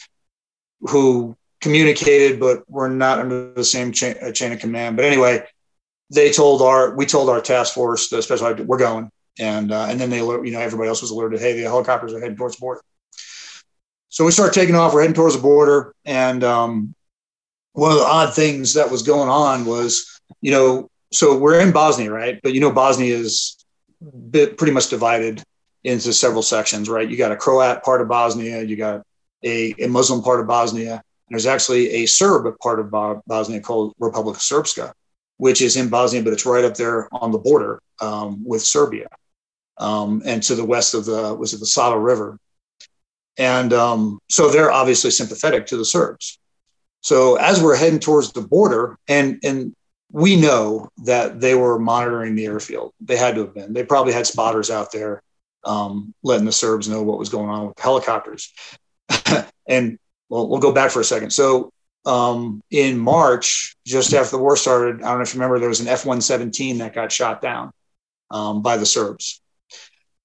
[SPEAKER 2] who communicated, but were not under the same chain, uh, chain of command. But anyway, they told our we told our task force, the special, we're going, and uh, and then they you know everybody else was alerted. Hey, the helicopters are heading towards the border. So we start taking off. We're heading towards the border, and um, one of the odd things that was going on was, you know, so we're in Bosnia, right? But you know, Bosnia is bit, pretty much divided into several sections, right? You got a Croat part of Bosnia, you got a, a Muslim part of Bosnia. There's actually a Serb part of Bosnia called Republika Srpska, which is in Bosnia, but it's right up there on the border um, with Serbia, um, and to the west of the was it the Sava River, and um, so they're obviously sympathetic to the Serbs. So as we're heading towards the border, and and we know that they were monitoring the airfield. They had to have been. They probably had spotters out there um, letting the Serbs know what was going on with helicopters. *coughs* and well, we'll go back for a second. So um, in March, just after the war started, I don't know if you remember, there was an F 117 that got shot down um, by the Serbs.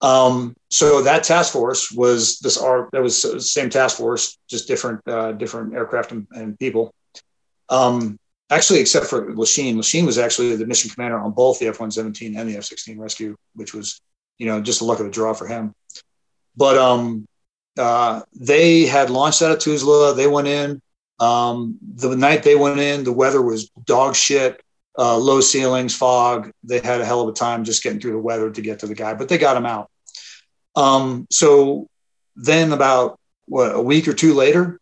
[SPEAKER 2] Um, so that task force was this our that was the same task force, just different uh, different aircraft and, and people. Um, actually, except for Laushine, Laushine was actually the mission commander on both the F-117 and the F-16 rescue, which was you know just a luck of the draw for him. But um, uh, they had launched out of Tuzla. They went in. Um, the night they went in, the weather was dog shit, uh, low ceilings, fog. They had a hell of a time just getting through the weather to get to the guy, but they got him out. Um, so then, about what a week or two later,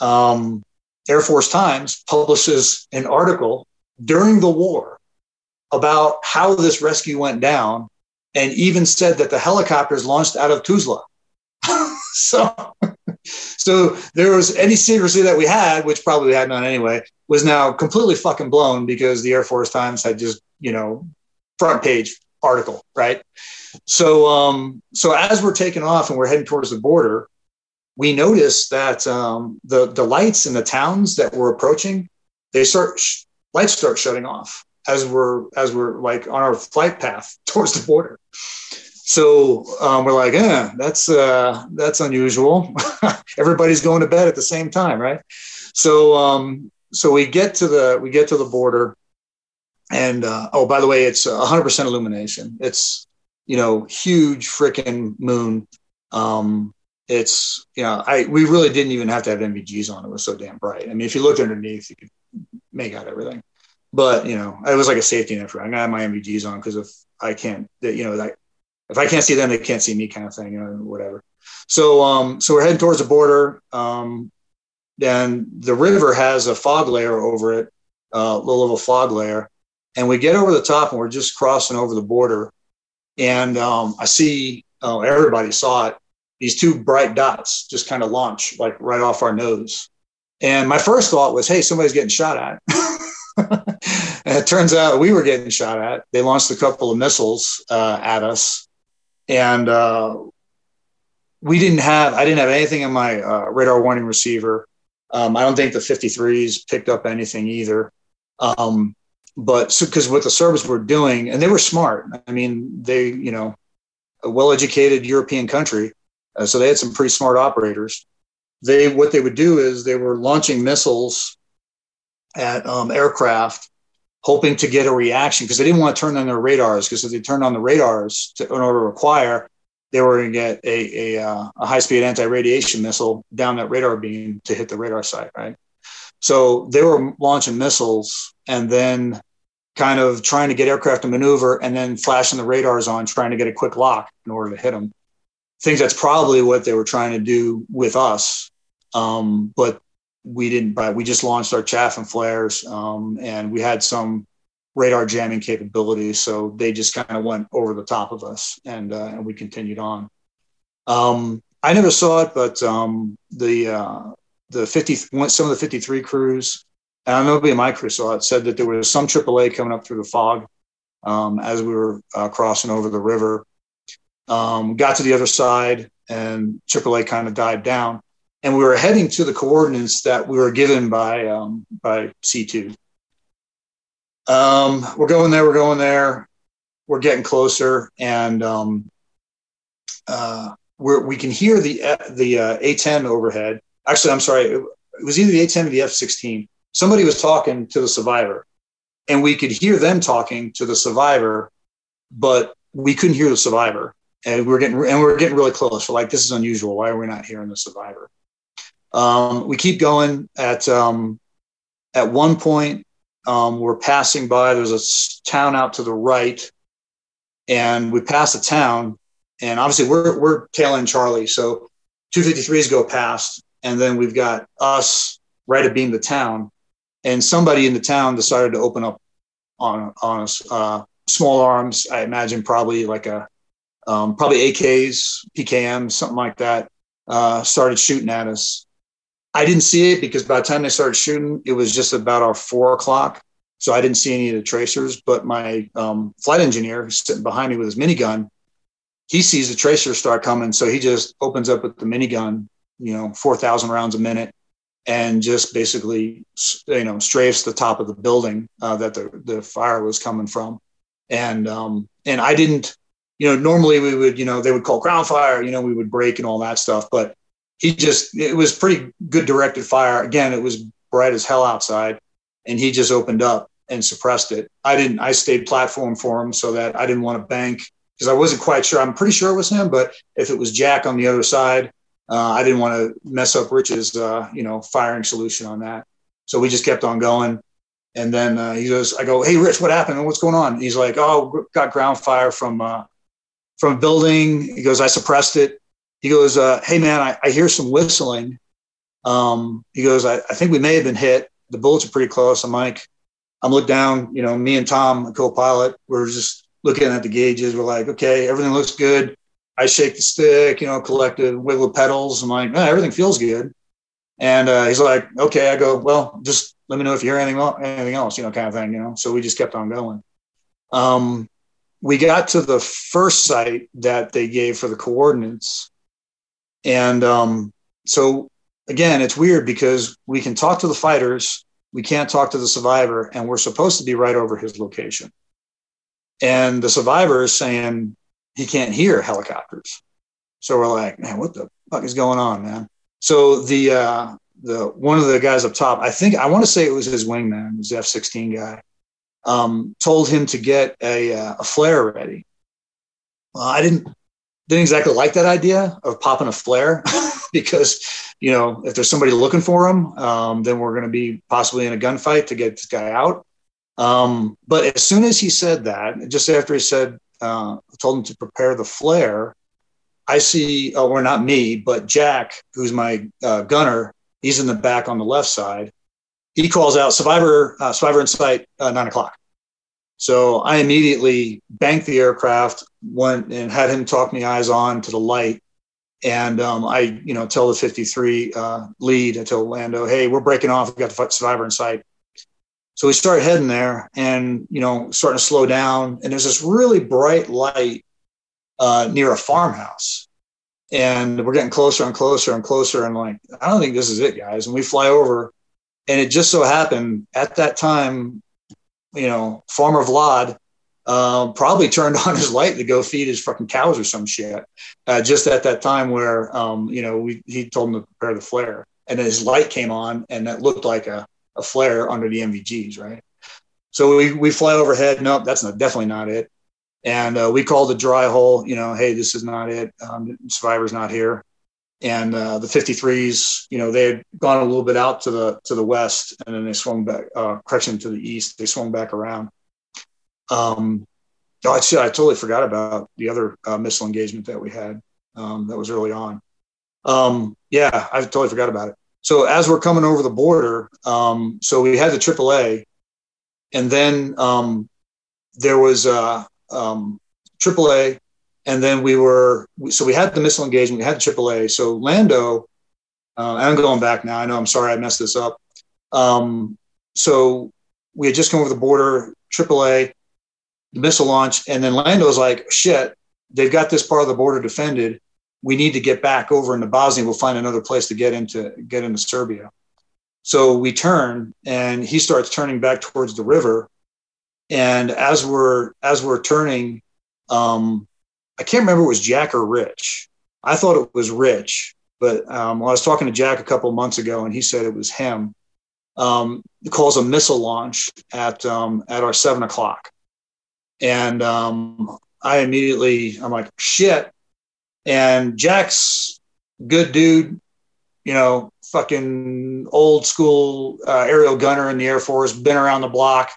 [SPEAKER 2] um, Air Force Times publishes an article during the war about how this rescue went down, and even said that the helicopters launched out of Tuzla. *laughs* *laughs* so, so there was any secrecy that we had, which probably we had none anyway, was now completely fucking blown because the Air Force Times had just, you know, front page article, right? So, um, so as we're taking off and we're heading towards the border, we notice that um, the the lights in the towns that we're approaching, they start sh- lights start shutting off as we're as we're like on our flight path *laughs* towards the border. So um, we're like, eh, that's uh, that's unusual. *laughs* Everybody's going to bed at the same time, right? So um, so we get to the we get to the border, and uh, oh, by the way, it's 100% illumination. It's you know huge freaking moon. Um, it's you know I we really didn't even have to have NVGs on. It was so damn bright. I mean, if you looked underneath, you could make out everything. But you know, it was like a safety net for. I'm my NVGs on because if I can't, you know, that if I can't see them, they can't see me, kind of thing, you know, whatever. So, um, so we're heading towards the border. Um, and the river has a fog layer over it, a uh, little of a fog layer, and we get over the top, and we're just crossing over the border. And um, I see, oh, everybody saw it. These two bright dots just kind of launch like right off our nose. And my first thought was, hey, somebody's getting shot at. *laughs* and it turns out we were getting shot at. They launched a couple of missiles uh, at us and uh, we didn't have I didn't have anything in my uh, radar warning receiver. Um, I don't think the 53s picked up anything either. Um, but because so, what the Serbs were doing, and they were smart. I mean, they you know, a well-educated European country. Uh, so they had some pretty smart operators. They what they would do is they were launching missiles at um, aircraft, hoping to get a reaction because they didn't want to turn on their radars because if they turned on the radars to, in order to acquire, they were going to get a, a, uh, a high speed anti radiation missile down that radar beam to hit the radar site, right? So they were launching missiles and then kind of trying to get aircraft to maneuver and then flashing the radars on, trying to get a quick lock in order to hit them. I think that's probably what they were trying to do with us. Um, but we didn't, but we just launched our chaff and flares um, and we had some radar jamming capabilities. So they just kind of went over the top of us and, uh, and we continued on. Um, I never saw it, but um, the, uh, the 50, some of the 53 crews and I know nobody in my crew saw it, said that there was some AAA coming up through the fog um, as we were uh, crossing over the river. Um, got to the other side, and AAA kind of died down, and we were heading to the coordinates that we were given by um, by C2. Um, we're going there. We're going there. We're getting closer, and um, uh, we can hear the the uh, A10 overhead. Actually, I'm sorry. It, it was either the A10 or the F16 somebody was talking to the survivor and we could hear them talking to the survivor, but we couldn't hear the survivor. And we are getting and we are getting really close. We're like, this is unusual. Why are we not hearing the survivor? Um, we keep going. At um, at one point, um, we're passing by. There's a town out to the right, and we pass a town. And obviously, we're we're tailing Charlie. So 253s go past, and then we've got us right abeam the town and somebody in the town decided to open up on on us uh, small arms. I imagine probably like a um, probably AKs, PKMs, something like that. Uh, started shooting at us. I didn't see it because by the time they started shooting, it was just about our four o'clock. So I didn't see any of the tracers. But my um, flight engineer, who's sitting behind me with his minigun, he sees the tracers start coming. So he just opens up with the minigun, you know, 4,000 rounds a minute and just basically you know strafes the top of the building uh, that the, the fire was coming from and um, and i didn't you know normally we would you know they would call ground fire you know we would break and all that stuff but he just it was pretty good directed fire again it was bright as hell outside and he just opened up and suppressed it i didn't i stayed platform for him so that i didn't want to bank because i wasn't quite sure i'm pretty sure it was him but if it was jack on the other side uh, I didn't want to mess up Rich's, uh, you know, firing solution on that. So we just kept on going. And then uh, he goes, I go, hey, Rich, what happened? What's going on? He's like, oh, got ground fire from uh, from a building. He goes, I suppressed it. He goes, uh, hey, man, I, I hear some whistling. Um, he goes, I, I think we may have been hit. The bullets are pretty close. I'm like, I'm looking down, you know, me and Tom, the co-pilot, we're just looking at the gauges. We're like, okay, everything looks good. I shake the stick, you know, collect the wiggle pedals. I'm like, oh, everything feels good. And uh, he's like, okay. I go, well, just let me know if you hear anything, anything else, you know, kind of thing, you know. So we just kept on going. Um, we got to the first site that they gave for the coordinates, and um, so again, it's weird because we can talk to the fighters, we can't talk to the survivor, and we're supposed to be right over his location. And the survivor is saying, he can't hear helicopters. So we're like, man, what the fuck is going on, man? So the uh, the one of the guys up top, I think I want to say it was his wingman, his F sixteen guy, um, told him to get a uh, a flare ready. Well, I didn't didn't exactly like that idea of popping a flare *laughs* because you know if there's somebody looking for him, um, then we're going to be possibly in a gunfight to get this guy out. Um, but as soon as he said that, just after he said uh, told him to prepare the flare. I see, oh, or not me, but Jack, who's my uh, gunner, he's in the back on the left side. He calls out survivor, uh, survivor in sight, uh, nine o'clock. So I immediately banked the aircraft, went and had him talk me eyes on to the light. And um, I, you know, tell the 53 uh, lead, I tell Lando, hey, we're breaking off. We've got the survivor in sight. So we started heading there and, you know, starting to slow down. And there's this really bright light uh, near a farmhouse. And we're getting closer and closer and closer. And like, I don't think this is it, guys. And we fly over. And it just so happened at that time, you know, Farmer Vlad uh, probably turned *laughs* on his light to go feed his fucking cows or some shit. Uh, just at that time where, um, you know, we, he told him to prepare the flare and his light came on and that looked like a, a flare under the NVGs, right? So we, we fly overhead. Nope, that's not, definitely not it. And uh, we called the dry hole, you know, hey, this is not it. Um, survivor's not here. And uh, the 53s, you know, they had gone a little bit out to the to the west, and then they swung back, uh, correction to the east. They swung back around. Um, oh, shit, I totally forgot about the other uh, missile engagement that we had. Um, that was early on. Um, yeah, I totally forgot about it. So as we're coming over the border, um, so we had the AAA, and then um, there was uh, um, AAA, and then we were so we had the missile engagement, we had the AAA. So Lando, uh, I'm going back now. I know I'm sorry I messed this up. Um, so we had just come over the border, AAA, missile launch, and then Lando's like, "Shit, they've got this part of the border defended. We need to get back over into Bosnia. We'll find another place to get into get into Serbia." So we turn, and he starts turning back towards the river, and as we're as we're turning, um, I can't remember it was Jack or Rich. I thought it was Rich, but um, I was talking to Jack a couple months ago, and he said it was him. Um, calls a missile launch at um, at our seven o'clock, and um, I immediately I'm like shit. And Jack's good dude, you know, fucking old school uh, aerial gunner in the Air Force, been around the block.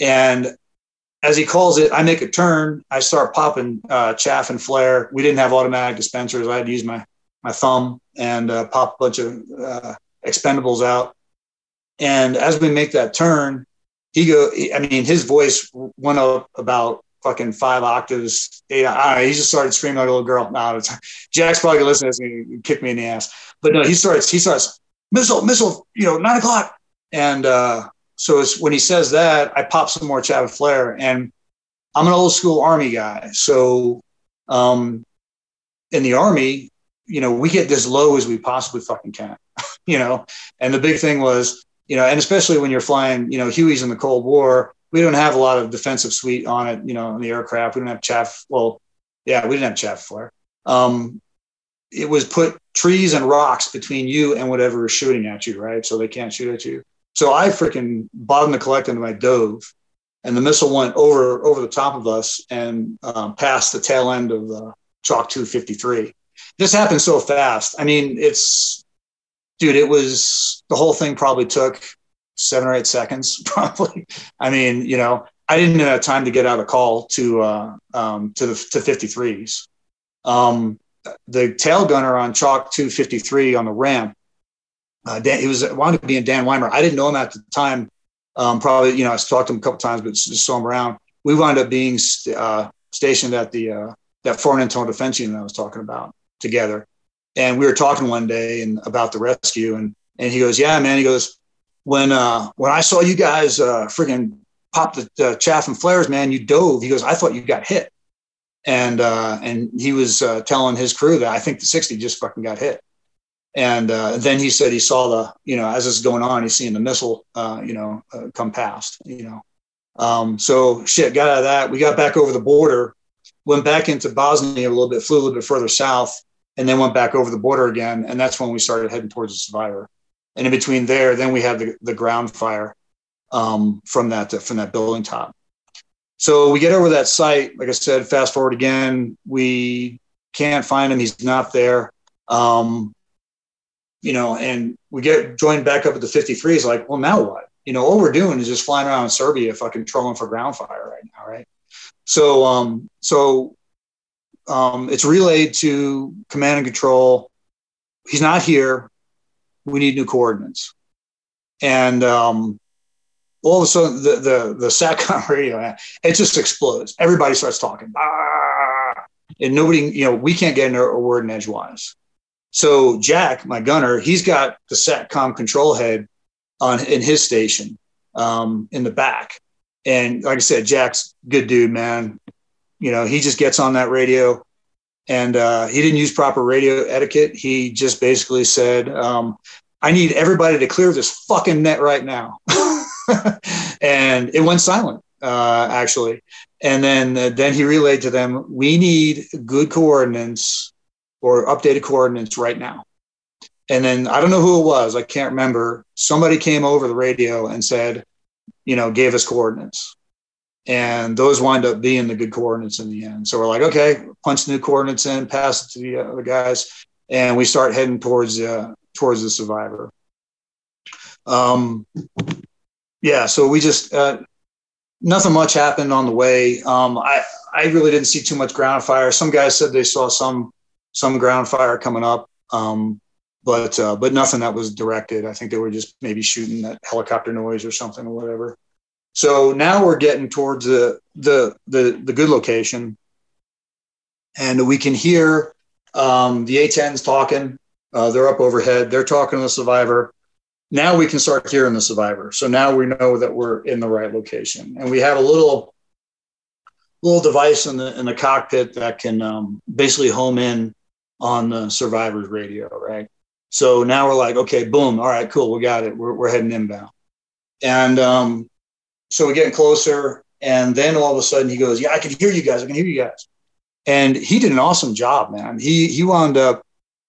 [SPEAKER 2] And as he calls it, I make a turn. I start popping uh, chaff and flare. We didn't have automatic dispensers. I had to use my my thumb and uh, pop a bunch of uh, expendables out. And as we make that turn, he go. I mean, his voice went up about fucking five octaves. Eight, I don't know, he just started screaming like a little girl. No, Jack's probably gonna listen to this and kick me in the ass. But no, he starts. He starts missile, missile. You know, nine o'clock. And uh, so it's when he says that, I pop some more chaff flare, and I'm an old school Army guy. So um, in the Army, you know, we get as low as we possibly fucking can, *laughs* you know. And the big thing was, you know, and especially when you're flying, you know, Hueys in the Cold War, we don't have a lot of defensive suite on it, you know, in the aircraft. We don't have chaff. Well, yeah, we didn't have chaff flare. Um, it was put trees and rocks between you and whatever is shooting at you, right? So they can't shoot at you. So I freaking bottomed the collect into my dove, and the missile went over over the top of us and um, past the tail end of the Chalk 253. This happened so fast. I mean, it's dude. It was the whole thing probably took seven or eight seconds, *laughs* probably. I mean, you know, I didn't have time to get out a call to uh, um, to the to 53s. Um, the tail gunner on Chalk 253 on the ramp uh, Dan, he was wanted to be in Dan Weimer. I didn't know him at the time. Um, probably, you know, I talked to him a couple times, but just saw him around. We wound up being st- uh, stationed at the uh, that foreign internal defense unit I was talking about together. And we were talking one day and about the rescue, and and he goes, "Yeah, man." He goes, "When uh, when I saw you guys uh, friggin' pop the chaff and flares, man, you dove." He goes, "I thought you got hit," and uh, and he was uh, telling his crew that I think the 60 just fucking got hit. And uh, then he said he saw the, you know, as this is going on, he's seeing the missile, uh, you know, uh, come past, you know. Um, so shit, got out of that. We got back over the border, went back into Bosnia a little bit, flew a little bit further south, and then went back over the border again. And that's when we started heading towards the survivor. And in between there, then we had the, the ground fire um, from that from that building top. So we get over that site. Like I said, fast forward again, we can't find him. He's not there. Um, you know, and we get joined back up at the 53s, like, well, now what? You know, all we're doing is just flying around Serbia, fucking trolling for ground fire right now, right? So, um, so um, it's relayed to command and control. He's not here. We need new coordinates. And um, all of a sudden, the the the satcom *laughs* radio it just explodes. Everybody starts talking, ah! and nobody, you know, we can't get a word in edgewise. So Jack, my gunner, he's got the SATCOM control head on in his station um, in the back. And like I said, Jack's good dude, man. You know, he just gets on that radio and uh, he didn't use proper radio etiquette. He just basically said, um, I need everybody to clear this fucking net right now. *laughs* and it went silent. uh, actually. And then uh, then he relayed to them, we need good coordinates or updated coordinates right now. And then I don't know who it was, I can't remember. Somebody came over the radio and said, you know, gave us coordinates. And those wind up being the good coordinates in the end. So we're like, okay, punch new coordinates in, pass it to the other guys, and we start heading towards uh, towards the survivor. Um, yeah, so we just uh, nothing much happened on the way. Um, I I really didn't see too much ground fire. Some guys said they saw some some ground fire coming up, um, but uh, but nothing that was directed. I think they were just maybe shooting that helicopter noise or something or whatever. So now we're getting towards the the the, the good location, and we can hear um, the A10s talking. Uh, they're up overhead. They're talking to the survivor now we can start hearing the survivor. So now we know that we're in the right location, and we have a little little device in the in the cockpit that can um, basically home in on the survivor's radio, right? So now we're like, okay, boom, all right, cool, we got it. We're, we're heading inbound, and um, so we're getting closer, and then all of a sudden he goes, yeah, I can hear you guys, I can hear you guys, and he did an awesome job, man. He he wound up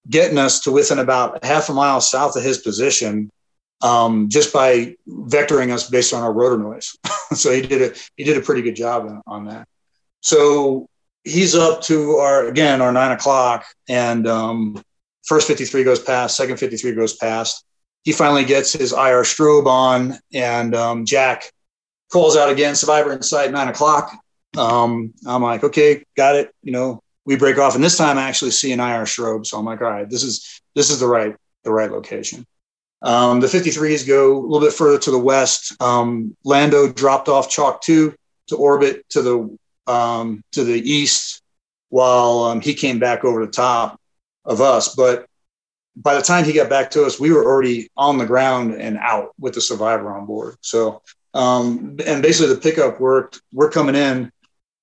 [SPEAKER 2] getting us to within about half a mile south of his position um, just by vectoring us based on our rotor noise. *laughs* so he did a he did a pretty good job on, on, that. So he's up to our again our nine o'clock, and um, first fifty three goes past, second fifty three goes past. He finally gets his IR strobe on, and um, Jack calls out again, survivor in sight, nine o'clock. Um, I'm like, okay, got it. You know, we break off, and this time I actually see an IR strobe, so I'm like, all right, this is this is the right the right location. Um, the 53s go a little bit further to the west. Um, Lando dropped off Chalk 2 to orbit to the um, to the east, while um, he came back over the top of us. But by the time he got back to us, we were already on the ground and out with the survivor on board. So, um, and basically the pickup worked. We're coming in,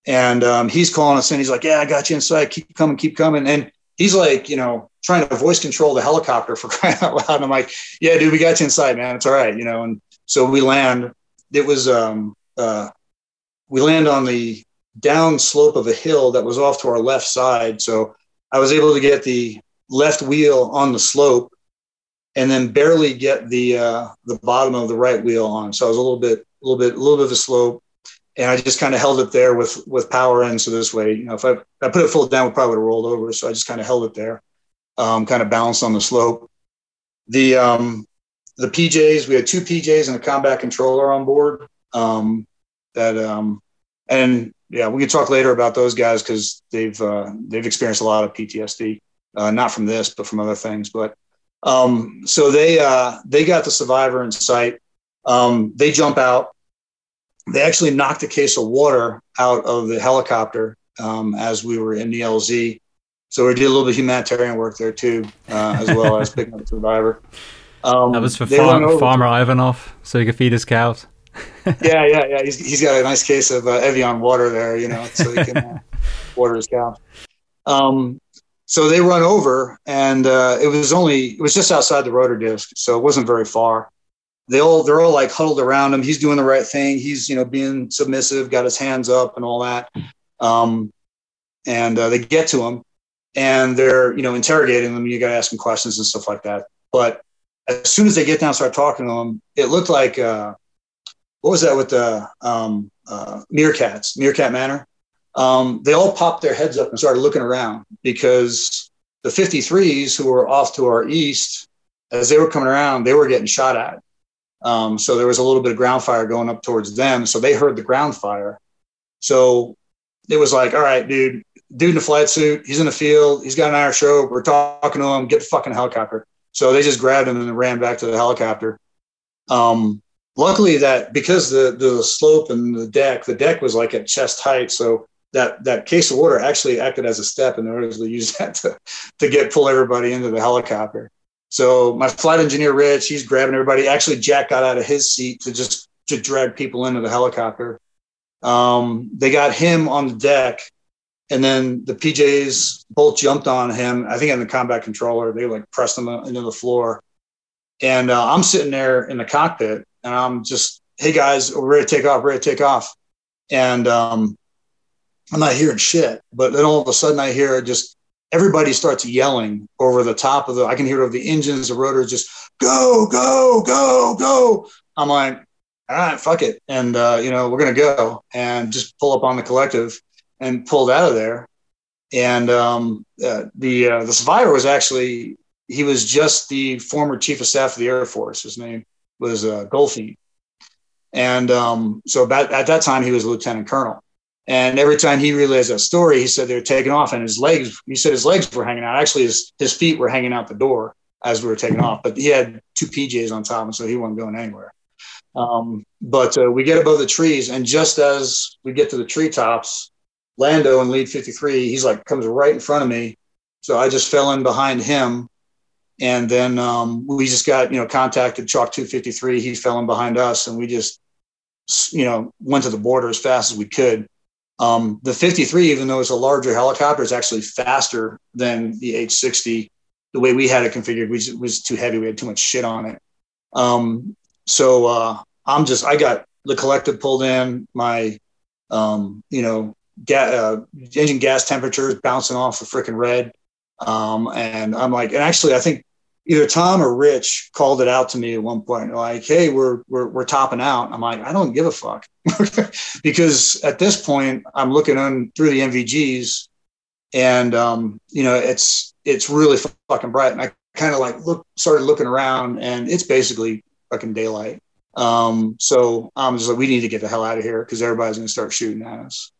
[SPEAKER 2] and um, he's calling us in. He's like, "Yeah, I got you inside. Keep coming, keep coming." And he's like, you know, trying to voice control the helicopter *laughs* for crying out loud. And I'm like, yeah, dude, we got you inside, man. It's all right, you know. And so we land. It was um, uh, we land on the down slope of a hill that was off to our left side. So I was able to get the left wheel on the slope, and then barely get the uh, the bottom of the right wheel on. So I was a little bit, a little bit, a little bit of a slope and I just kind of held it there with with power in. So this way, you know, if I, if I put it full down, we probably would have rolled over. So I just kind of held it there, um, kind of balanced on the slope. The um, the PJs, we had two PJs and a combat controller on board. Um, that um, and yeah, we can talk later about those guys because they've uh, they've experienced a lot of PTSD, uh, not from this, but from other things. But um, so they uh, they got the survivor in sight. Um, they jump out they actually knocked a case of water out of the helicopter um, as we were in the LZ. So we did a little bit of humanitarian work there too, uh, as well as picking up the survivor.
[SPEAKER 1] Um, that was for farm, Farmer Ivanov, so he could feed his cows. *laughs*
[SPEAKER 2] yeah, yeah, yeah. He's, he's got a nice case of uh, Evian water there, you know, so he can uh, *laughs* water his cows. Um, so they run over, and uh, it was only it was just outside the rotor disc, so it wasn't very far they all they're all like huddled around him. He's doing the right thing. He's you know being submissive, got his hands up and all that. Um, and uh, they get to him, and they're you know interrogating them. You got to ask him questions and stuff like that. But as soon as they get down, and start talking to him, it looked like uh, what was that with the um, uh, meerkats, Meerkat Manor. Um, they all popped their heads up and started looking around because the 53s who were off to our east, as they were coming around, they were getting shot at um, so there was a little bit of ground fire going up towards them. So they heard the ground fire. So it was like, all right, dude, dude in a flight suit, he's in the field, he's got an IR strobe. We're talking to him, get the fucking helicopter. So they just grabbed him and ran back to the helicopter. Um, luckily that because the the slope and the deck, the deck was like at chest height, so that that case of water actually acted as a step, in order to use that to to get pull everybody into the helicopter. So my flight engineer, Rich, he's grabbing everybody. Actually, Jack got out of his seat to just to drag people into the helicopter. Um, they got him on the deck, and then the PJs both jumped on him. I think in the combat controller, they like pressed him into the floor. And uh, I'm sitting there in the cockpit, and I'm just, hey guys, we're ready to take off, ready to take off. and um, I'm not hearing shit. But then all of a sudden, I hear just everybody starts yelling over the top of the. I can hear it over the engines, the rotors, just go, go, go, go. I'm like, all right, fuck it, and uh, you know we're gonna go and just pull up on the collective and pulled out of there. And um, uh, the uh, the survivor was actually he was just the former chief of staff of the Air Force. His name was uh, Goldfein. And um, so about, at that time, he was lieutenant colonel. And every time he relayed that story, he said they were taking off and his legs, he said his legs were hanging out. Actually, his, his feet were hanging out the door as we were taking off, but he had two PJs on top, and so he wasn't going anywhere. Um, but uh, we get above the trees, and just as we get to the treetops, Lando in lead 53, he's like comes right in front of me. So I just fell in behind him and then um, we just got, you know, contacted Chalk 253. He fell in behind us and we just, you know, went to the border as fast as we could. Um, the 53, even though it's a larger helicopter, is actually faster than the H60. The way we had it configured was, was too heavy. We had too much shit on it. Um, so uh, I'm just, I got the collective pulled in, my, um, you know, ga- uh, engine gas temperature is bouncing off the freaking red. Um, and I'm like, and actually, I think either Tom or Rich called it out to me at one point, like, "Hey, we're we're we're topping out." I'm like, I don't give a fuck, *laughs* because at this point, I'm looking on through the NVGs, and um, you know, it's it's really fucking bright, and I kind of like look started looking around, and it's basically fucking daylight. Um, so I'm just like, we need to get the hell out of here because everybody's going to start shooting at us.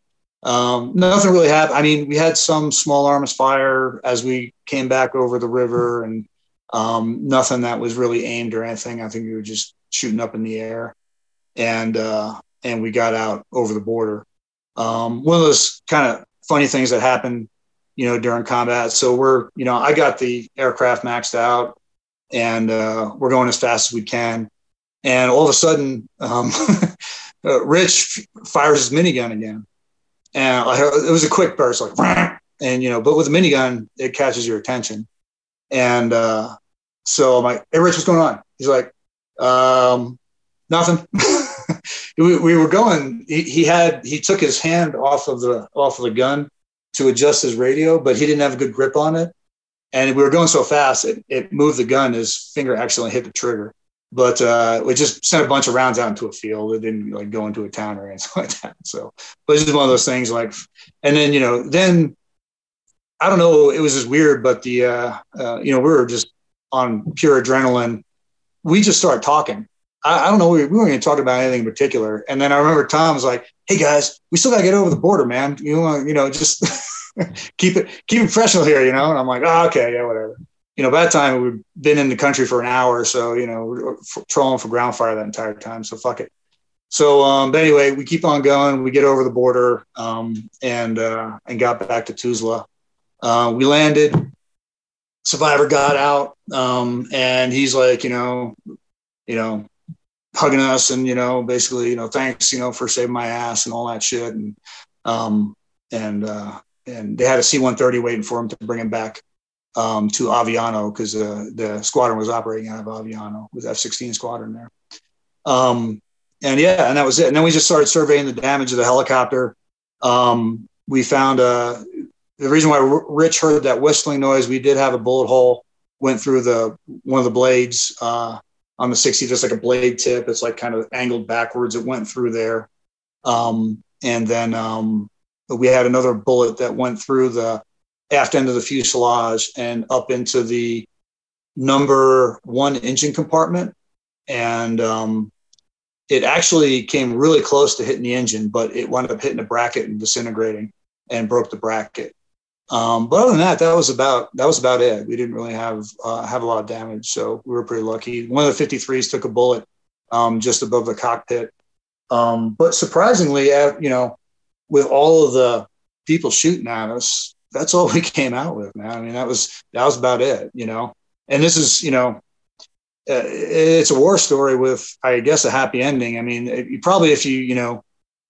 [SPEAKER 2] Um, nothing really happened. I mean, we had some small arms fire as we came back over the river, and um, nothing that was really aimed or anything. I think we were just shooting up in the air, and uh, and we got out over the border. Um, one of those kind of funny things that happened, you know, during combat. So we're, you know, I got the aircraft maxed out, and uh, we're going as fast as we can, and all of a sudden, um, *laughs* uh, Rich fires his minigun again and it was a quick burst, like, *laughs* and you know, but with a minigun, it catches your attention. And uh, so I'm like, "Hey, Rich, what's going on?" He's like, um, "Nothing." *laughs* we, we, were going. He, he, had he took his hand off of the off of the gun to adjust his radio, but he didn't have a good grip on it, and we were going so fast it, it moved the gun. His finger accidentally hit the trigger but uh, we just sent a bunch of rounds out into a field. It didn't like go into a town or anything *laughs* like that. So, but it's just one of those things. Like, and then you know, then I don't know. It was just weird, but the uh, uh, you know we were just on pure adrenaline. We just started talking. I, I don't know. We, we weren't even talking about anything in particular. And then I remember Tom was like, "Hey guys, we still got to get over the border, man. You know, you know, just *laughs* keep it keep it professional here, you know." And I'm like, "Oh, okay, yeah, whatever." you know, by that time we'd been in the country for an hour, or so you know, we're trolling for ground fire that entire time. So fuck it. So, um, but anyway, we keep on going. We get over the border um, and uh, and got back to Tuzla. Uh, we landed. Survivor got out, um, and he's like, you know, you know, hugging us, and you know, basically, you know, thanks, you know, for saving my ass and all that shit, and um, and uh, and they had a C-130 waiting for him to bring him back um, to Aviano because uh, the squadron was operating out of Aviano with F-16 squadron there. Um, and yeah, and that was it. And then we just started surveying the damage of the helicopter. Um, we found uh, the reason why Rich heard that whistling noise. We did have a bullet hole went through the one of the blades uh, on the 60, just like a blade tip. It's like kind of angled backwards. It went through there, um, and then um, we had another bullet that went through the aft end of the fuselage and up into the number one engine compartment. And um, it actually came really close to hitting the engine, but it wound up hitting the bracket and disintegrating and broke the bracket. Um, but other than that, that was about that was about it. We didn't really have uh, have a lot of damage, so we were pretty lucky. One of the 53s took a bullet um, just above the cockpit, um, but surprisingly, you know, with all of the people shooting at us, that's all we *laughs* came out with, man. I mean, that was that was about it, you know. And this is, you know, uh, it's a war story with, I guess, a happy ending. I mean, you probably if you, you know,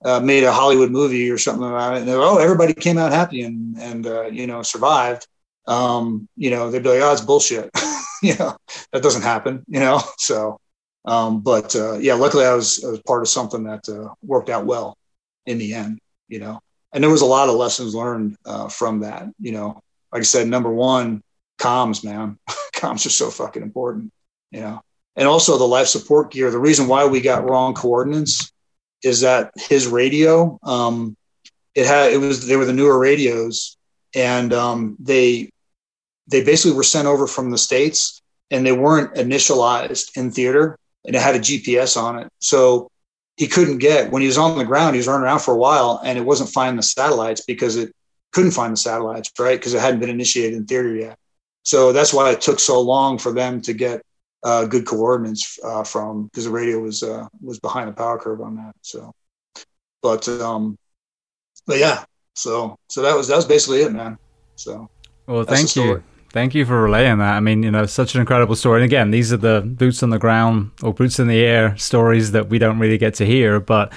[SPEAKER 2] uh, made a Hollywood movie or something about it, and oh, everybody came out happy and and uh, you know survived. Um, you know, they'd be like, oh, it's bullshit. *laughs* you know, that doesn't happen. You know, *laughs* so. Um, but uh, yeah, luckily I was, I was, part of something that uh, worked out well. in the end, you know. And there was a lot of lessons learned uh, from that, you know. Like I said, number one, comms, man. *laughs* comms are so fucking important, you know. And also the life support gear. The reason why we got wrong coordinates is that his radio, um, it had it was they were the newer radios, and um, they they basically were sent over from the states, and they weren't initialized in theater, and it had a GPS on it, so he couldn't get when he was on the ground. He was running around for a while, and it wasn't finding the satellites because it couldn't find the satellites, right? Because it hadn't been initiated in theater yet. So that's why it took so long for them to get uh, good coordinates uh, from because the radio was uh, was behind the power curve on that. So, but um, but yeah, so so that was that was basically it, man. So
[SPEAKER 1] well, thank you. Thank you for relaying that. I mean, you know, such an incredible story. And again, these are the boots on the ground or boots in the air stories that we don't really get to hear. But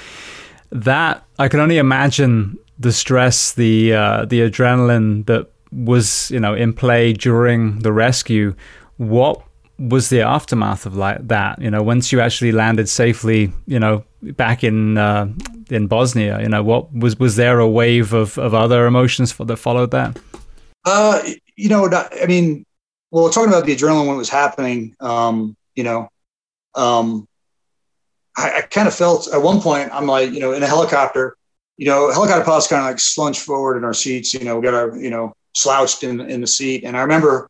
[SPEAKER 1] that I can only imagine the stress, the uh, the adrenaline that was you know in play during the rescue. What was the aftermath of like that? You know, once you actually landed safely, you know, back in uh, in Bosnia, you know, what was was there a wave of, of other emotions for, that followed that?
[SPEAKER 2] Uh, you know, I mean, well, talking about the adrenaline when it was happening, um, you know, um, I, I kind of felt at one point, I'm like, you know, in a helicopter, you know, helicopter pilots kind of like slunched forward in our seats, you know, we got our, you know, slouched in, in the seat. And I remember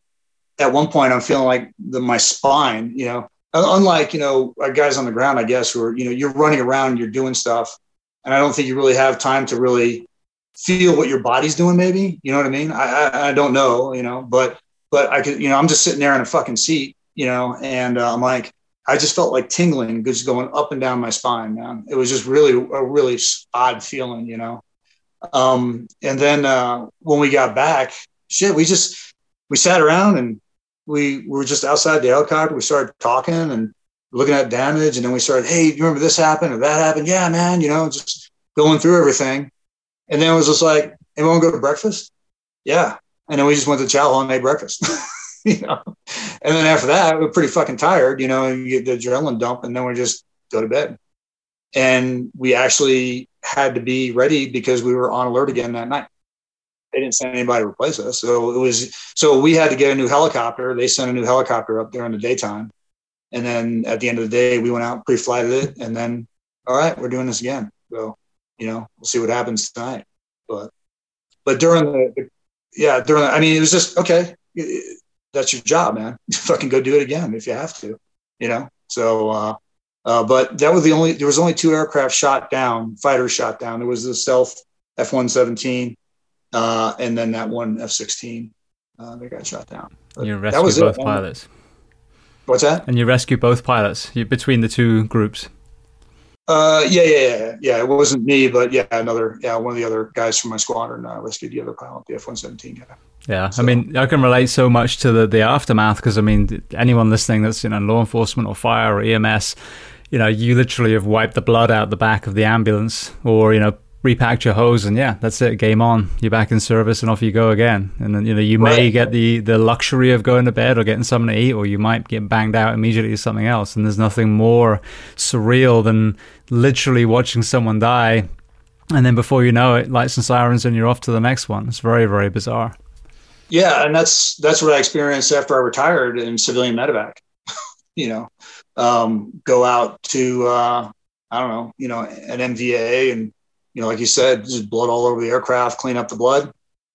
[SPEAKER 2] at one point I'm feeling like the, my spine, you know, unlike, you know, guys on the ground, I guess, who are, you know, you're running around, you're doing stuff. And I don't think you really have time to really feel what your body's doing. Maybe, you know what I mean? I, I, I don't know, you know, but, but I could, you know, I'm just sitting there in a fucking seat, you know, and uh, I'm like, I just felt like tingling, just going up and down my spine, man. It was just really a really odd feeling, you know. Um, and then uh, when we got back, shit, we just we sat around and we, we were just outside the helicopter. We started talking and looking at damage, and then we started, hey, you remember this happened or that happened? Yeah, man, you know, just going through everything. And then it was just like, anyone go to breakfast? Yeah. And then we just went to chow hall and made breakfast. *laughs* you know. And then after that, we're pretty fucking tired, you know, you get the adrenaline dump, and then we just go to bed. And we actually had to be ready because we were on alert again that night. They didn't send anybody to replace us. So it was so we had to get a new helicopter. They sent a new helicopter up there in the daytime. And then at the end of the day, we went out, pre-flighted it, and then all right, we're doing this again. So, you know, we'll see what happens tonight. But but during the, the yeah, during the, I mean, it was just okay. It, that's your job, man. *laughs* fucking go do it again if you have to, you know. So, uh, uh, but that was the only. There was only two aircraft shot down, fighters shot down. There was the stealth F one seventeen, uh, and then that one F sixteen. Uh, they got shot down.
[SPEAKER 1] But you rescued both it, pilots.
[SPEAKER 2] What's that?
[SPEAKER 1] And you rescued both pilots you, between the two groups.
[SPEAKER 2] Uh, yeah, yeah, yeah, yeah. It wasn't me, but yeah, another, yeah, one of the other guys from my squadron uh, rescued the other pilot, the F one seventeen guy.
[SPEAKER 1] Yeah, so. I mean, I can relate so much to the, the aftermath because I mean, anyone listening that's in you know, law enforcement or fire or EMS, you know, you literally have wiped the blood out the back of the ambulance or you know repacked your hose and yeah, that's it, game on. You're back in service and off you go again. And then you know you right. may get the the luxury of going to bed or getting something to eat, or you might get banged out immediately to something else. And there's nothing more surreal than literally watching someone die. And then before you know it, lights and sirens, and you're off to the next one. It's very, very bizarre.
[SPEAKER 2] Yeah, and that's that's what I experienced after I retired in civilian medevac. *laughs* you know, um, go out to uh, I don't know, you know, an MVA, and you know, like you said, just blood all over the aircraft, clean up the blood,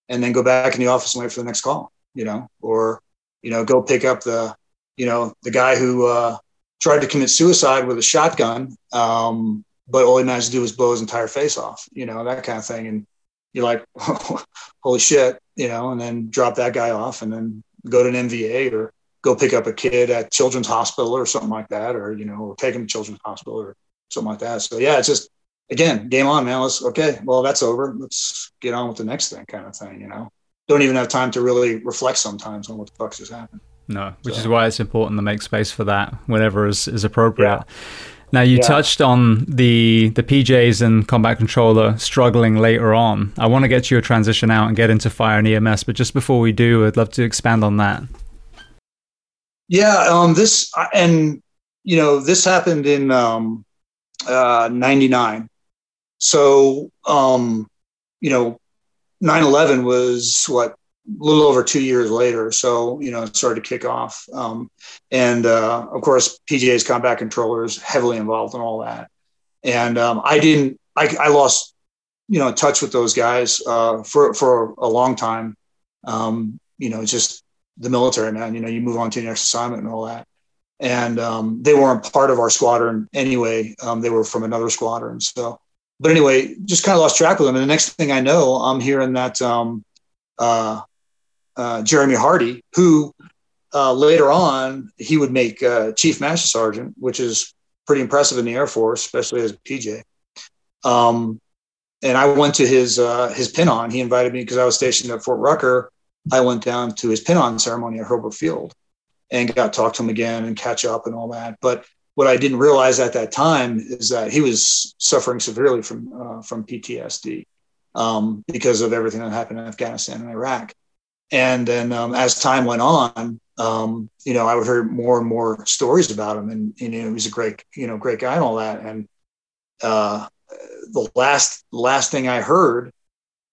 [SPEAKER 2] and then go back in the office and wait for the next call. You know, or you know, go pick up the you know the guy who uh, tried to commit suicide with a shotgun, um, but all he managed to do was blow his entire face off. You know, that kind of thing, and you're like, *laughs* holy shit, you know, and then drop that guy off and then go to an MVA or go pick up a kid at Children's Hospital or something like that, or, you know, or take him to Children's Hospital or something like that. So, yeah, it's just, again, game on, man. Let's, okay, well, that's over. Let's get on with the next thing kind of thing, you know? Don't even have time to really reflect sometimes on what the fuck just happened.
[SPEAKER 1] No, which so. is why it's important to make space for that whenever is, is appropriate. Yeah. Now you yeah. touched on the the PJs and combat controller struggling later on. I want to get you a transition out and get into fire and EMS, but just before we do, I'd love to expand on that.
[SPEAKER 2] Yeah, um, this and you know this happened in um, uh, '99. So, um, you know, 9 11 was what, a little over two years later. So, you know, it started to kick off. Um, and uh, of course, PJs combat controllers heavily involved in all that. And um, I didn't, I, I, lost, you know, touch with those guys uh, for, for a long time. Um, you know, just the military, man, you know, you move on to your next assignment and all that. And um, they weren't part of our squadron anyway. Um, they were from another squadron. So, but anyway, just kind of lost track of them. And the next thing I know, I'm hearing that um, uh, uh, Jeremy Hardy, who uh, later on he would make uh, Chief Master Sergeant, which is pretty impressive in the Air Force, especially as a PJ. Um, and I went to his uh, his pin on. He invited me because I was stationed at Fort Rucker. I went down to his pin on ceremony at Hurlburt Field and got to talk to him again and catch up and all that. But what I didn't realize at that time is that he was suffering severely from uh, from PTSD um, because of everything that happened in Afghanistan and Iraq. And then um, as time went on, um, you know, I would hear more and more stories about him, and you know, he was a great, you know, great guy and all that. And uh, the last last thing I heard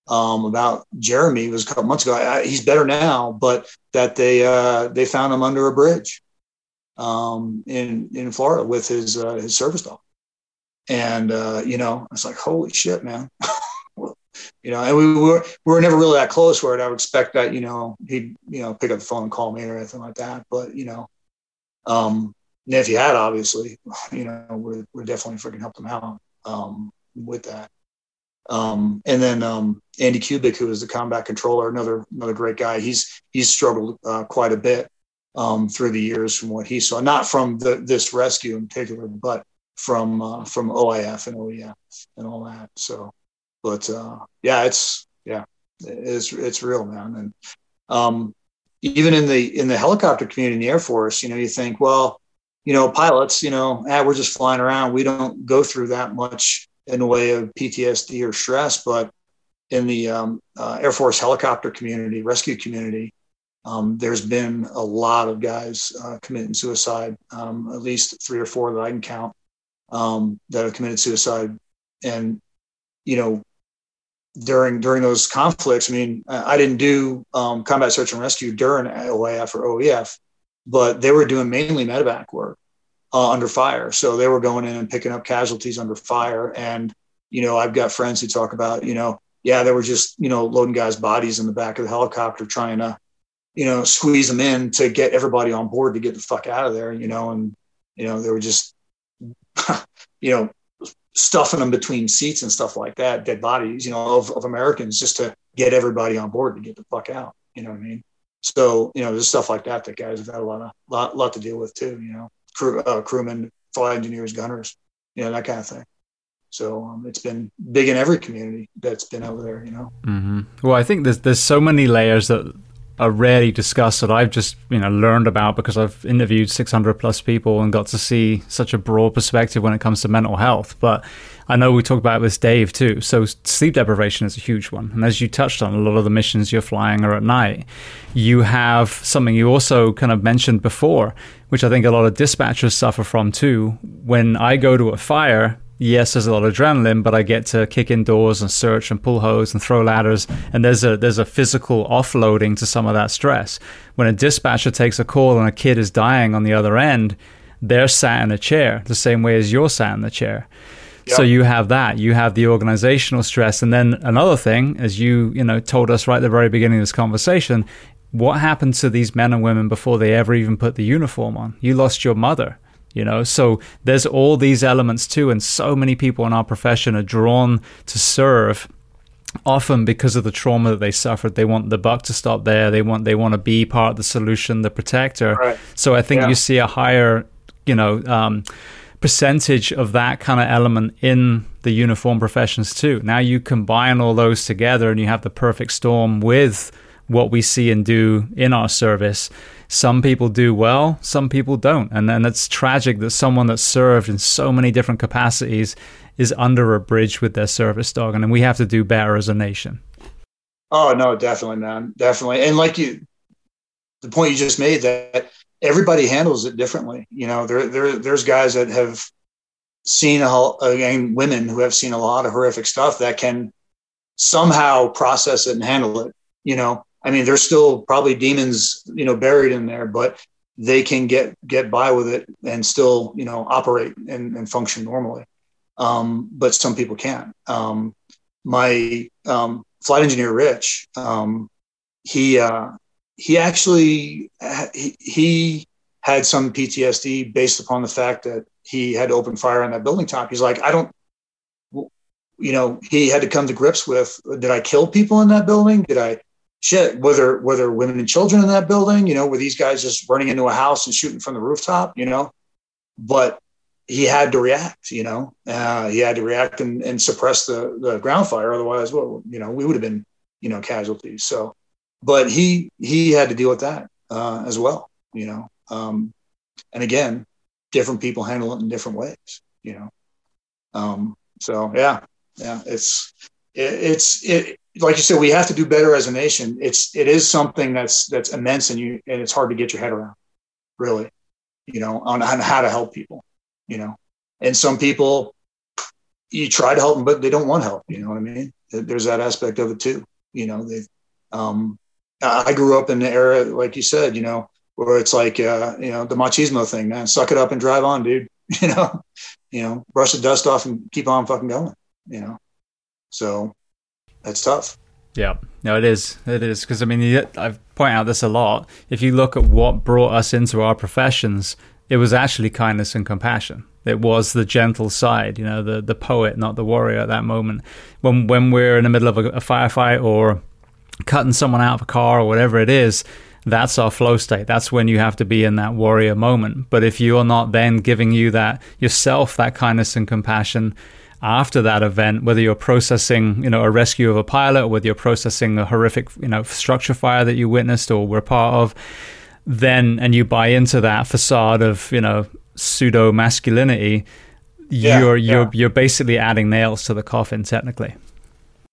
[SPEAKER 2] um, about Jeremy was a couple months ago. I, he's better now, but that they uh, they found him under a bridge um, in in Florida with his uh, his service dog, and uh, you know it's like holy shit, man. *laughs* you know, and we were we were never really that close where I would expect that you know he'd you know pick up the phone and call me or anything like that. But you know, um, and if he had, obviously, *sighs* you know, we're we're definitely freaking helped him out um, with that. Um, and then um, Andy Kubik, who is the combat controller, another another great guy. He's he's struggled uh, quite a bit um, through the years from what he saw, not from the, this rescue in particular, but from uh, from OIF and OEF and all that. So, but uh, yeah, it's yeah, it's it's real, man. And um, even in the in the helicopter community in the Air Force, you know, you think, well, you know, pilots, you know, ah, we're just flying around. We don't go through that much in the way of PTSD or stress, but in the um, uh, Air Force helicopter community, rescue community, um, there's been a lot of guys uh, committing suicide, um, at least three or four that I can count um, that have committed suicide. And, you know, during during those conflicts, I mean, I didn't do um, combat search and rescue during OIF or OEF, but they were doing mainly medevac work uh, under fire. So they were going in and picking up casualties under fire. And, you know, I've got friends who talk about, you know, yeah, they were just, you know, loading guys' bodies in the back of the helicopter trying to, you know, squeeze them in to get everybody on board to get the fuck out of there, you know, and, you know, they were just, *laughs* you know, stuffing them between seats and stuff like that, dead bodies, you know, of, of Americans just to get everybody on board to get the fuck out. You know what I mean? So, you know, there's stuff like that that guys have had a lot of, lot, lot to deal with too, you know, crew, uh, crewmen, flight engineers, gunners, you know, that kind of thing. So um, it's been big in every community that's been over there, you know.
[SPEAKER 1] Mm-hmm. Well, I think there's there's so many layers that are rarely discussed that I've just you know learned about because I've interviewed 600 plus people and got to see such a broad perspective when it comes to mental health. But I know we talked about with Dave too. So sleep deprivation is a huge one, and as you touched on, a lot of the missions you're flying are at night. You have something you also kind of mentioned before, which I think a lot of dispatchers suffer from too. When I go to a fire, yes, there's a lot of adrenaline, but I get to kick indoors and search and pull hose and throw ladders, and there's a there's a physical offloading to some of that stress. When a dispatcher takes a call and a kid is dying on the other end, they're sat in a chair the same way as you're sat in the chair. Yep. So you have that. You have the organizational stress, and then another thing, as you you know told us right at the very beginning of this conversation, what happened to these men and women before they ever even put the uniform on? You lost your mother you know? So there's all these elements too and so many people in our profession are drawn to serve often because of the trauma that they suffered. They want the buck to stop there. They want they want to be part of the solution the protector. Right. so i think yeah. you see a higher you know um, percentage of that kind of element in the uniform professions too. Now you combine all those together and you have the perfect storm with what we see and do in our service some people do well, some people don't. And then it's tragic that someone that's served in so many different capacities is under a bridge with their service dog. And we have to do better as a nation.
[SPEAKER 2] Oh, no, definitely, man. Definitely. And like you, the point you just made that everybody handles it differently. You know, there, there, there's guys that have seen a, again women who have seen a lot of horrific stuff that can somehow process it and handle it. You know, I mean, there's still probably demons, you know, buried in there, but they can get get by with it and still, you know, operate and, and function normally. Um, but some people can't. Um, my um, flight engineer, Rich, um, he uh, he actually he, he had some PTSD based upon the fact that he had to open fire on that building top. He's like, I don't, you know, he had to come to grips with, did I kill people in that building? Did I shit? Were there, were there women and children in that building? You know, were these guys just running into a house and shooting from the rooftop, you know? But he had to react, you know, uh, he had to react and, and suppress the, the ground fire. Otherwise, well, you know, we would have been, you know, casualties. So, but he, he had to deal with that uh, as well, you know? Um, and again, different people handle it in different ways, you know? Um, so yeah, yeah, it's, it, it's, it, like you said, we have to do better as a nation. It's, it is something that's, that's immense and you, and it's hard to get your head around really, you know, on, on how to help people, you know, and some people you try to help them, but they don't want help. You know what I mean? There's that aspect of it too. You know, they, um, I grew up in the era, like you said, you know, where it's like uh, you know the machismo thing, man. Suck it up and drive on, dude. *laughs* You know, you know, brush the dust off and keep on fucking going. You know, so that's tough.
[SPEAKER 1] Yeah, no, it is. It is because I mean, I've pointed out this a lot. If you look at what brought us into our professions, it was actually kindness and compassion. It was the gentle side, you know, the the poet, not the warrior. At that moment, when when we're in the middle of a, a firefight or cutting someone out of a car or whatever it is, that's our flow state. That's when you have to be in that warrior moment. But if you're not then giving you that yourself that kindness and compassion after that event, whether you're processing, you know, a rescue of a pilot or whether you're processing a horrific, you know, structure fire that you witnessed or were part of, then and you buy into that facade of, you know, pseudo masculinity, yeah, you're you're yeah. you're basically adding nails to the coffin technically.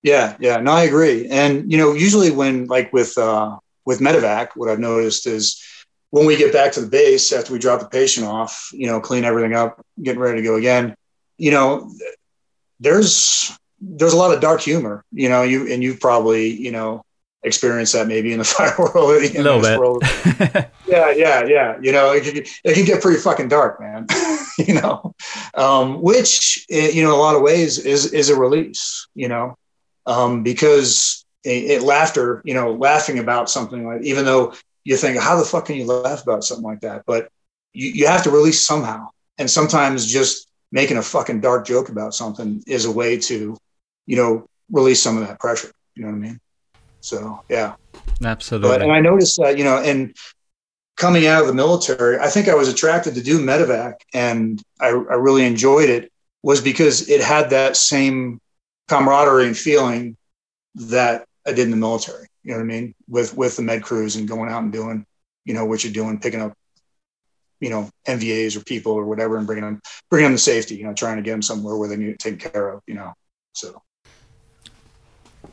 [SPEAKER 2] Yeah, yeah, no, I agree. And you know, usually when like with uh with medevac, what I've noticed is when we get back to the base after we drop the patient off, you know, clean everything up, getting ready to go again, you know, there's there's a lot of dark humor, you know, you and you've probably, you know, experienced that maybe in the *laughs* fire world.
[SPEAKER 1] Little bit. World. *laughs*
[SPEAKER 2] yeah, yeah, yeah. You know, it can, it can get pretty fucking dark, man. *laughs* you know, um, which eh, you know, in a lot of ways is is a release. You know, um, because it, laughter, you know, laughing about something like, even though you think, how the fuck can you laugh about something like that? But you, you have to release somehow. And sometimes just making a fucking dark joke about something is a way to, you know, release some of that pressure. You know what I mean? So, yeah.
[SPEAKER 1] Absolutely.
[SPEAKER 2] But, and I noticed that, you know, and coming out of the military, I think I was attracted to do medevac and I, I really enjoyed it was because it had that same camaraderie and feeling that I did in the military. You know what I mean? With with the med crews and going out and doing, you know, what you're doing, picking up, you know, MVAs or people or whatever, and bringing them bringing them to safety. You know, trying to get them somewhere where they need to take care of. You know, so.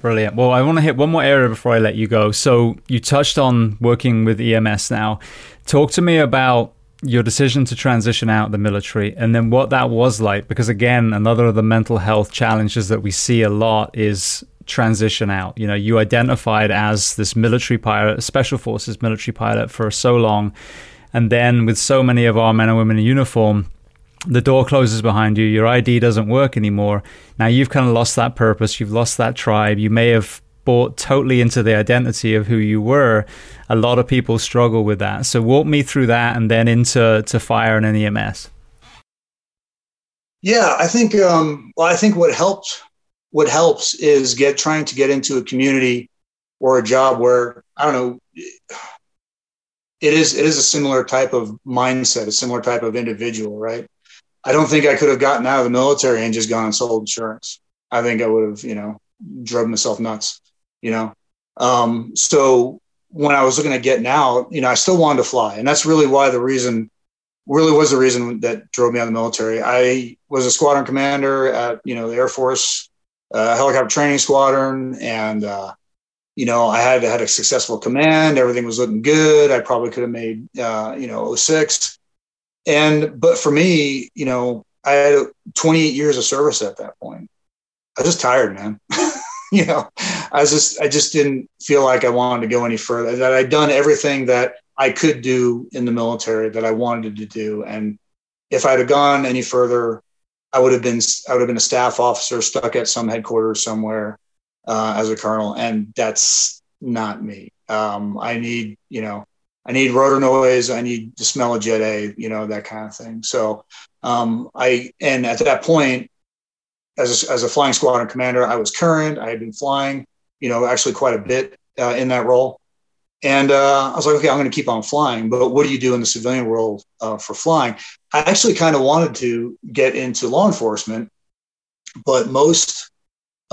[SPEAKER 1] Brilliant. Well, I want to hit one more area before I let you go. So you touched on working with EMS now. Talk to me about your decision to transition out of the military and then what that was like because again another of the mental health challenges that we see a lot is transition out. You know, you identified as this military pilot, special forces military pilot for so long. And then with so many of our men and women in uniform, the door closes behind you, your ID doesn't work anymore. Now you've kind of lost that purpose, you've lost that tribe, you may have bought totally into the identity of who you were. A lot of people struggle with that. So walk me through that and then into to fire and EMS.
[SPEAKER 2] Yeah, I think um, well, I think what helped what helps is get trying to get into a community or a job where I don't know. It is it is a similar type of mindset, a similar type of individual, right? I don't think I could have gotten out of the military and just gone and sold insurance. I think I would have, you know, drove myself nuts, you know. Um, so when I was looking at getting out, you know, I still wanted to fly, and that's really why the reason really was the reason that drove me out of the military. I was a squadron commander at you know the Air Force uh, helicopter training squadron, and uh, you know I had had a successful command. Everything was looking good. I probably could have made uh, you know 06. And but for me, you know, I had 28 years of service at that point. I was just tired, man. *laughs* you know, I was just, I just didn't feel like I wanted to go any further. That I'd done everything that I could do in the military that I wanted to do, and if I'd have gone any further, I would have been, I would have been a staff officer stuck at some headquarters somewhere uh, as a colonel, and that's not me. Um, I need, you know, I need rotor noise. I need to smell of Jet A, you know, that kind of thing. So um, I, and at that point, as a, as a flying squadron commander, I was current. I had been flying, you know, actually quite a bit uh, in that role. And uh, I was like, okay, I'm going to keep on flying. But what do you do in the civilian world uh, for flying? I actually kind of wanted to get into law enforcement, but most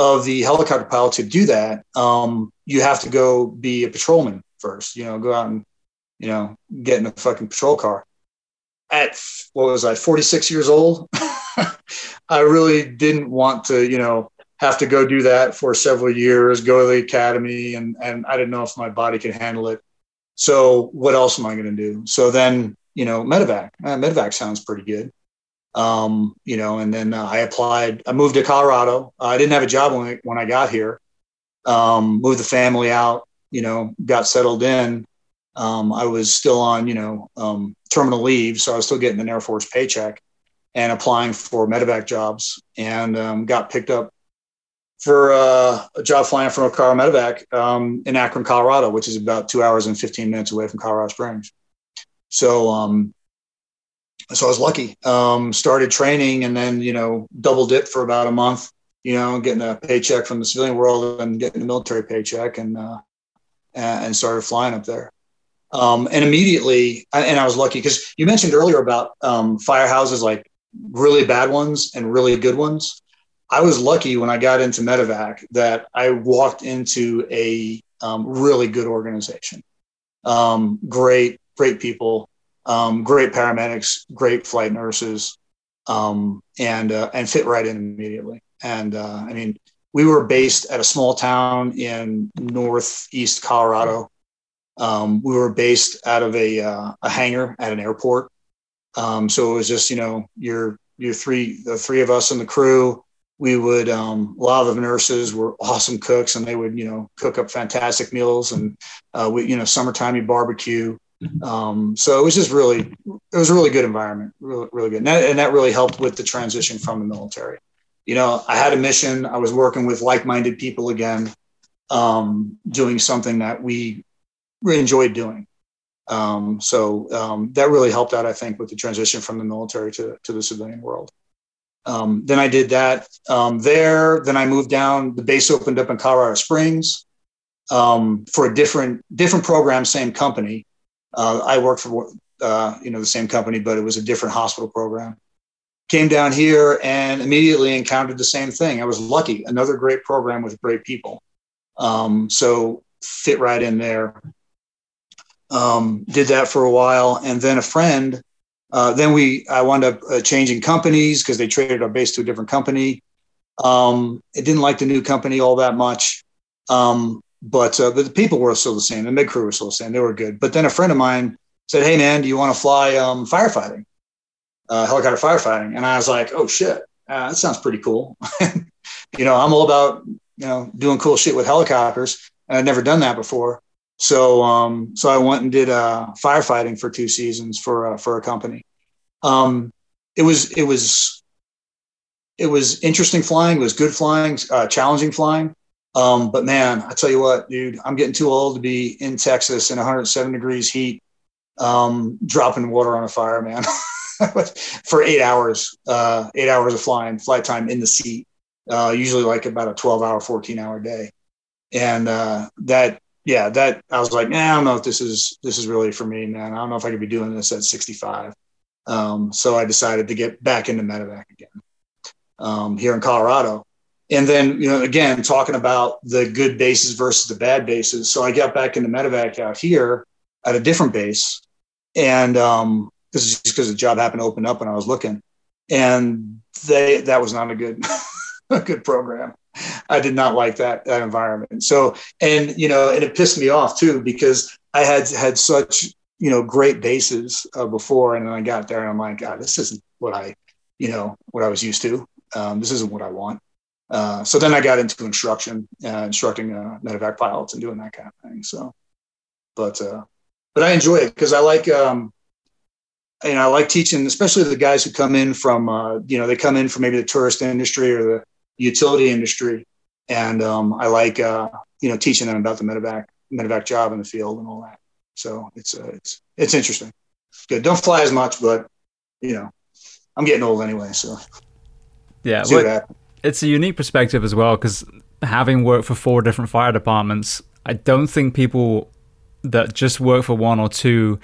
[SPEAKER 2] of the helicopter pilots who do that, um, you have to go be a patrolman first. You know, go out and you know get in a fucking patrol car. At what was I, 46 years old? *laughs* I really didn't want to, you know, have to go do that for several years, go to the academy, and and I didn't know if my body could handle it. So what else am I going to do? So then, you know, medevac. Uh, medevac sounds pretty good um, you know, and then uh, I applied. I moved to Colorado. Uh, I didn't have a job when I, when I got here. Um, moved the family out. You know, got settled in. Um, I was still on, you know, um, terminal leave, so I was still getting an Air Force paycheck and applying for medevac jobs, and um, got picked up for uh, a job flying from a car medevac um, in Akron, Colorado, which is about two hours and 15 minutes away from Colorado Springs. So um, so I was lucky. Um, started training and then, you know, double dip for about a month, you know, getting a paycheck from the civilian world and getting a military paycheck and, uh, and started flying up there. Um, and immediately, and I was lucky because you mentioned earlier about um, firehouses, like really bad ones and really good ones. I was lucky when I got into medevac that I walked into a um, really good organization. Um, great, great people um, great paramedics, great flight nurses, um, and uh, and fit right in immediately. And uh, I mean, we were based at a small town in northeast Colorado. Um, we were based out of a uh, a hangar at an airport. Um, so it was just you know your your three the three of us and the crew. We would um, a lot of the nurses were awesome cooks, and they would you know cook up fantastic meals. And uh, we you know summertime you barbecue. Um, so it was just really, it was a really good environment, really, really good. And that, and that really helped with the transition from the military. You know, I had a mission. I was working with like-minded people again, um, doing something that we enjoyed doing. Um, so um, that really helped out, I think, with the transition from the military to, to the civilian world. Um, then I did that um, there. Then I moved down. The base opened up in Colorado Springs um, for a different different program, same company. Uh, I worked for uh, you know the same company, but it was a different hospital program. Came down here and immediately encountered the same thing. I was lucky, another great program with great people. Um, so fit right in there. Um, did that for a while, and then a friend. Uh, then we I wound up uh, changing companies because they traded our base to a different company. Um, didn't like the new company all that much. Um, but uh, the people were still the same. The mid crew was still the same. They were good. But then a friend of mine said, "Hey man, do you want to fly um, firefighting, uh, helicopter firefighting?" And I was like, "Oh shit, uh, that sounds pretty cool." *laughs* you know, I'm all about you know doing cool shit with helicopters, and I'd never done that before. So um, so I went and did uh, firefighting for two seasons for uh, for a company. Um, it was it was it was interesting flying. It was good flying, uh, challenging flying. Um, but man, I tell you what, dude, I'm getting too old to be in Texas in 107 degrees heat, um, dropping water on a fire, man, *laughs* for eight hours, uh, eight hours of flying, flight time in the seat, uh, usually like about a 12 hour, 14 hour day. And, uh, that, yeah, that I was like, nah, I don't know if this is, this is really for me, man. I don't know if I could be doing this at 65. Um, so I decided to get back into medevac again, um, here in Colorado and then you know again talking about the good bases versus the bad bases. So i got back into medevac out here at a different base. And um this is just because the job happened to open up when i was looking. And they that was not a good *laughs* a good program. I did not like that that environment. So and you know and it pissed me off too because i had had such you know great bases uh, before. And then i got there and i'm like god this isn't what i you know, what I was used to. Um, this isn't what I want. Uh, so then I got into instruction, uh, instructing uh, medevac pilots and doing that kind of thing. So, but uh, but I enjoy it because I like um, you know I like teaching, especially the guys who come in from uh, you know they come in from maybe the tourist industry or the utility industry, and um, I like uh, you know teaching them about the medevac medevac job in the field and all that. So it's uh, it's it's interesting. Good. Don't fly as much, but you know I'm getting old anyway, so
[SPEAKER 1] yeah. Well, it's a unique perspective as well because having worked for four different fire departments, I don't think people that just work for one or two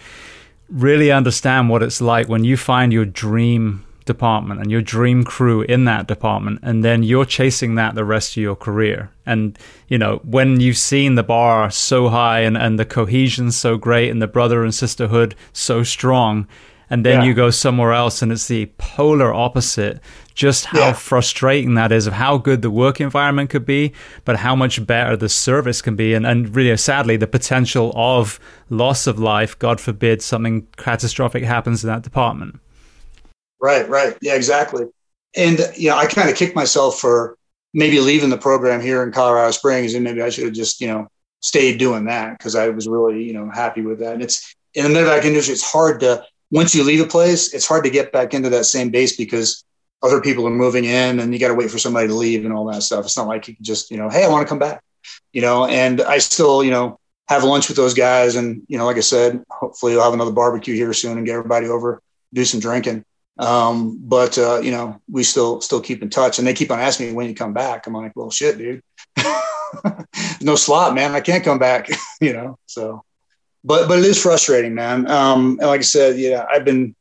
[SPEAKER 1] really understand what it's like when you find your dream department and your dream crew in that department and then you're chasing that the rest of your career and you know when you've seen the bar so high and, and the cohesion so great and the brother and sisterhood so strong and then yeah. you go somewhere else and it's the polar opposite just how yeah. frustrating that is of how good the work environment could be but how much better the service can be. And, and really sadly the potential of loss of life god forbid something catastrophic happens in that department.
[SPEAKER 2] Right right. Yeah exactly. And you know i kind of kicked myself for maybe leaving the program here in colorado springs and maybe i should have just you know stayed doing that because i was really you know happy with that. And it's in the medevac industry it's hard to once you leave a place, it's hard to get back into that same base because other people are moving in and you got to wait for somebody to leave and all that stuff. It's not like you can just, you know, hey, I want to come back, you know, and I still, you know, have lunch with those guys. And, you know, like I said, hopefully we'll have another barbecue here soon and get everybody over, do some drinking. Um, but, uh, you know, we still, still keep in touch and they keep on asking me when you come back. I'm like, well, shit, dude, *laughs* no slot, man. I can't come back, *laughs* you know? So, but but it is frustrating, man. Um, and like I said, yeah, I've been.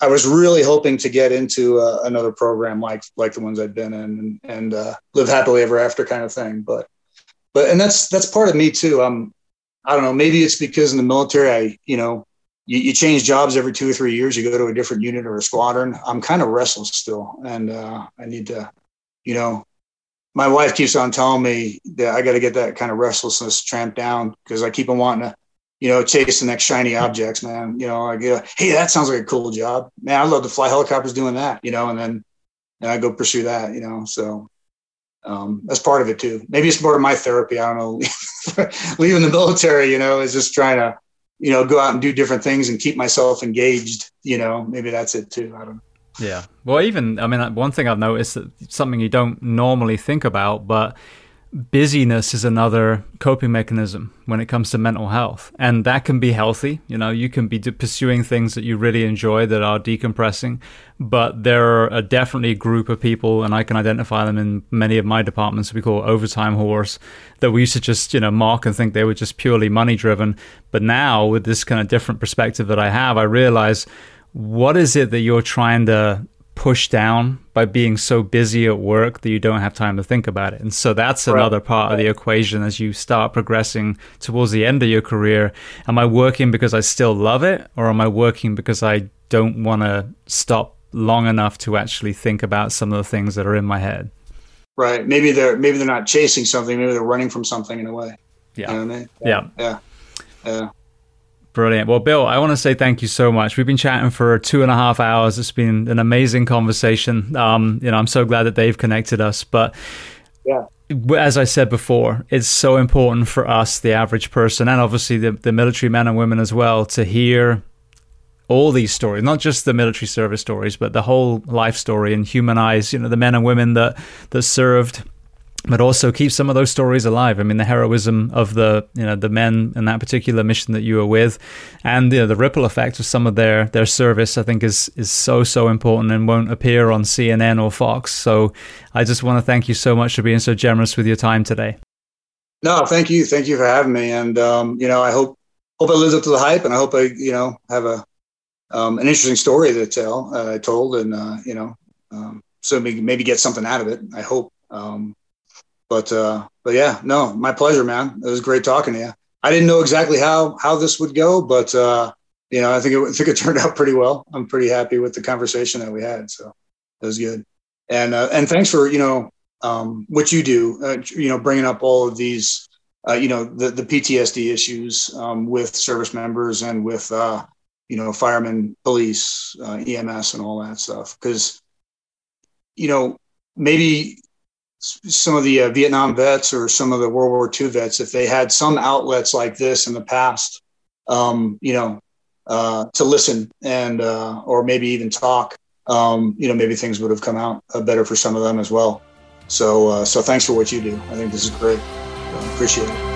[SPEAKER 2] I was really hoping to get into uh, another program like like the ones I've been in and, and uh, live happily ever after kind of thing. But but and that's that's part of me too. Um, I don't know. Maybe it's because in the military, I you know you, you, change jobs every two or three years. You go to a different unit or a squadron. I'm kind of restless still, and uh, I need to, you know, my wife keeps on telling me that I got to get that kind of restlessness tramped down because I keep on wanting to you know, chase the next shiny objects, man. You know, like, hey, that sounds like a cool job. Man, I'd love to fly helicopters doing that, you know, and then and I go pursue that, you know. So um, that's part of it too. Maybe it's part of my therapy. I don't know. *laughs* Leaving the military, you know, is just trying to, you know, go out and do different things and keep myself engaged. You know, maybe that's it too. I don't know.
[SPEAKER 1] Yeah. Well, even I mean, one thing I've noticed that something you don't normally think about, but busyness is another coping mechanism when it comes to mental health. And that can be healthy you know you can be pursuing things that you really enjoy that are decompressing but there are a definitely a group of people and i can identify them in many of my departments we call overtime horse that we used to just you know mark and think they were just purely money driven but now with this kind of different perspective that i have i realize what is it that you're trying to pushed down by being so busy at work that you don't have time to think about it. And so that's right. another part of the equation as you start progressing towards the end of your career. Am I working because I still love it or am I working because I don't want to stop long enough to actually think about some of the things that are in my head?
[SPEAKER 2] Right. Maybe they're maybe they're not chasing something, maybe they're running from something in a way.
[SPEAKER 1] Yeah. You know I
[SPEAKER 2] mean? Yeah. Yeah. Yeah.
[SPEAKER 1] Brilliant. Well, Bill, I want to say thank you so much. We've been chatting for two and a half hours. It's been an amazing conversation. Um, you know, I'm so glad that they've connected us. But
[SPEAKER 2] yeah,
[SPEAKER 1] as I said before, it's so important for us, the average person, and obviously the, the military men and women as well, to hear all these stories, not just the military service stories, but the whole life story and humanize, you know, the men and women that that served but also keep some of those stories alive. I mean, the heroism of the you know the men in that particular mission that you were with, and you know, the ripple effect of some of their their service, I think is is so so important and won't appear on CNN or Fox. So I just want to thank you so much for being so generous with your time today.
[SPEAKER 2] No, thank you, thank you for having me, and um, you know I hope hope I live up to the hype, and I hope I you know have a um, an interesting story to tell. Uh, told, and uh, you know, um, so maybe, maybe get something out of it. I hope. Um, but uh, but yeah, no, my pleasure, man. It was great talking to you. I didn't know exactly how how this would go, but uh, you know, I think it I think it *laughs* turned out pretty well. I'm pretty happy with the conversation that we had, so it was good. And uh, and thanks for you know um, what you do, uh, you know, bringing up all of these, uh, you know, the the PTSD issues um, with service members and with uh, you know, firemen, police, uh, EMS, and all that stuff. Because, you know, maybe some of the uh, Vietnam vets or some of the World War II vets, if they had some outlets like this in the past, um, you know, uh, to listen and uh, or maybe even talk, um, you know, maybe things would have come out uh, better for some of them as well. So, uh, so thanks for what you do. I think this is great. appreciate it.